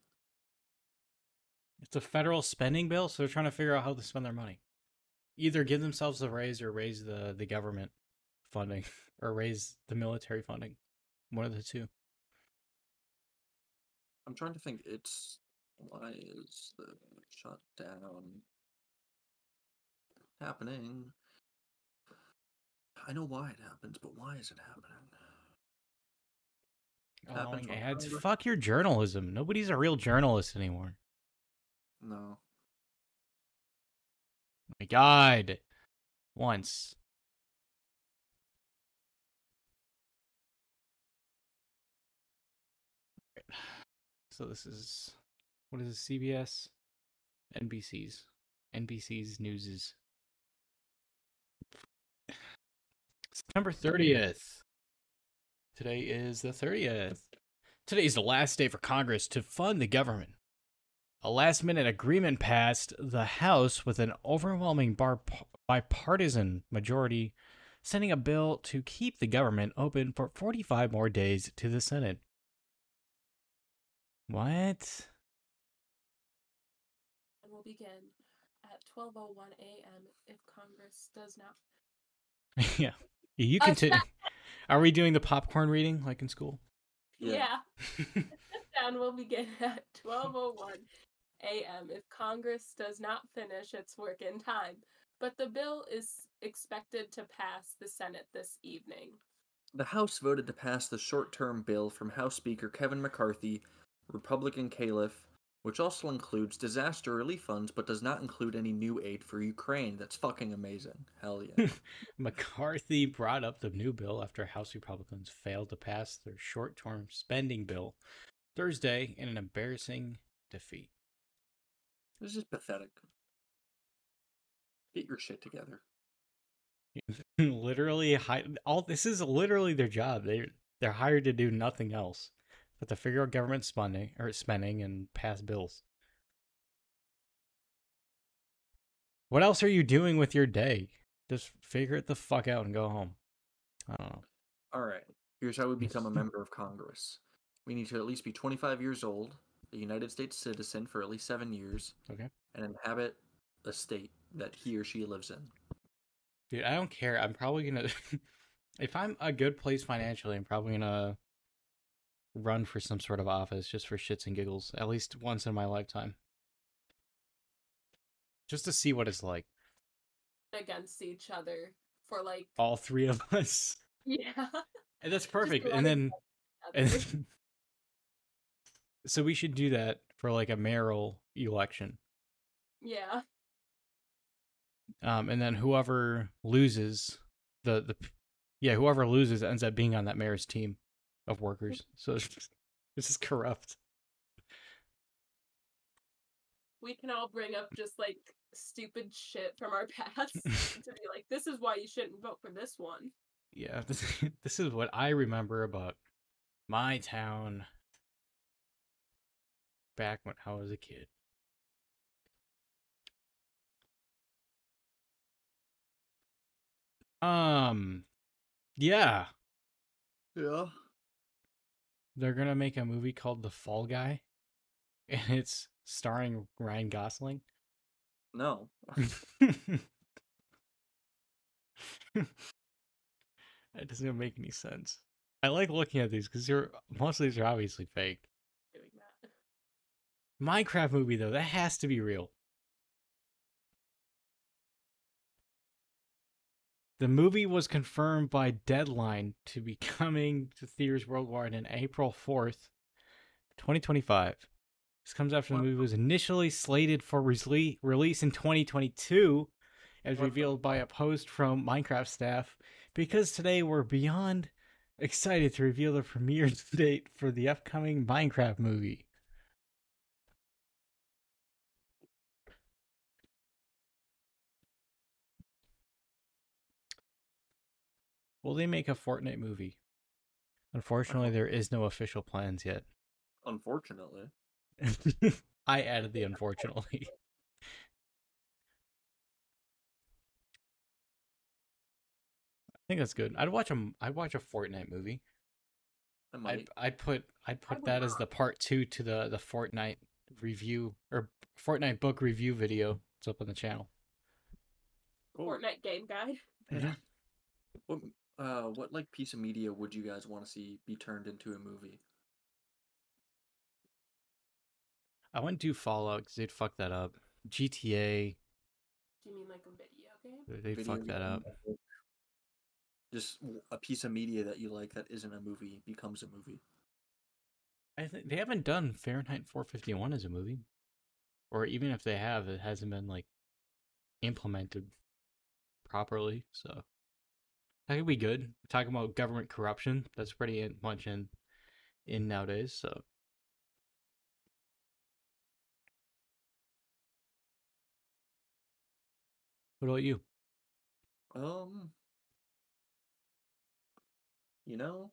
it's a federal spending bill, so they're trying to figure out how to spend their money. Either give themselves a raise or raise the the government funding (laughs) or raise the military funding. One of the two. I'm trying to think. It's why is the shutdown happening? I know why it happens, but why is it happening? When ads. Fuck your journalism. Nobody's a real journalist anymore. No. My God. Once. So this is what is this, CBS? NBC's. NBC's news is September 30th. Today is the 30th. Today is the last day for Congress to fund the government. A last minute agreement passed the House with an overwhelming bar- bipartisan majority, sending a bill to keep the government open for 45 more days to the Senate. What? and we'll begin at 12:01 a.m. if Congress does not. (laughs) yeah. You Oh, (laughs) continue. (laughs) Are we doing the popcorn reading like in school? Yeah. Shutdown will begin at 12:01 a.m. if Congress does not finish its work in time. But the bill is expected to pass the Senate this evening. The House voted to pass the short term bill from House Speaker Kevin McCarthy, Republican Calif., which also includes disaster relief funds but does not include any new aid for Ukraine. That's fucking amazing. Hell yeah. (laughs) McCarthy brought up the new bill after House Republicans failed to pass their short term spending bill Thursday in an embarrassing defeat. this is pathetic. Get your shit together. (laughs) literally, all this is literally their job. They they're hired to do nothing else but to figure out government spending or spending and pass bills. What else are you doing with your day? Just figure it the fuck out and go home. I don't know. All right. Here's how we become a (laughs) member of Congress. We need to at least be 25 years old, a United States citizen for at least seven years, Okay. and inhabit a state that he or she lives in. Dude, I don't care. I'm probably gonna (laughs) if I'm a good place financially, I'm probably gonna run for some sort of office just for shits and giggles, at least once in my lifetime. Just to see what it's like. Against each other for like All three of (laughs) us. yeah. And that's (laughs) perfect. And then (laughs) and then- So we should do that for like a mayoral election. yeah. Um and then whoever loses the the yeah, whoever loses ends up being on that mayor's team of workers. So it's just, this is corrupt. We can all bring up just like stupid shit from our (laughs) past (laughs) to be like, this is why you shouldn't vote for this one. Yeah, (laughs) this, this is what I remember about my town back when I was a kid. Um, yeah, Yeah. They're gonna make a movie called The Fall Guy, (laughs) and it's starring Ryan Gosling. No. (laughs) That doesn't make any sense. I like looking at these because you're most of these are obviously fake. Minecraft movie though, that has to be real. The movie was confirmed by Deadline to be (laughs) coming to theaters worldwide on April 4th, 2025. This comes after the movie was initially slated for rele- release in 2022, as revealed by a post from Minecraft staff. Because today we're beyond excited to reveal the (laughs) premiere (laughs) date for the upcoming Minecraft movie. Will they make a Fortnite movie? Unfortunately, there is no official plans yet. Unfortunately. (laughs) I added the unfortunately. (laughs) I think that's good. I'd watch a I'd watch a Fortnite movie. I I'd might. I'd put I'd put would that as the part two to the the Fortnite review or Fortnite book review video. It's up on the channel. Oh, Fortnite game guide. Mhm. What uh what like piece of media would you guys want to see be turned into a movie? I wouldn't do Fallout because they'd fuck that up. GTA, Do you mean like a video game? they'd Video fuck that up. Just a piece of media that you like that isn't a movie becomes a movie. I think they haven't done Fahrenheit 451 as a movie, or even if they have, it hasn't been like implemented properly. So that could be good. Talking about government corruption, that's pretty in, much in in nowadays. So what about you? Um, you know,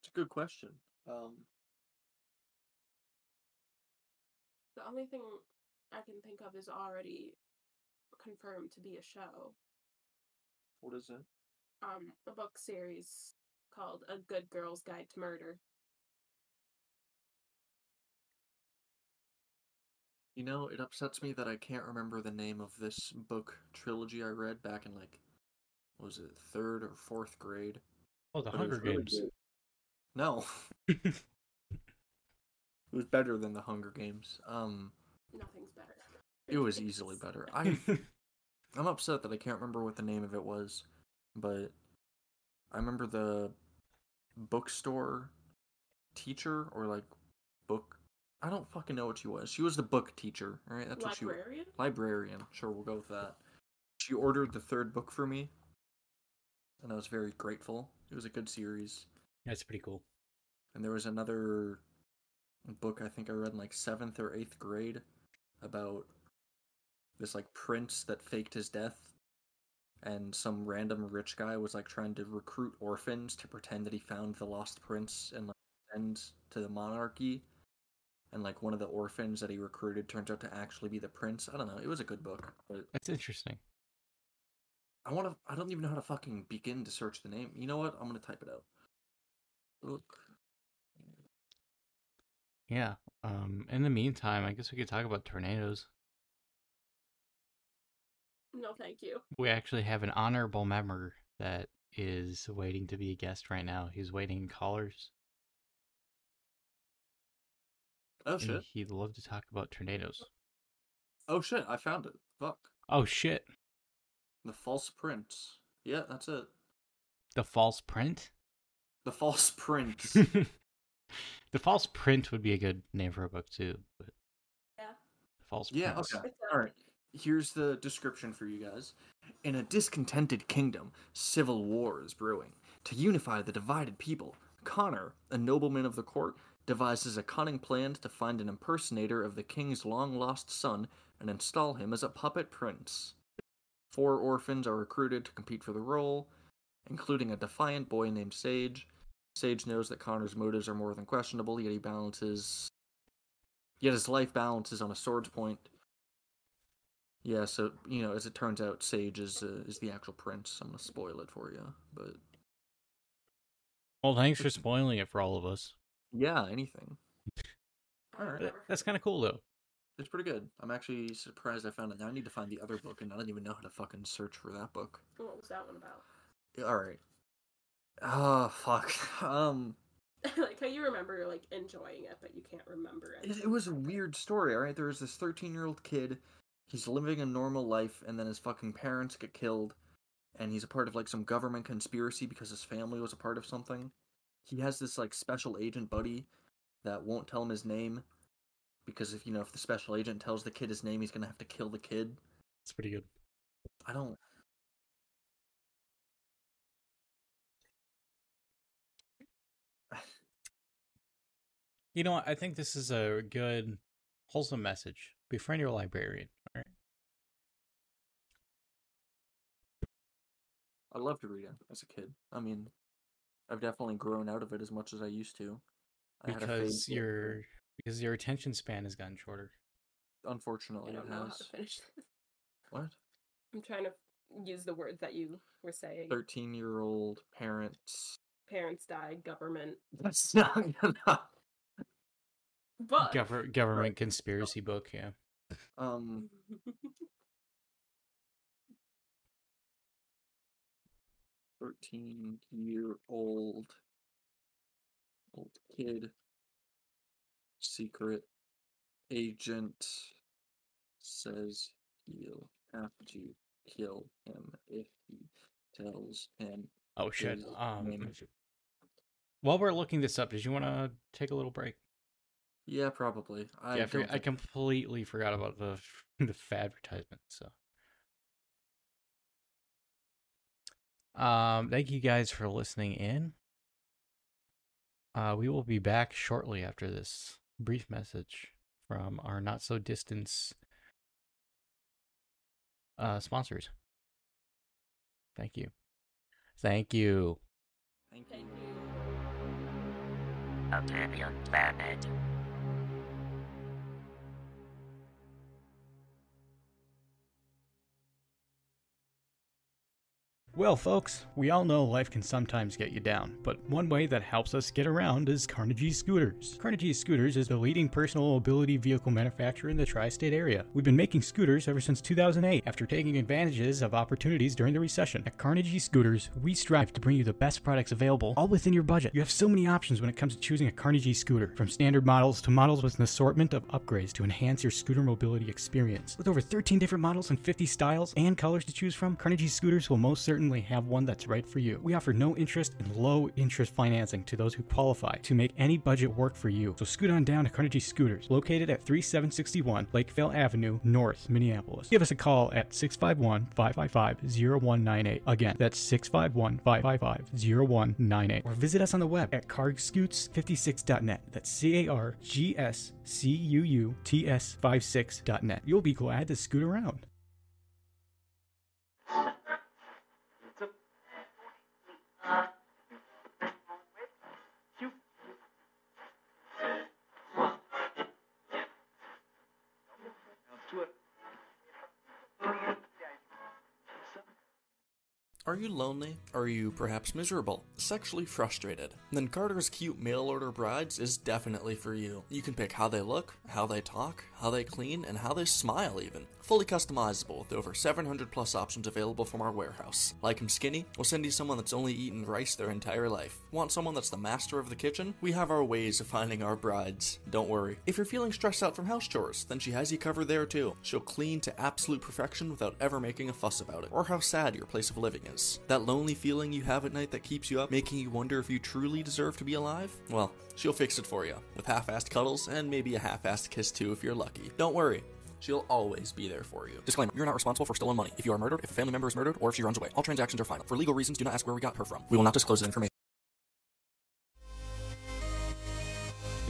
it's a good question. Um, The only thing I can think of is already confirmed to be a show. what is it? Um, a book series called A Good Girl's Guide to Murder. You know, it upsets me that I can't remember the name of this book trilogy I read back in like, what was it third or fourth grade? Oh, the but Hunger Games. good. No, (laughs) (laughs) it was better than the Hunger Games. Um, Nothing's better. It was easily better. I I'm upset that I can't remember what the name of it was, but I remember the bookstore teacher or like book. I don't fucking know what she was. She was the book teacher, all right? That's what she was. Librarian? Librarian. Sure, we'll go with that. She ordered the third book for me, and I was very grateful. It was a good series. That's pretty cool. And there was another book I think I read in like seventh or eighth grade about this like prince that faked his death. And some random rich guy was like trying to recruit orphans to pretend that he found the lost prince and like send to the monarchy. And like one of the orphans that he recruited turns out to actually be the prince. I don't know. It was a good book, but That's interesting. I want to. I don't even know how to fucking begin to search the name. You know what? I'm gonna type it out. Look. Yeah. Um. In the meantime, I guess we could talk about tornadoes. No, thank you. We actually have an honorable member that is waiting to be a guest right now. He's waiting in callers. Oh and shit. He'd love to talk about tornadoes. Oh shit. I found it. Fuck. Oh shit! The false print. Yeah, that's it. The false print. The false (laughs) print. the false print would be a good name for a book too. But Yeah. the false yeah. prince. Okay. Uh, All right. Here's the description for you guys. In a discontented kingdom, civil war is brewing. To unify the divided people, Conner, a nobleman of the court, devises a cunning plan to find an impersonator of the king's long lost son and install him as a puppet prince. Four orphans are recruited to compete for the role, including a defiant boy named Sage. Sage knows that Conner's motives are more than questionable, yet he balances. Yet his life balances on a sword's point. Yeah, so you know, as it turns out, Sage is uh, is the actual prince. I'm gonna spoil it for you, but Well, thanks for spoiling it for all of us. yeah, anything. Alright. That's kind of cool though. It's pretty good. I'm actually surprised I found it. Now I need to find the other book, and I don't even know how to fucking search for that book. What was that one about? All right. Oh fuck. (laughs) Um, (laughs) like how you remember like enjoying it, but you can't remember it. it, it was a weird story. All right, there was this 13 year old kid. He's living a normal life, and then his fucking parents get killed, and he's a part of like some government conspiracy because his family was a part of something. He has this like special agent buddy that won't tell him his name because if you know if the special agent tells the kid his name, he's gonna have to kill the kid. It's pretty good. I don't. You know what? I think this is a good, wholesome message. Befriend your librarian. I loved reading as a kid. I mean, I've definitely grown out of it as much as I used to. I had a fade because for- your because your attention span has gotten shorter. unfortunately I don't it know how has. to finish. (laughs) What? I'm trying to use the words that you were saying. Thirteen year old parents. Parents died, government. (laughs) That's not enough. But Gover- (laughs) government conspiracy book, yeah. Um, thirteen year old old kid secret agent says he'll have to kill him if he tells him Oh shit. Um name. while we're looking this up, did you want to take a little break? Yeah, probably. I yeah, I, for- don't I completely forgot about the (laughs) the advertisement. So, um, thank you guys for listening in. Uh, we will be back shortly after this brief message from our not so distance uh, sponsors. Thank you. Thank you. Thank Thank you. you. Oblivion Planet. Well, folks, we all know life can sometimes get you down, but one way that helps us get around is Carnegie Scooters. Carnegie Scooters is the leading personal mobility vehicle manufacturer in the tri state area. We've been making scooters ever since 2008 after taking advantages of opportunities during the recession. At Carnegie Scooters, we strive to bring you the best products available, all within your budget. You have so many options when it comes to choosing a Carnegie scooter, from standard models to models with an assortment of upgrades to enhance your scooter mobility experience. With over 13 different models and 50 styles and colors to choose from, Carnegie Scooters will most certainly have one that's right for you. We offer no interest and low interest financing to those who qualify to make any budget work for you. So scoot on down to Carnegie Scooters, located at 3761 Lakeville Avenue, North Minneapolis. Give us a call at 651 555 0198. Again, that's 651 555 0198. Or visit us on the web at cargscoots56.net. That's C A R G S C U U T S 56.net. You'll be glad to scoot around. Are you lonely? Are you perhaps miserable? Sexually frustrated? Then Carter's Cute Mail Order Brides is definitely for you. You can pick how they look, how they talk, how they clean, and how they smile even. Fully customizable with over 700 plus options available from our warehouse. Like them skinny? We'll send you someone that's only eaten rice their entire life. Want someone that's the master of the kitchen? We have our ways of finding our brides. Don't worry. If you're feeling stressed out from house chores, then she has you covered there too. She'll clean to absolute perfection without ever making a fuss about it, or how sad your place of living is. That lonely feeling you have at night that keeps you up, making you wonder if you truly deserve to be alive? Well, she'll fix it for you, with half assed cuddles and maybe a half assed kiss too if you're lucky. Don't worry. She'll always be there for you. Disclaimer You're not responsible for stolen money. If you are murdered, if a family member is murdered, or if she runs away, all transactions are final. For legal reasons, do not ask where we got her from. We will not disclose the information.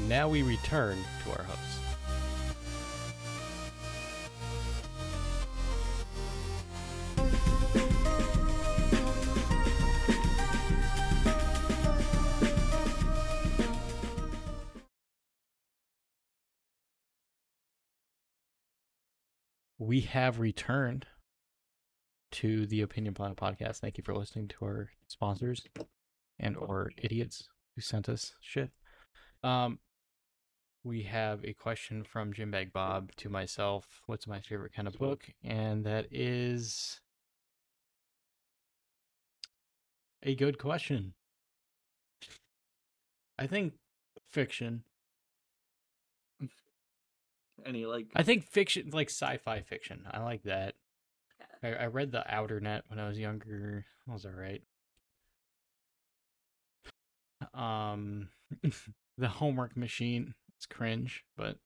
Now we return to our host. We have returned to the Opinion Planet podcast. Thank you for listening to our sponsors and or idiots who sent us shit. Um, we have a question from Jim Bag Bob to myself. What's my favorite kind of book? And that is a good question. I think fiction. Any, like, I think fiction, like sci-fi fiction. I like that. I, I read The Outer Net when I was younger. That was alright. Um, (laughs) the Homework Machine. It's cringe, but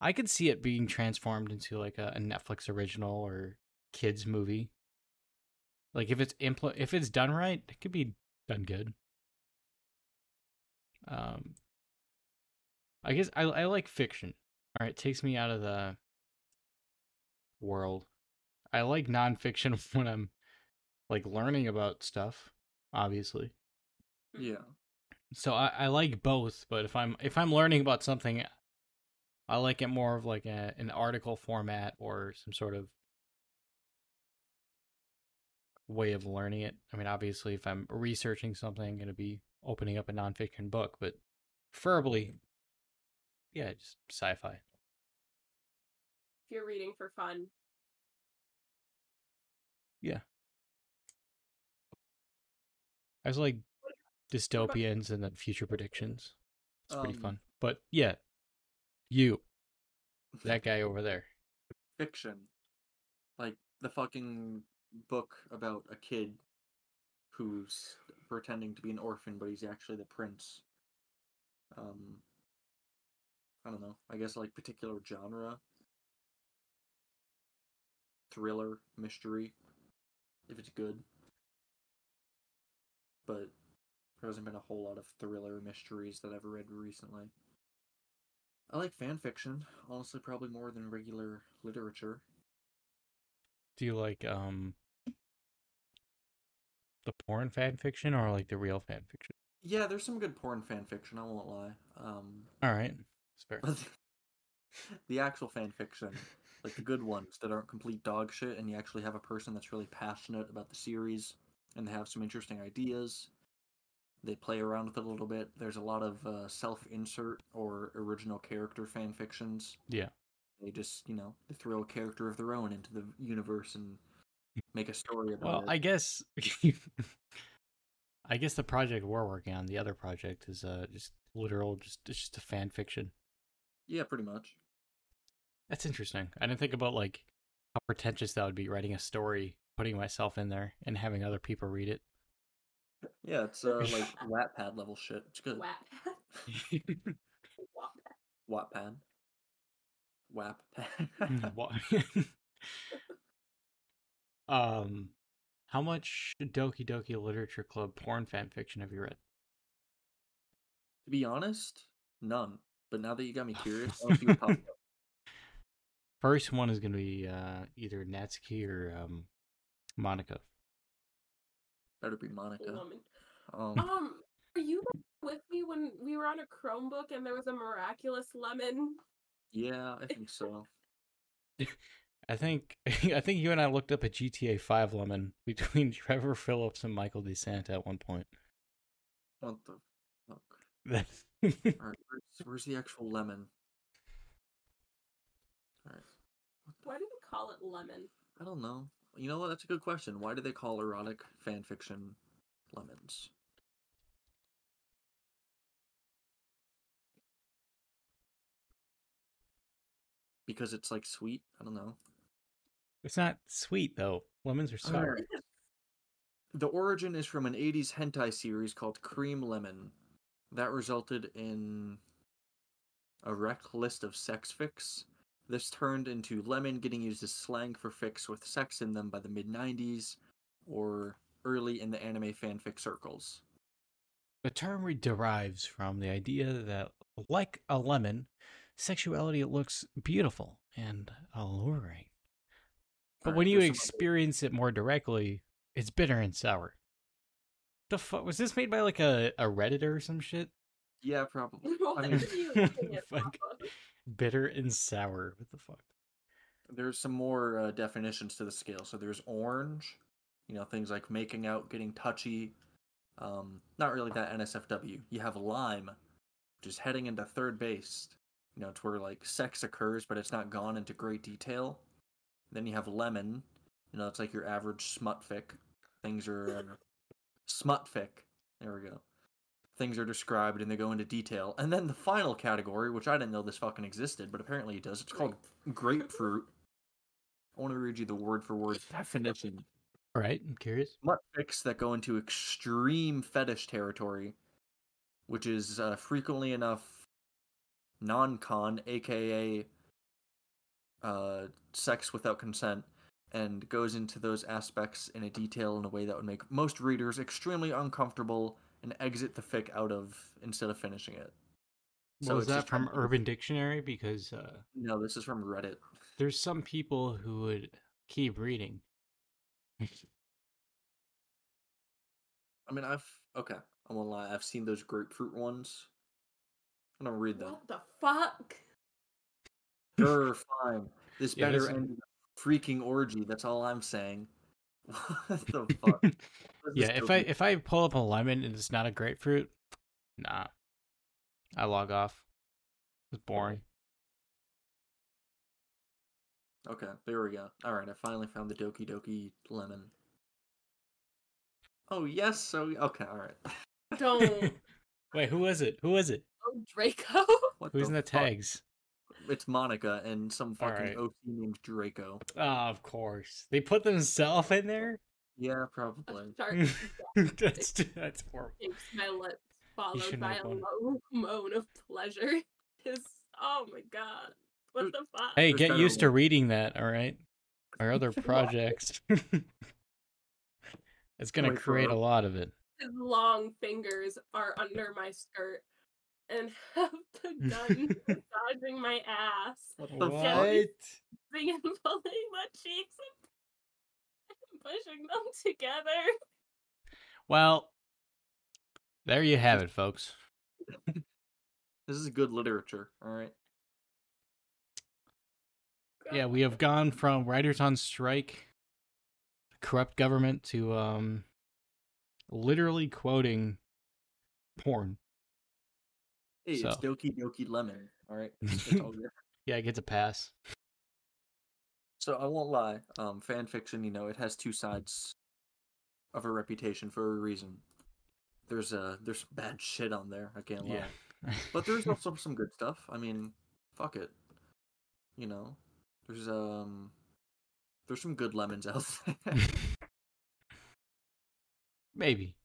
I could see it being transformed into like a, a Netflix original or kids movie. Like if it's impl- if it's done right, it could be done good. Um, I guess I I like fiction. All right, it takes me out of the world. I like nonfiction (laughs) when I'm like learning about stuff, obviously. yeah. So I, I like both, but if I'm if I'm learning about something, I like it more of like a, an article format or some sort of way of learning it. I mean, obviously, if I'm researching something, I'm going to be opening up a nonfiction book, but preferably, yeah, just sci-fi. If you're reading for fun, Yeah. I was like dystopians and then future predictions. It's pretty Um, fun. But yeah, you, that guy over (laughs) there. fiction. Like the fucking book about a kid who's pretending to be an orphan, but he's actually the prince. Um, I don't know. I guess like particular genre. Thriller, mystery, if it's good. But there hasn't been a whole lot of thriller mysteries that I've read recently. I like fan fiction, honestly, probably more than regular literature. Do you like um the porn fan fiction or like the real fan fiction? Yeah, there's some good porn fan fiction. I won't lie. Um, All right, fair. but (laughs) the actual fan fiction, like the good (laughs) ones that aren't complete dog shit, and you actually have a person that's really passionate about the series, and they have some interesting ideas. They play around with it a little bit. There's a lot of uh, self-insert or original character fan fictions. Yeah. They just, you know, they throw a character of their own into the universe and (laughs) make a story about Well, it. I guess I guess the project we're working on, the other project, is uh just literal, just it's just a fan fiction. Yeah, pretty much. That's interesting. I didn't think about like how pretentious that would be writing a story, putting myself in there, and having other people read it. Yeah, it's uh, (laughs) like Wattpad level shit. It's good. whack. Wattpad. (laughs) Wappad. Wha- (laughs) um, how much Doki Doki Literature Club porn fan fiction have you read? to be honest, none. But now that you got me curious, I'll see what pops (laughs) up. First one is gonna be uh either Natsuki or um Monika. Better be Monika. Um, Um, were you (laughs) with me when we were on a Chromebook and there was a miraculous lemon? yeah, I think (laughs) so. I think I think you and I looked up a GTA Five lemon between Trevor Phillips and Michael DeSanta at one point. What the fuck? That's Alright, where's, where's the actual lemon? Alright. Why do we call it lemon? I don't know. You know what? That's a good question. Why do they call erotic fan fiction lemons? Because it's like sweet? I don't know. it's not sweet though. Lemons are sour. Alright. The origin is from an 80s hentai series called Cream Lemon. That resulted in a rec list of sex fics. This turned into lemon getting used as slang for fix with sex in them by the mid 90s or early in the anime fanfic circles. The term derives from the idea that, like a lemon, sexuality looks beautiful and alluring. But Alright, when you experience it more directly, it's bitter and sour. The fuck was this made by like a, a redditor or some shit? Yeah, probably. (laughs) What mean- are you (laughs) eating it Fuck. Bitter and sour. What the fuck? There's some more uh, definitions to the scale. So there's orange, you know, things like making out, getting touchy. Um, not really that NSFW. You have lime, which is heading into third base. You know, it's where like sex occurs, but it's not gone into great detail. Then you have lemon. You know, it's like your average smut fic. Things are (laughs) uh, smut fic. There we go. Things are described and they go into detail. And then the final category, which I didn't know this fucking existed, but apparently it does. It's called grapefruit. I want to read you the word for word definition. All right, I'm curious. Smut fics that go into extreme fetish territory, which is uh, frequently enough non-con, aka uh, sex without consent, and goes into those aspects in a detail in a way that would make most readers extremely uncomfortable and exit the fic out of instead of finishing it. So is that from kind of- Urban Dictionary? Because uh, No, this is from Reddit. there's some people who would keep reading. I mean, I've okay. I won't lie. I've seen those grapefruit ones. I don't read them. What the fuck? Sure, fine. This Yeah, better this- end in a freaking orgy. That's all I'm saying. (laughs) What the (laughs) fuck? Yeah, if I dope- if I pull up a lemon and it's not a grapefruit, nah. I log off. It's boring. Okay, there we go. All right, I finally found the Doki Doki lemon. Oh yes, so okay, all right. Don't. (laughs) Wait, who was it? Who was it? oh, Draco. What Who's in the fuck? tags? It's Monika and some fucking Alright. OC named Draco. Ah, of course. They put themselves in there. Yeah, probably. (laughs) that's that's horrible. shakes my lips, followed by a low (laughs) moan of pleasure. Is oh my god. What the fuck? Hey, get better used to ones. reading that, all right? Our other (laughs) projects. it's gonna Wait for create a lot of it. His long fingers are under my skirt and (laughs) have begun (laughs) massaging my ass, What the fuck? What? pushing and (laughs) pulling my cheeks and pushing them together. Well, there you have it, folks. This is good literature, alright? Yeah, we have gone from writers on strike, corrupt government to um literally quoting porn. Hey, it's So. Doki Doki Lemon, alright? All. (laughs) Yeah, it gets a pass. So I won't lie, um, fan fiction, you know, it has two sides of a reputation for a reason. There's uh there's bad shit on there, I can't lie. Yeah. (laughs) But there's also some good stuff. I mean, fuck it. You know, there's um, there's some good lemons out there. (laughs) Maybe.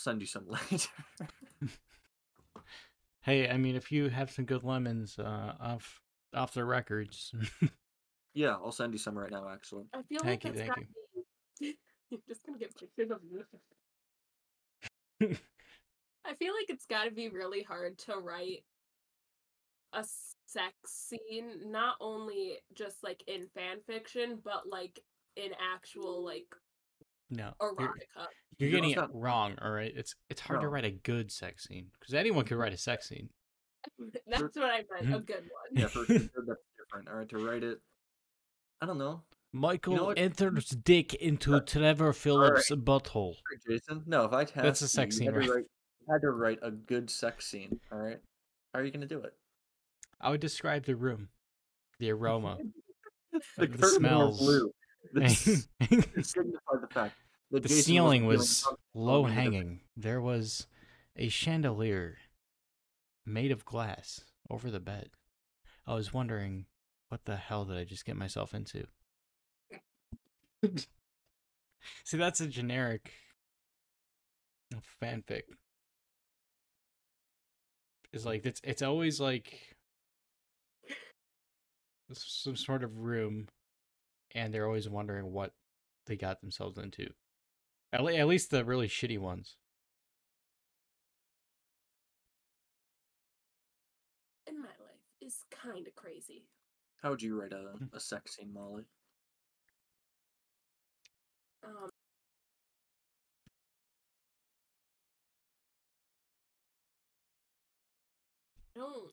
Send you some (laughs) later. Hey, I mean, if you have some good lemons uh, off off the records, (laughs) yeah, I'll send you some right now. Actually, I feel Thank like you, thank gotta. (laughs) You're just gonna get pictures of you. I feel like it's got to be really hard to write a sex scene, not only just like in fan fiction, but like in actual like no, you're, you're getting it wrong. All right, it's it's hard to write a good sex scene because anyone could write a sex scene. (laughs) That's what I meant. A good one. yeah, for sure (laughs) that's different. All right, to write it, I don't know. Michael what? enters dick into Uh, Trevor Phillips' butthole. Jason, no, if I tasked That's a sex you scene, had to right? write, had to write a good sex scene. All right, how are you gonna do it? I would describe the room, the aroma, (laughs) The, the curtains were smells. blue. This the signified the fact that Jason ceiling was low hanging. There was a chandelier made of glass over the bed. I was wondering, what the hell did I just get myself into? (laughs) See, that's a generic fanfic. It's like it's it's always like some sort of room, and they're always wondering what they got themselves into. At, le- at least the really shitty ones. In my life is kind of crazy. How would you write Hmm. a, a sex scene, Molly? Um, I don't.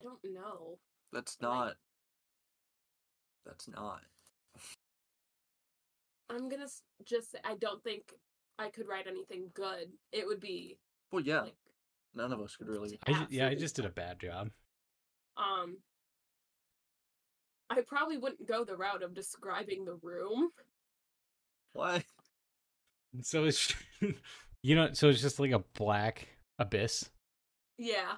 I don't know. That's Like- not. That's not. I'm gonna just. say I don't think I could write anything good. It would be Well, yeah, like none of us could really. I ju- yeah, I just did a bad job. um. I probably wouldn't go the route of describing the room. Why? So it's (laughs) you know, so it's just like a black abyss. Yeah.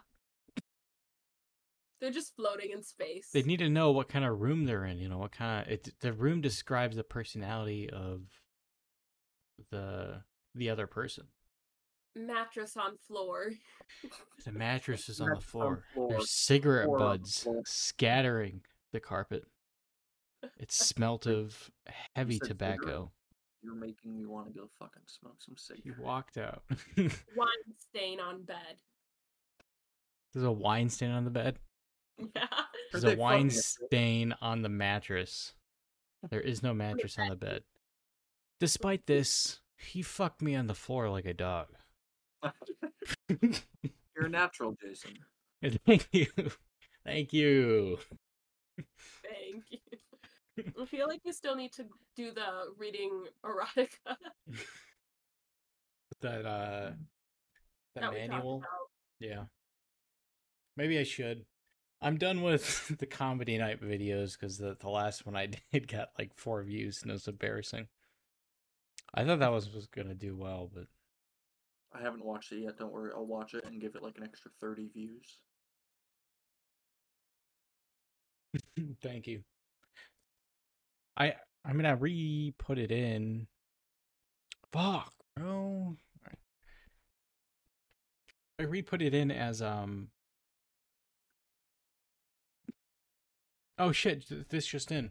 They're just floating in space. They need to know what kind of room they're in. You know, what kind of it. The room describes the personality of the the other person. Mattress on floor. The mattress is on the Mattress on floor. floor, There's cigarette floor buds floor. scattering the carpet. It (laughs) smelt of heavy said cigarette. tobacco. You're making me want to go fucking smoke some He cigarettes. walked out. Wine stain on bed. There's a wine stain on the bed. (laughs) Yeah. There's a wine stain on the mattress. There is no mattress on the bed. Despite this, he fucked me on the floor like a dog. (laughs) You're a natural, Jason. (laughs) Thank you. Thank you. Thank you. I feel like you still need to do the reading erotica That uh that that manual. Yeah. Maybe I should. I'm done with (laughs) the comedy night videos because the, the last one I (laughs) did got like four views and it was embarrassing. I thought that was, was gonna do well, but I haven't watched it yet. Don't worry, I'll watch it and give it like an extra thirty views. (laughs) thank you. I I mean I re put it in. Fuck, bro. I re put it in as um Oh shit, this just in.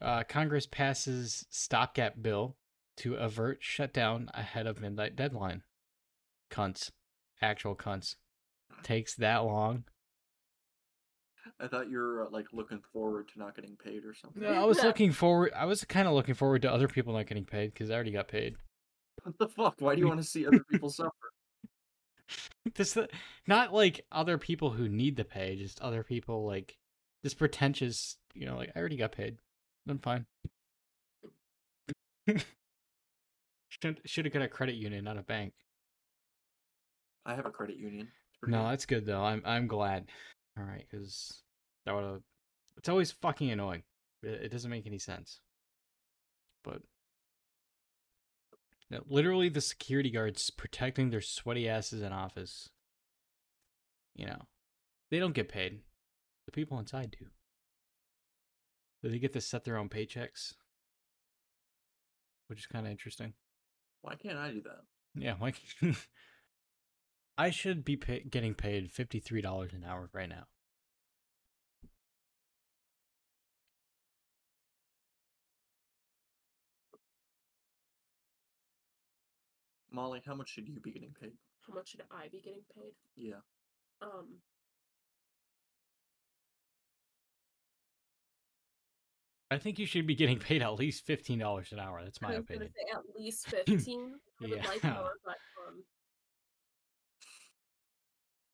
Uh, Congress passes stopgap bill to avert shutdown ahead of midnight deadline. Cunts. Actual cunts. Takes that long. I thought you were uh, like looking forward to not getting paid or something. No, I was looking forward. I was kind of looking forward to other people not getting paid because I already got paid. What the fuck? Why do you want to see other people (laughs) suffer? (laughs) This, uh, not like other people who need the pay, just other people like this pretentious. You know, like I already got paid. I'm fine. (laughs) should should have got a credit union, not a bank. I have a credit union. No, good. that's good though. I'm I'm glad. All right, because that would have. It's always fucking annoying. It, it doesn't make any sense. But no, literally, the security guards protecting their sweaty asses in office. You know, they don't get paid. The people inside do. Do they get to set their own paychecks? Which is kind of interesting. Why can't I do that? Yeah, like (laughs) I should be pay- getting paid fifty three dollars an hour right now. Molly, how much should you be getting paid? How much should I be getting paid? Yeah. Um, I think you should be getting paid at least fifteen dollars an hour. That's my I was opinion. say at least (clears throat) fifteen. I would like Yeah. (laughs) more, but um,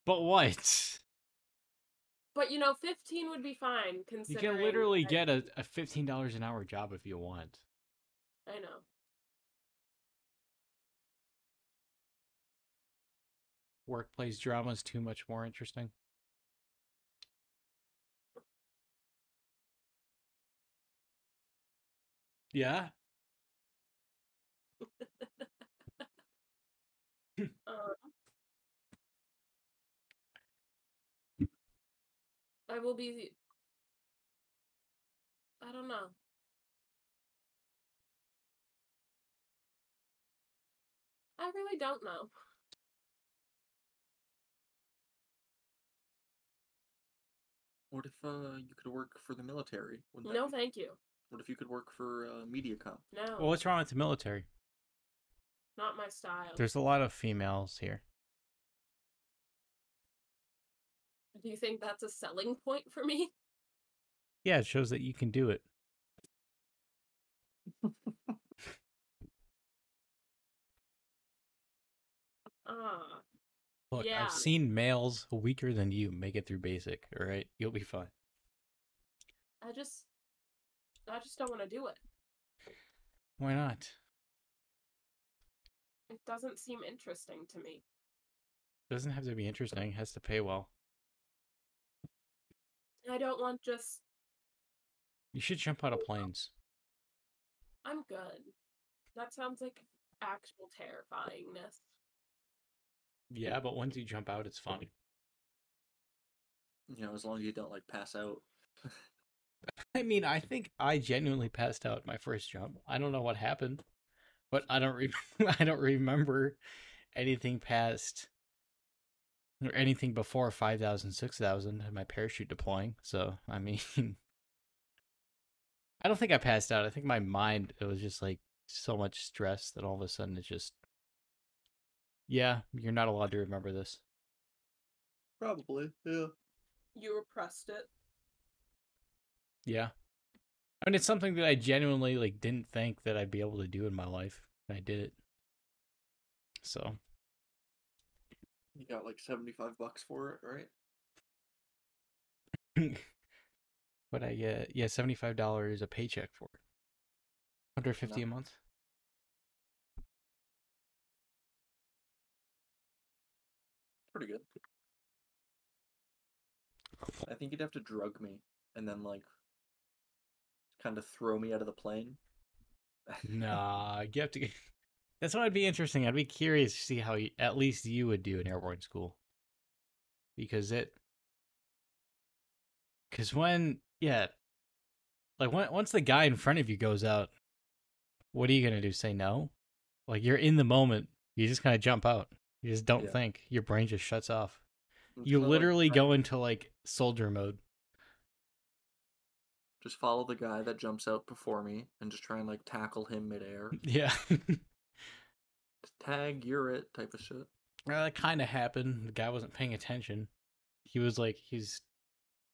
But what? but you know, fifteen would be fine Considering You can literally I- get a, a fifteen dollars an hour job if you want. I know. Workplace drama is too much more interesting. Yeah. Um, (laughs) I will be. I don't know. I really don't know. What if uh, you could work for the military? Wouldn't that No, be- thank you. What if you could work for uh, MediaCom? No, Well, what's wrong with the military? not my style. There's a lot of females here. Do you think that's a selling point for me? (laughs) Yeah, it shows that you can do it. (laughs) Ah, Look, Yeah. I've seen males weaker than you make it through basic. All right, you'll be fine. I just, I just don't want to do it. Why not? It doesn't seem interesting to me. Doesn't have to be interesting. It has to pay well. I don't want just. You should jump out of planes. I'm good. That sounds like actual terrifyingness. Yeah, but once you jump out, it's fun. You know, as long as you don't like pass out. (laughs) I mean, I think I genuinely passed out my first jump. I don't know what happened, but I don't re- (laughs) I don't remember anything past or anything before 5,000, 6,000 and my parachute deploying. So, I mean, (laughs) I don't think I passed out. I think my mind it was just like so much stress that all of a sudden it just yeah, you're not allowed to remember this. Probably, yeah. You repressed it. Yeah. I mean, it's something that I genuinely like didn't think that I'd be able to do in my life, and I did it. So You got like seventy five bucks for it, right? (laughs) what I get, yeah, seventy five dollars a paycheck for it. Hundred fifty a month. Pretty good. I think you'd have to drug me and then like kind of throw me out of the plane. Nah, you have to. (laughs) That's what would be interesting. I'd be curious to see how you, at least you would do in airborne school, because it, because when yeah, like when, once the guy in front of you goes out, what are you gonna do? Say no? Like you're in the moment. You just kind of jump out. You just don't Yeah. think. Your brain just shuts off. I'm You gonna, like, literally go into like soldier mode. just follow the guy that jumps out before me and just try and like tackle him midair. (laughs) Yeah. Tag, you're it type of shit. Well, that kind of happened. The guy wasn't paying attention. He was like, he's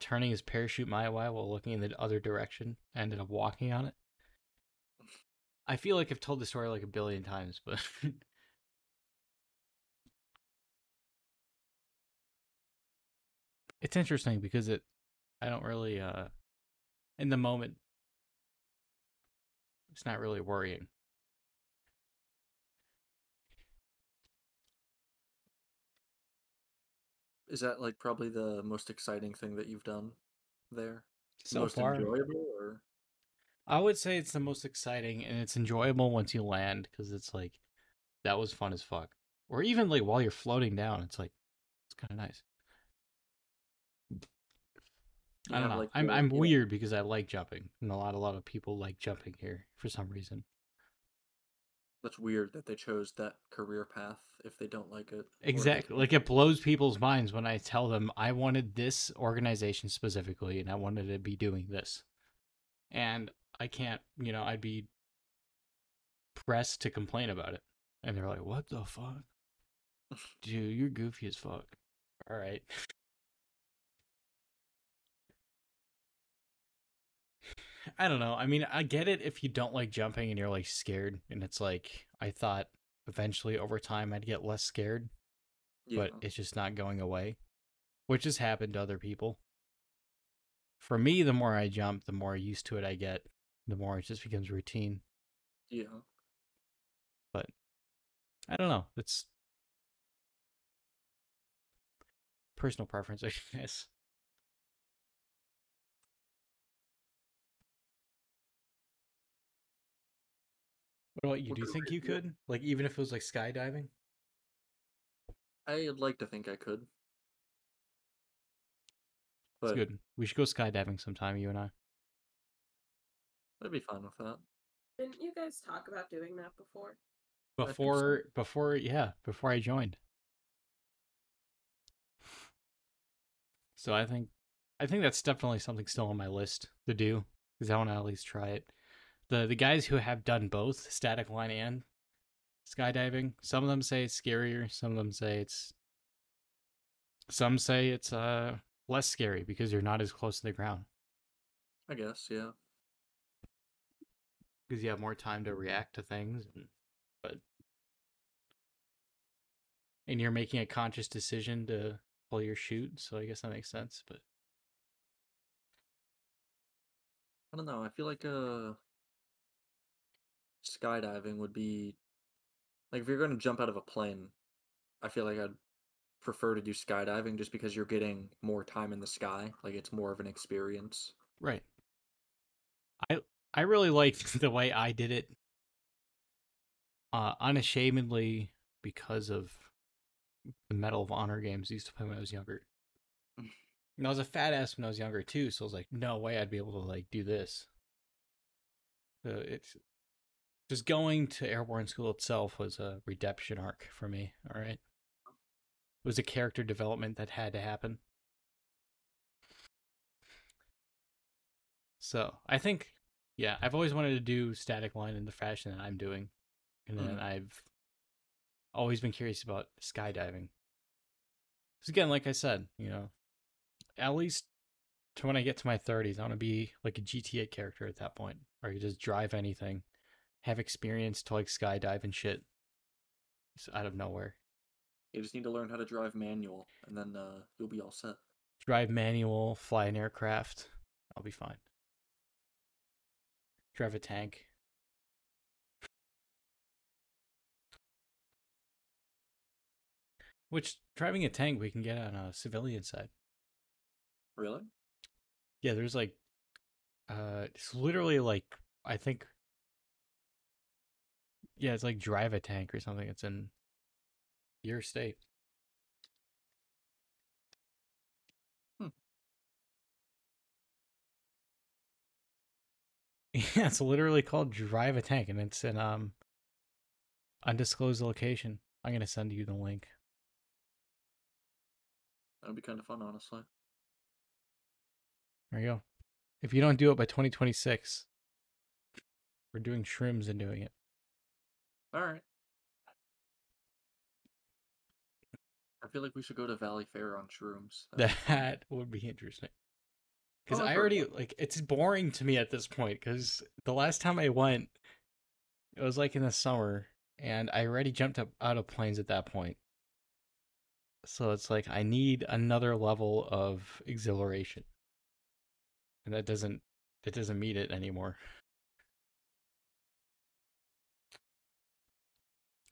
turning his parachute my way while looking in the other direction. I ended up walking on it. I feel like I've told the story like a billion times, but (laughs) it's interesting because it, I don't really, uh, in the moment, it's not really worrying. Is that like probably the most exciting thing that you've done there? So most far, enjoyable or I would say it's the most exciting and it's enjoyable once you land because it's like that was fun as fuck. Or even like while you're floating down, it's like it's kind of nice. I don't know. like, I'm I'm you know- weird because I like jumping, and a lot a lot of people like jumping here for some reason. That's weird that they chose that career path if they don't like it. or if they Exactly. Like it blows people's minds when I tell them I wanted this organization specifically, and I wanted to be doing this, and I can't. You know, I'd be pressed to complain about it, and they're like, "What the fuck, (laughs) dude? You're goofy as fuck." All right. I don't know. I mean, I get it if you don't like jumping and you're like scared, and it's like I thought eventually over time I'd get less scared, yeah. but it's just not going away, which has happened to other people. For me, the more I jump, the more used to it I get, the more it just becomes routine. yeah. But I don't know. It's personal preference, (laughs) I guess. What about you? Do you think you you could? Like, even if it was like skydiving? I'd like to think I could. It's But good. We should go skydiving sometime, you and I. I'd be fine with that. Didn't you guys talk about doing that before? think so. Before, before, yeah, before I joined. So I think, I think that's definitely something still on my list to do because I want to at least try it. The The guys who have done both static line and skydiving, some of them say it's scarier. Some of them say it's. Some say it's uh less scary because you're not as close to the ground I guess, yeah. because you have more time to react to things. And, but and you're making a conscious decision to pull your chute, so I guess that makes sense. But I don't know. I feel like uh skydiving would be like if you're going to jump out of a plane, I feel like I'd prefer to do skydiving just because you're getting more time in the sky. Like it's more of an experience. right, I I really liked (laughs) the way I did it, uh, unashamedly because of the Medal of Honor games I used to play when I was younger. (laughs) And I was a fat ass when I was younger too, so I was like, no way I'd be able to like do this. So it's just going to airborne school itself was a redemption arc for me. All right, it was a character development that had to happen. So I think, yeah, I've always wanted to do static line in the fashion that I'm doing, and then Mhm. I've always been curious about skydiving. Because again, like I said, you know, at least to when I get to my 30s, I want to be like a GTA character at that point, where I can just drive anything, have experience to like skydive and shit. Just out of nowhere. You just need to learn how to drive manual, and then uh, you'll be all set. Drive manual, fly an aircraft. I'll be fine. Drive a tank. Which driving a tank we can get on a civilian side. Really? Yeah, there's like uh it's literally like I think Yeah, it's like drive a tank or something. It's in your state. Hmm. (laughs) Yeah, it's literally called drive a tank and it's in um undisclosed location. I'm gonna send you the link. That'd be kind of fun, honestly. There you go. If you don't do it by 2026, we're doing shrooms and doing it. All right. I feel like we should go to Valleyfair on shrooms. That would be interesting. Because Oh, I already like it's boring to me at this point. Because the last time I went, it was like in the summer, and I already jumped up out of planes at that point. So it's like I need another level of exhilaration, and that doesn't that doesn't meet it anymore.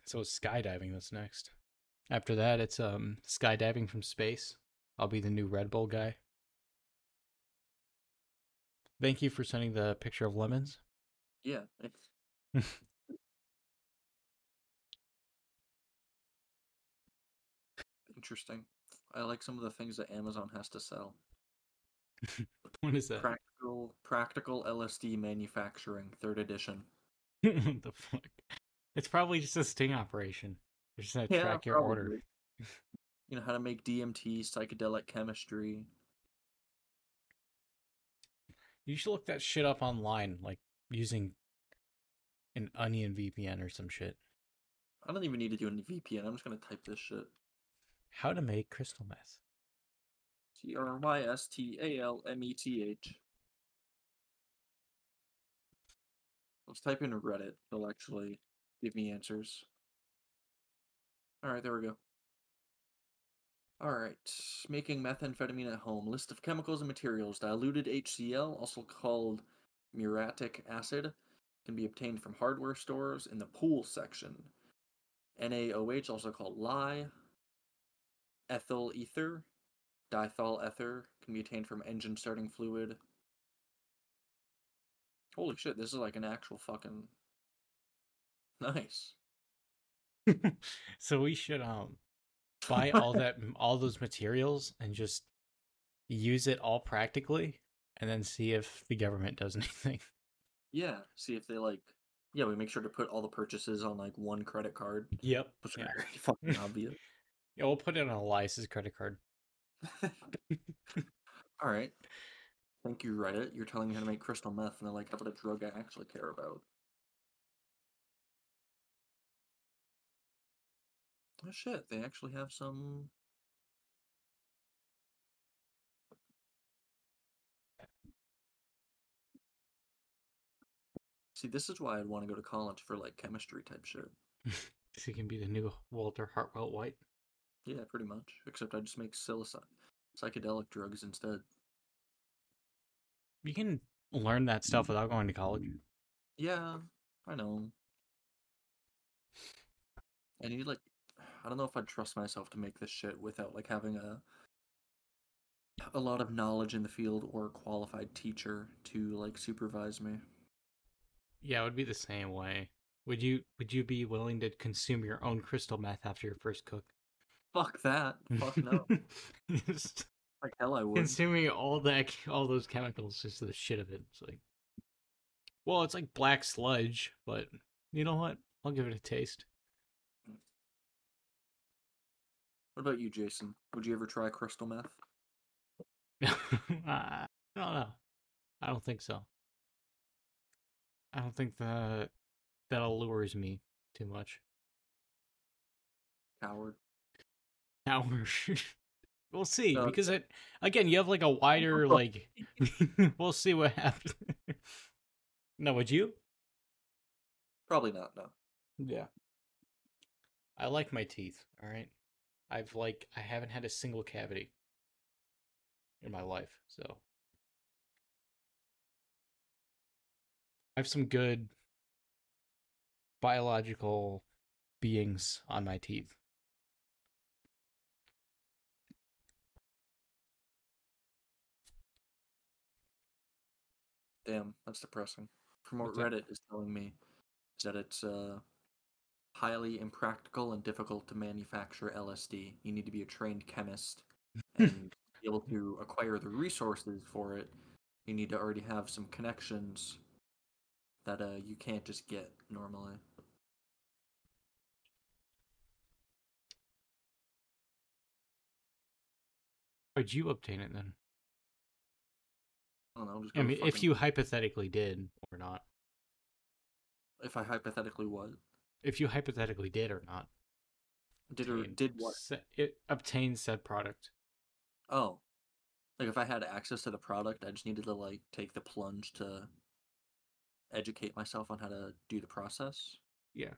So it's skydiving that's next. After that, it's um skydiving from space. I'll be the new Red Bull guy. Thank you for sending the picture of lemons. Yeah. (laughs) Interesting. I like some of the things that Amazon has to sell. (laughs) What is that? Practical, practical LSD manufacturing, third edition. what (laughs) the fuck? It's probably just a sting operation. They're just gonna track your order. You know how to make DMT, psychedelic chemistry. You should look that shit up online, like using an Onion VPN or some shit. I don't even need to do any VPN. I'm just gonna type this shit. How to make crystal meth. T R Y S T A L M E T H. Let's type in Reddit. It'll actually give me answers. Alright, there we go. Alright, making methamphetamine at home. List of chemicals and materials. Diluted HCl, also called muriatic acid, can be obtained from hardware stores in the pool section. NaOH, also called lye. Ethyl ether, Diethyl ether can be obtained from engine starting fluid. Holy shit, this is like an actual fucking nice. (laughs) so we should um buy all that all those materials and just use it all practically and then see if the government does (laughs) anything. Yeah, see if they like yeah, we make sure to put all the purchases on like one credit card. Yep. Which Yeah. (laughs) fucking obvious. Yeah, we'll put it on Elias's credit card. Alright. Thank you, Reddit. You're telling me how to make crystal meth and they're like, how about a drug I actually care about? Oh shit, they actually have some See, this is why I'd want to go to college for like chemistry type shit. (laughs) So he can be the new Walter Hartwell White. Yeah, pretty much. Except I just make psilocybin psychedelic drugs instead. You can learn that stuff without going to college. Yeah, I know. (laughs) I need like I don't know if I'd trust myself to make this shit without like having a a lot of knowledge in the field or a qualified teacher to like supervise me. Yeah, it would be the same way. Would you would you be willing to consume your own crystal meth after your first cook? Fuck that. Fuck no. (laughs) Just like hell I would. consuming all that all those chemicals just for the shit of it. It's like Well, it's like black sludge, but you know what? I'll give it a taste. What about you, Jason? Would you ever try crystal meth? (laughs) I don't know. I don't think so. I don't think that that allures me too much. Coward. Coward. (laughs) We'll see because it again you have like a wider (laughs) like. we'll see what happens. no, would you? Probably not. No. Yeah. I like my teeth. All right. I've like I haven't had a single cavity in my life, so I have some good biological beings on my teeth. Damn, that's depressing. From what? Reddit is telling me, is that it's uh, highly impractical and difficult to manufacture LSD. You need to be a trained chemist (laughs) and be able to acquire the resources for it. You need to already have some connections that uh, you can't just get normally. How'd you obtain it then? I don't know. Just I mean, if you hypothetically did or not. if I hypothetically was If you hypothetically did or not. did or obtain did what? sa- it obtained said product. Oh, like if I had access to the product, I just needed to like take the plunge to educate myself on how to do the process. Yeah.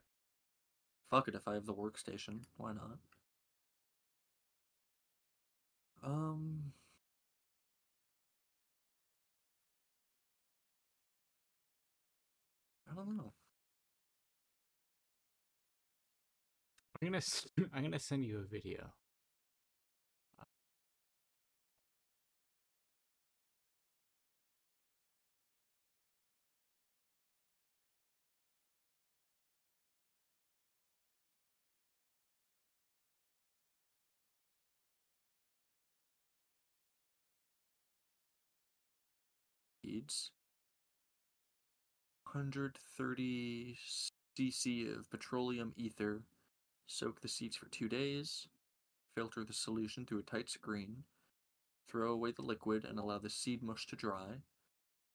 Fuck it, if I have the workstation, why not? Um. I don't know. I'm gonna (laughs) I'm gonna send you a video. Seeds. 130 cc of petroleum ether. Soak the seeds for two days. Filter the solution through a tight screen. Throw away the liquid and allow the seed mush to dry.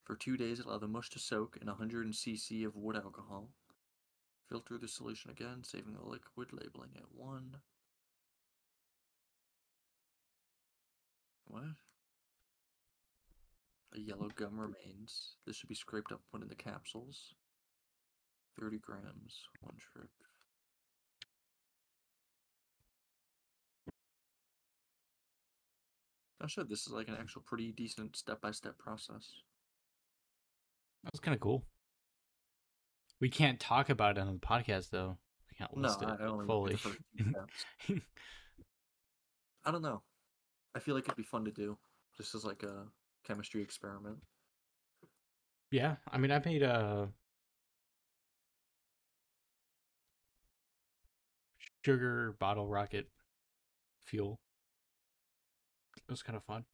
For two days, allow the mush to soak in 100 cc of wood alcohol. Filter the solution again, saving the liquid, labeling it 1. What? A yellow gum remains. This should be scraped up put in the capsules. 30 grams, one trip. Oh shit, this is like an actual pretty decent step-by-step process. That was kind of cool. We can't talk about it on the podcast though. We can't No, list I it I only fully. the first (laughs) two steps. I don't know. I feel like it'd be fun to do, just as like a chemistry experiment. yeah, I mean, I made a sugar bottle rocket fuel. It was kind of fun.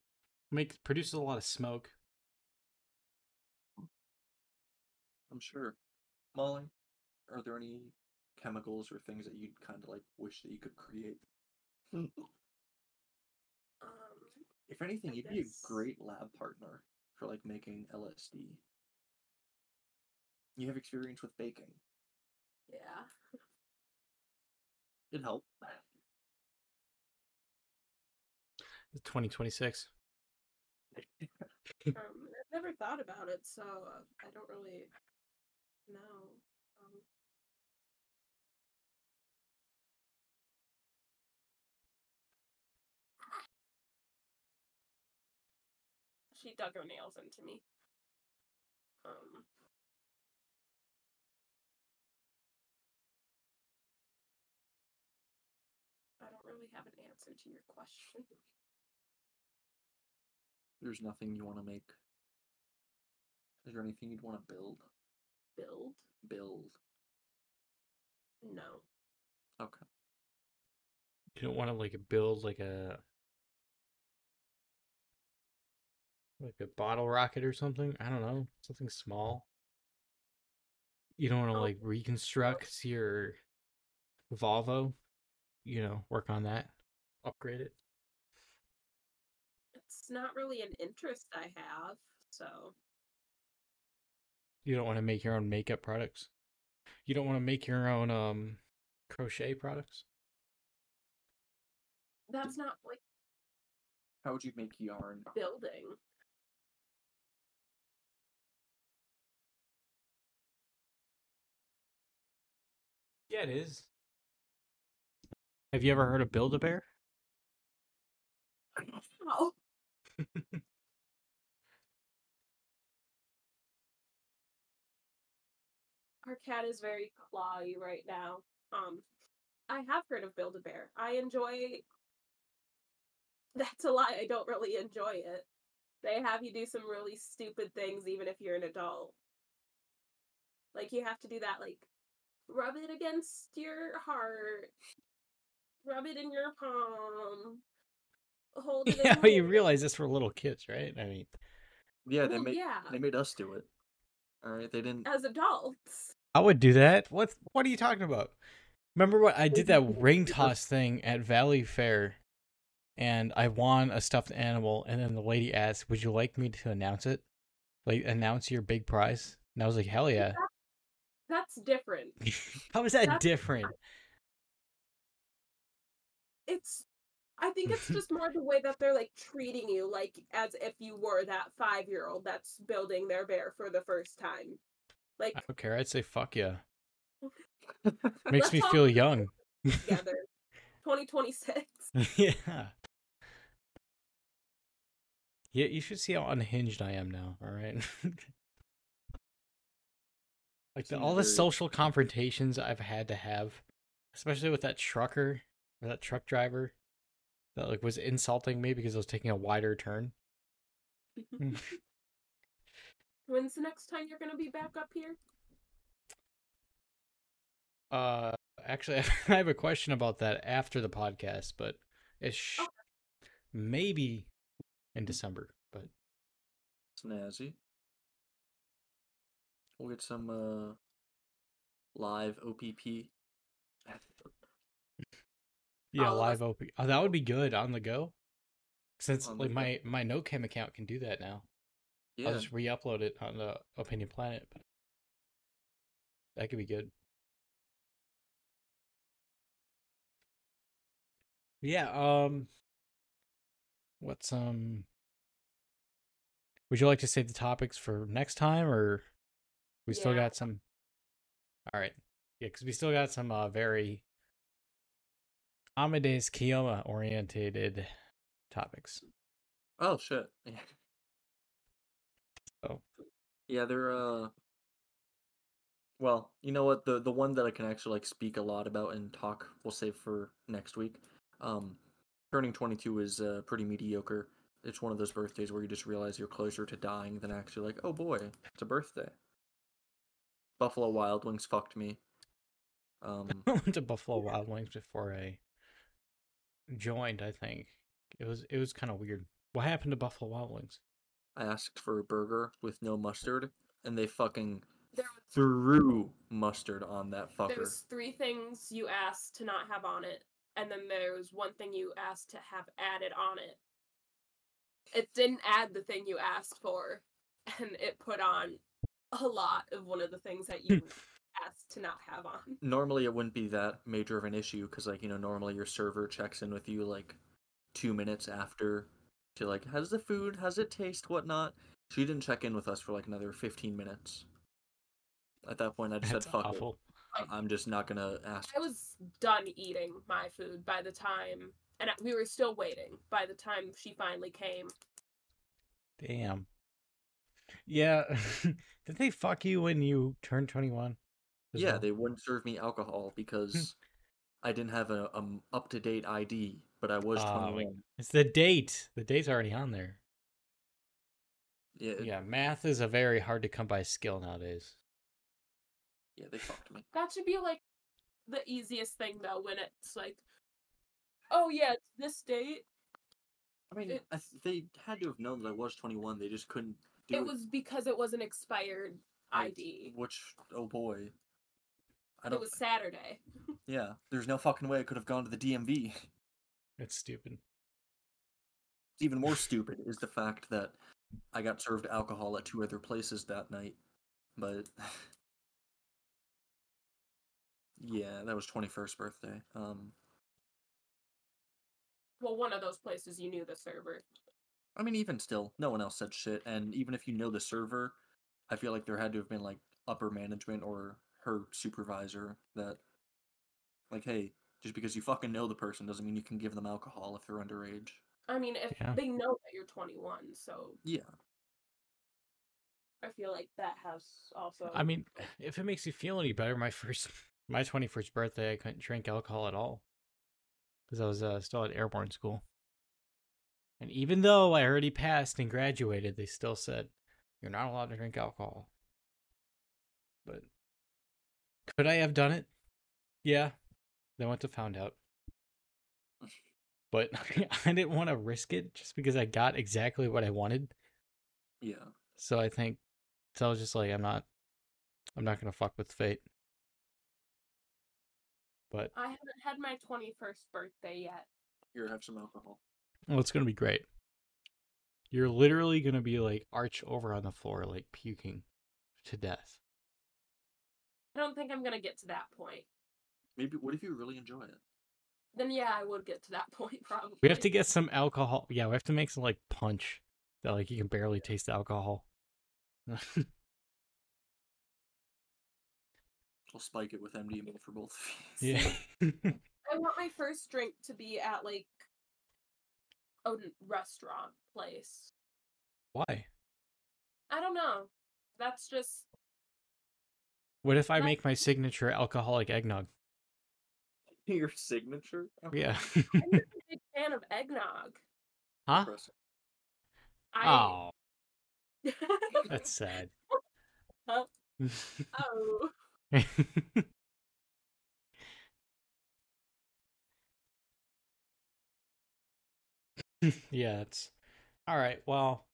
Make produces a lot of smoke. I'm sure. Molly, are there any chemicals or things that you'd kind of like wish that you could create? Um, If anything, you'd be a great lab partner for like making LSD. You have experience with baking. yeah. It'd help. Twenty twenty six. Um, (laughs) I've never thought about it, so uh, I don't really know. Um, she dug her nails into me. Um, I don't really have an answer to your question. There's nothing you want to make. Is there anything you'd want to build? Build? Build. No. Okay. You don't want to like build like a like a bottle rocket or something. I don't know, something small. You don't want to Oh. like reconstruct your Volvo. You know, work on that, upgrade it. It's not really an interest I have, so You don't want to make your own makeup products. You don't want to make your own um crochet products. that's not like How would you make yarn? building. Yeah, it is. Have you ever heard of Build a Bear? (laughs) Oh, (laughs) our cat is very clawy right now. Um, I have heard of Build a Bear. I enjoy. (laughs) That's a lie. I don't really enjoy it. They have you do some really stupid things, even if you're an adult. Like you have to do that, like rub it against your heart, rub it in your palm, hold it. Yeah, (laughs) but you realize this for little kids, right? I mean, Yeah, they Well, made yeah, they made us do it. All right, they didn't. as adults. I would do that. What What are you talking about? Remember what I did that ring toss thing at Valleyfair, and I won a stuffed animal, and then the lady asked, "Would you like me to announce it? Like announce your big prize?" And I was like, "Hell yeah!" That's different. (laughs) How is that That's- different? It's I think it's (laughs) just more the way that they're like treating you like as if you were that 5-year-old that's building their bear for the first time. Like I don't care. I'd say fuck yeah. (laughs) Makes me feel young. (laughs) together. 2026. yeah. Yeah, you should see how unhinged I am now. All right. like the, all the social confrontations I've had to have, especially with that trucker or that truck driver that like was insulting me because I was taking a wider turn. (laughs) When's the next time you're going to be back up here? Uh, actually, (laughs) I have a question about that after the podcast, but it's sh- Okay. maybe in December. But Snazzy. We'll get some uh live OPP. Yeah, All live OP. Oh, that would be good on the go. Since On like go. my my NoCam account can do that now. Yeah, I'll just re-upload it on the Opinion Planet. That could be good. Yeah. Um. What's um. Would you like to save the topics for next time, or we still Yeah. got some? All right. Yeah, because we still got some uh very Amadeus Kiyoma orientated topics. Oh shit. (laughs) Yeah. So Yeah, they're uh well, you know what, the the one that I can actually like speak a lot about and talk we'll save for next week. Um turning 22 is uh pretty mediocre. It's one of those birthdays where you just realize you're closer to dying than actually like, "Oh boy, it's a birthday." Buffalo Wild Wings fucked me. Um (laughs) I went to Buffalo Wild Wings before I joined. I think it was it was kind of weird. What happened to Buffalo Wild Wings? I asked for a burger with no mustard and they fucking There was, threw mustard on that there fucker. was three things you asked to not have on it, and then there was one thing you asked to have added on it. It didn't add the thing you asked for, (laughs) and it put on a lot of one of the things that you asked (laughs) to not have on. (laughs) Normally, it wouldn't be that major of an issue because, like, you know, normally your server checks in with you like two minutes after to like, how's the food? How's it taste? Whatnot. She didn't check in with us for like another fifteen minutes. At that point, I just That's said, "Fuck awful. it." I'm just not gonna ask. I was done eating my food by the time, and we were still waiting by the time she finally came. Damn. Yeah. (laughs) Did they fuck you when you turned 21? yeah, well. they wouldn't serve me alcohol hmm. because I didn't have a, um, a up to date ID, but I was 21. It's the date. The date's already on there. Yeah. Yeah, math is a very hard to come by skill nowadays. Yeah, they fucked me. That should be like the easiest thing though when it's like oh yeah, it's this date. I mean, it, I th- they had to have known that I was 21. They just couldn't do it. It was because it was an expired ID. Which, oh boy i It don't was Saturday. (laughs) Yeah, there's no fucking way I could have gone to the DMV. It's stupid. Even more stupid is the fact that I got served alcohol at two other places that night. But (laughs) yeah, that was 21st birthday. Um Well, one of those places you knew the server. I mean, even still, no one else said shit. And even if you know the server, I feel like there had to have been like upper management or her supervisor that, like, hey, just because you fucking know the person doesn't mean you can give them alcohol if they're underage. I mean, if Yeah. they know that you're 21, so Yeah. I feel like that has also. I mean, (sighs) if it makes you feel any better, my first, (laughs) my twenty first birthday, I couldn't drink alcohol at all because I was uh, still at airborne school. And even though I already passed and graduated, they still said you're not allowed to drink alcohol. Could I have done it? Yeah. Then went to found out. But (laughs) I didn't want to risk it just because I got exactly what I wanted. Yeah. So I think so I was just like I'm not I'm not gonna fuck with fate. But I haven't had my 21st birthday yet. Here, have some alcohol. well, it's gonna be great. You're literally gonna be like arch over on the floor, like puking to death. I don't think I'm gonna get to that point. Maybe, what if you really enjoy it? Then yeah, I would get to that (laughs) point probably. We have to get some alcohol. Yeah, we have to make some like punch that like you can barely taste the alcohol. (laughs) I'll spike it with MDMA for both of you. yeah. (laughs) I want my first drink to be at like a restaurant place. Why? I don't know. That's just What if I That- make my signature alcoholic eggnog? (laughs) Your signature? Yeah. (laughs) I'm not a big fan of eggnog. huh? I Oh, that's (laughs) sad. Huh? oh yeah, it's all right. Well,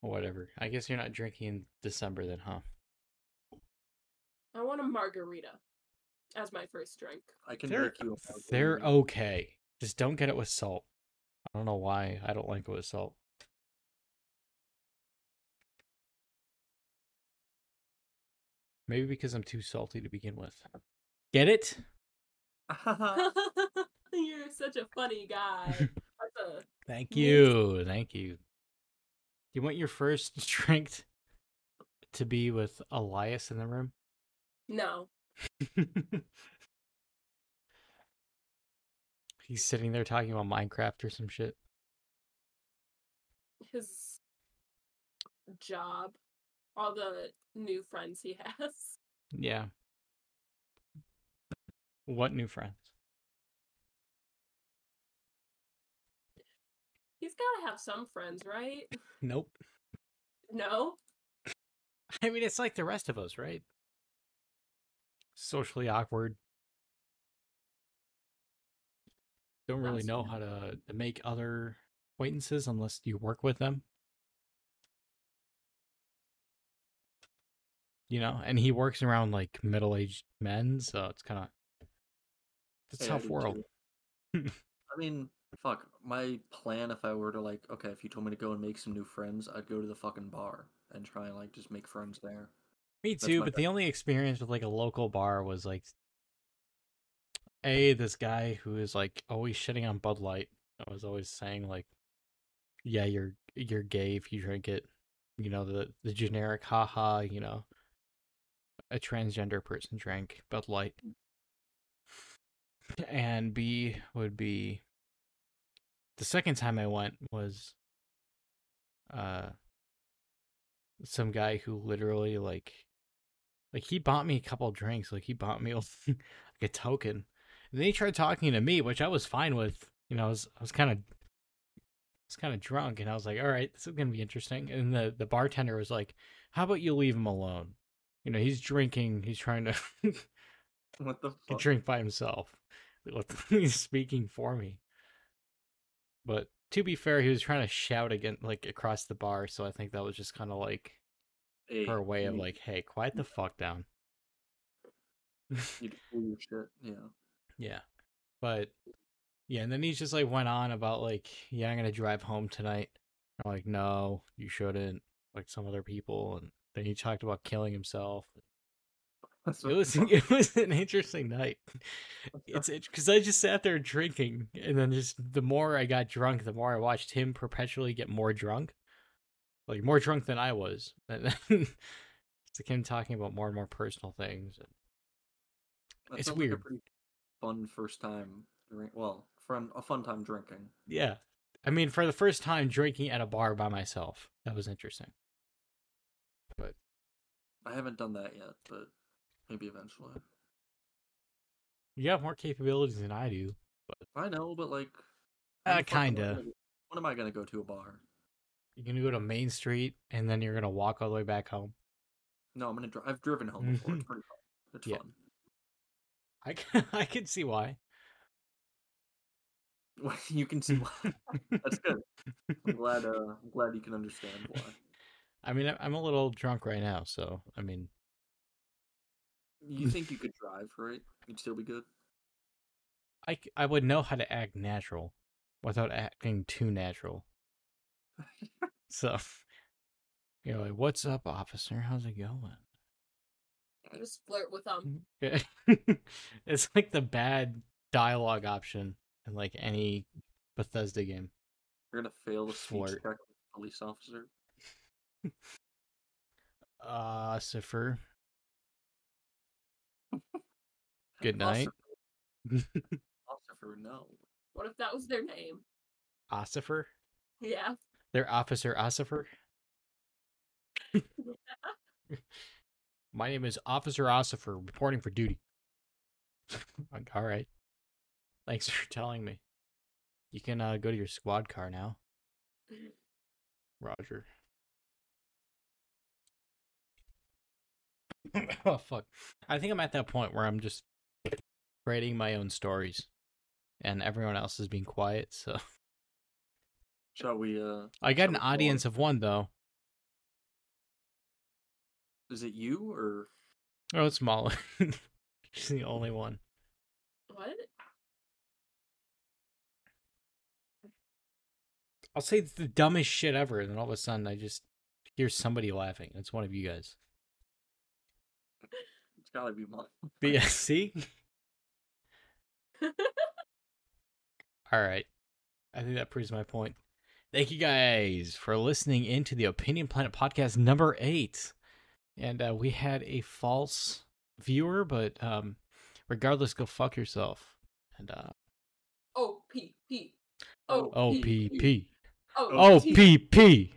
whatever. I guess you're not drinking in December then, huh? I want a margarita as my first drink. I can They're make you a they're okay. Just don't get it with salt. I don't know why I don't like it with salt. Maybe because I'm too salty to begin with. Get it? (laughs) You're such a funny guy. (laughs) That's a Thank you. Thank you. Do you want your first (laughs) drink to be with Elias in the room? no. (laughs) He's sitting there talking about Minecraft or some shit. His job, all the new friends he has. Yeah. What new friends? He's got to have some friends, right? Nope. No. I mean, it's like the rest of us, right? Socially awkward. Don't really That's know fair. how to, to make other acquaintances unless you work with them. You know, and he works around like middle aged men, so it's kind of it's a tough world. I mean, fuck. My plan, if I were to like, okay, if you told me to go and make some new friends, I'd go to the fucking bar and try and like just make friends there. Me That's too, but the only experience with like a local bar was like a this guy who is like always shitting on Bud Light. I was always saying like, yeah, you're you're gay if you drink it. You know the the generic haha. You know, a transgender person drank Bud Light. And B would be the second time I went was uh some guy who literally like like he bought me a couple drinks like he bought me (laughs) like a token. And then he tried talking to me which i was fine with you know i was i was kind of was kind of drunk and i was like all right this is gonna be interesting. And the the bartender was like how about you leave him alone? You know he's drinking he's trying to What the (laughs) fuck? drink by himself. (laughs) He's speaking for me but to be fair he was trying to shout again like across the bar so i think that was just kind of like Hey, her way of like hey quiet the fuck down (laughs) you do shit. Yeah. Yeah. But yeah, and then he just like went on about like, yeah, I'm gonna drive home tonight. I'm like, no, you shouldn't. Like some other people, and then he talked about killing himself. That's It was it was an interesting night. It's (laughs) because I just sat there drinking, and then just the more I got drunk, the more I watched him perpetually get more drunk, like more drunk than I was. (laughs) And then it's like him talking about more and more personal things. That it's like weird. pretty fun first time. Drink, well, fun a fun time drinking. Yeah, I mean, for the first time drinking at a bar by myself, that was interesting. But I haven't done that yet, but maybe eventually. you have more capabilities than I do. But... I know, but like, Uh, when the fuck am I kinda. When am I gonna go to a bar? You're gonna go to Main Street, and then you're gonna walk all the way back home. No, I'm gonna. drive. I've driven home before. It's (laughs) pretty fun. It's Yeah. fun. I can, (laughs) I can see why. you can see why. (laughs) That's good. I'm glad. Uh, I'm glad you can understand why. I mean, I'm a little drunk right now, so I mean, You think you could drive, right? You'd still be good. I, I would know how to act natural without acting too natural. (laughs) So, you know, like, what's up, officer? How's it going? I Just flirt with them. Yeah. (laughs) it's like the bad dialogue option in like any Bethesda game. You're gonna fail the Flirt. check with a police officer. (laughs) Uh, Cipher. Good night. Ossifer, (laughs) Ossifer, no. What if that was their name? Ossifer? Yeah. They're Officer Ossifer? (laughs) (laughs) My name is Officer Ossifer, reporting for duty. Like, All right. Thanks for telling me. You can uh, go to your squad car now. Roger. oh fuck! I think I'm at that point where I'm just writing my own stories, and everyone else is being quiet. So (laughs) Shall we? uh I got an we go audience of one though. Is it you or? Oh, it's Molly. (laughs) She's the only one. What? I'll say the dumbest shit ever, and then all of a sudden I just hear somebody laughing. It's one of you guys. It's gotta be mine. But yeah, (laughs) see? (laughs) All right. I think that proves my point. Thank you guys for listening into the Opinion Planet podcast number eight. And uh, we had a false viewer, but um, regardless, go fuck yourself. And uh, O P P. Oh, OPP. O OPP.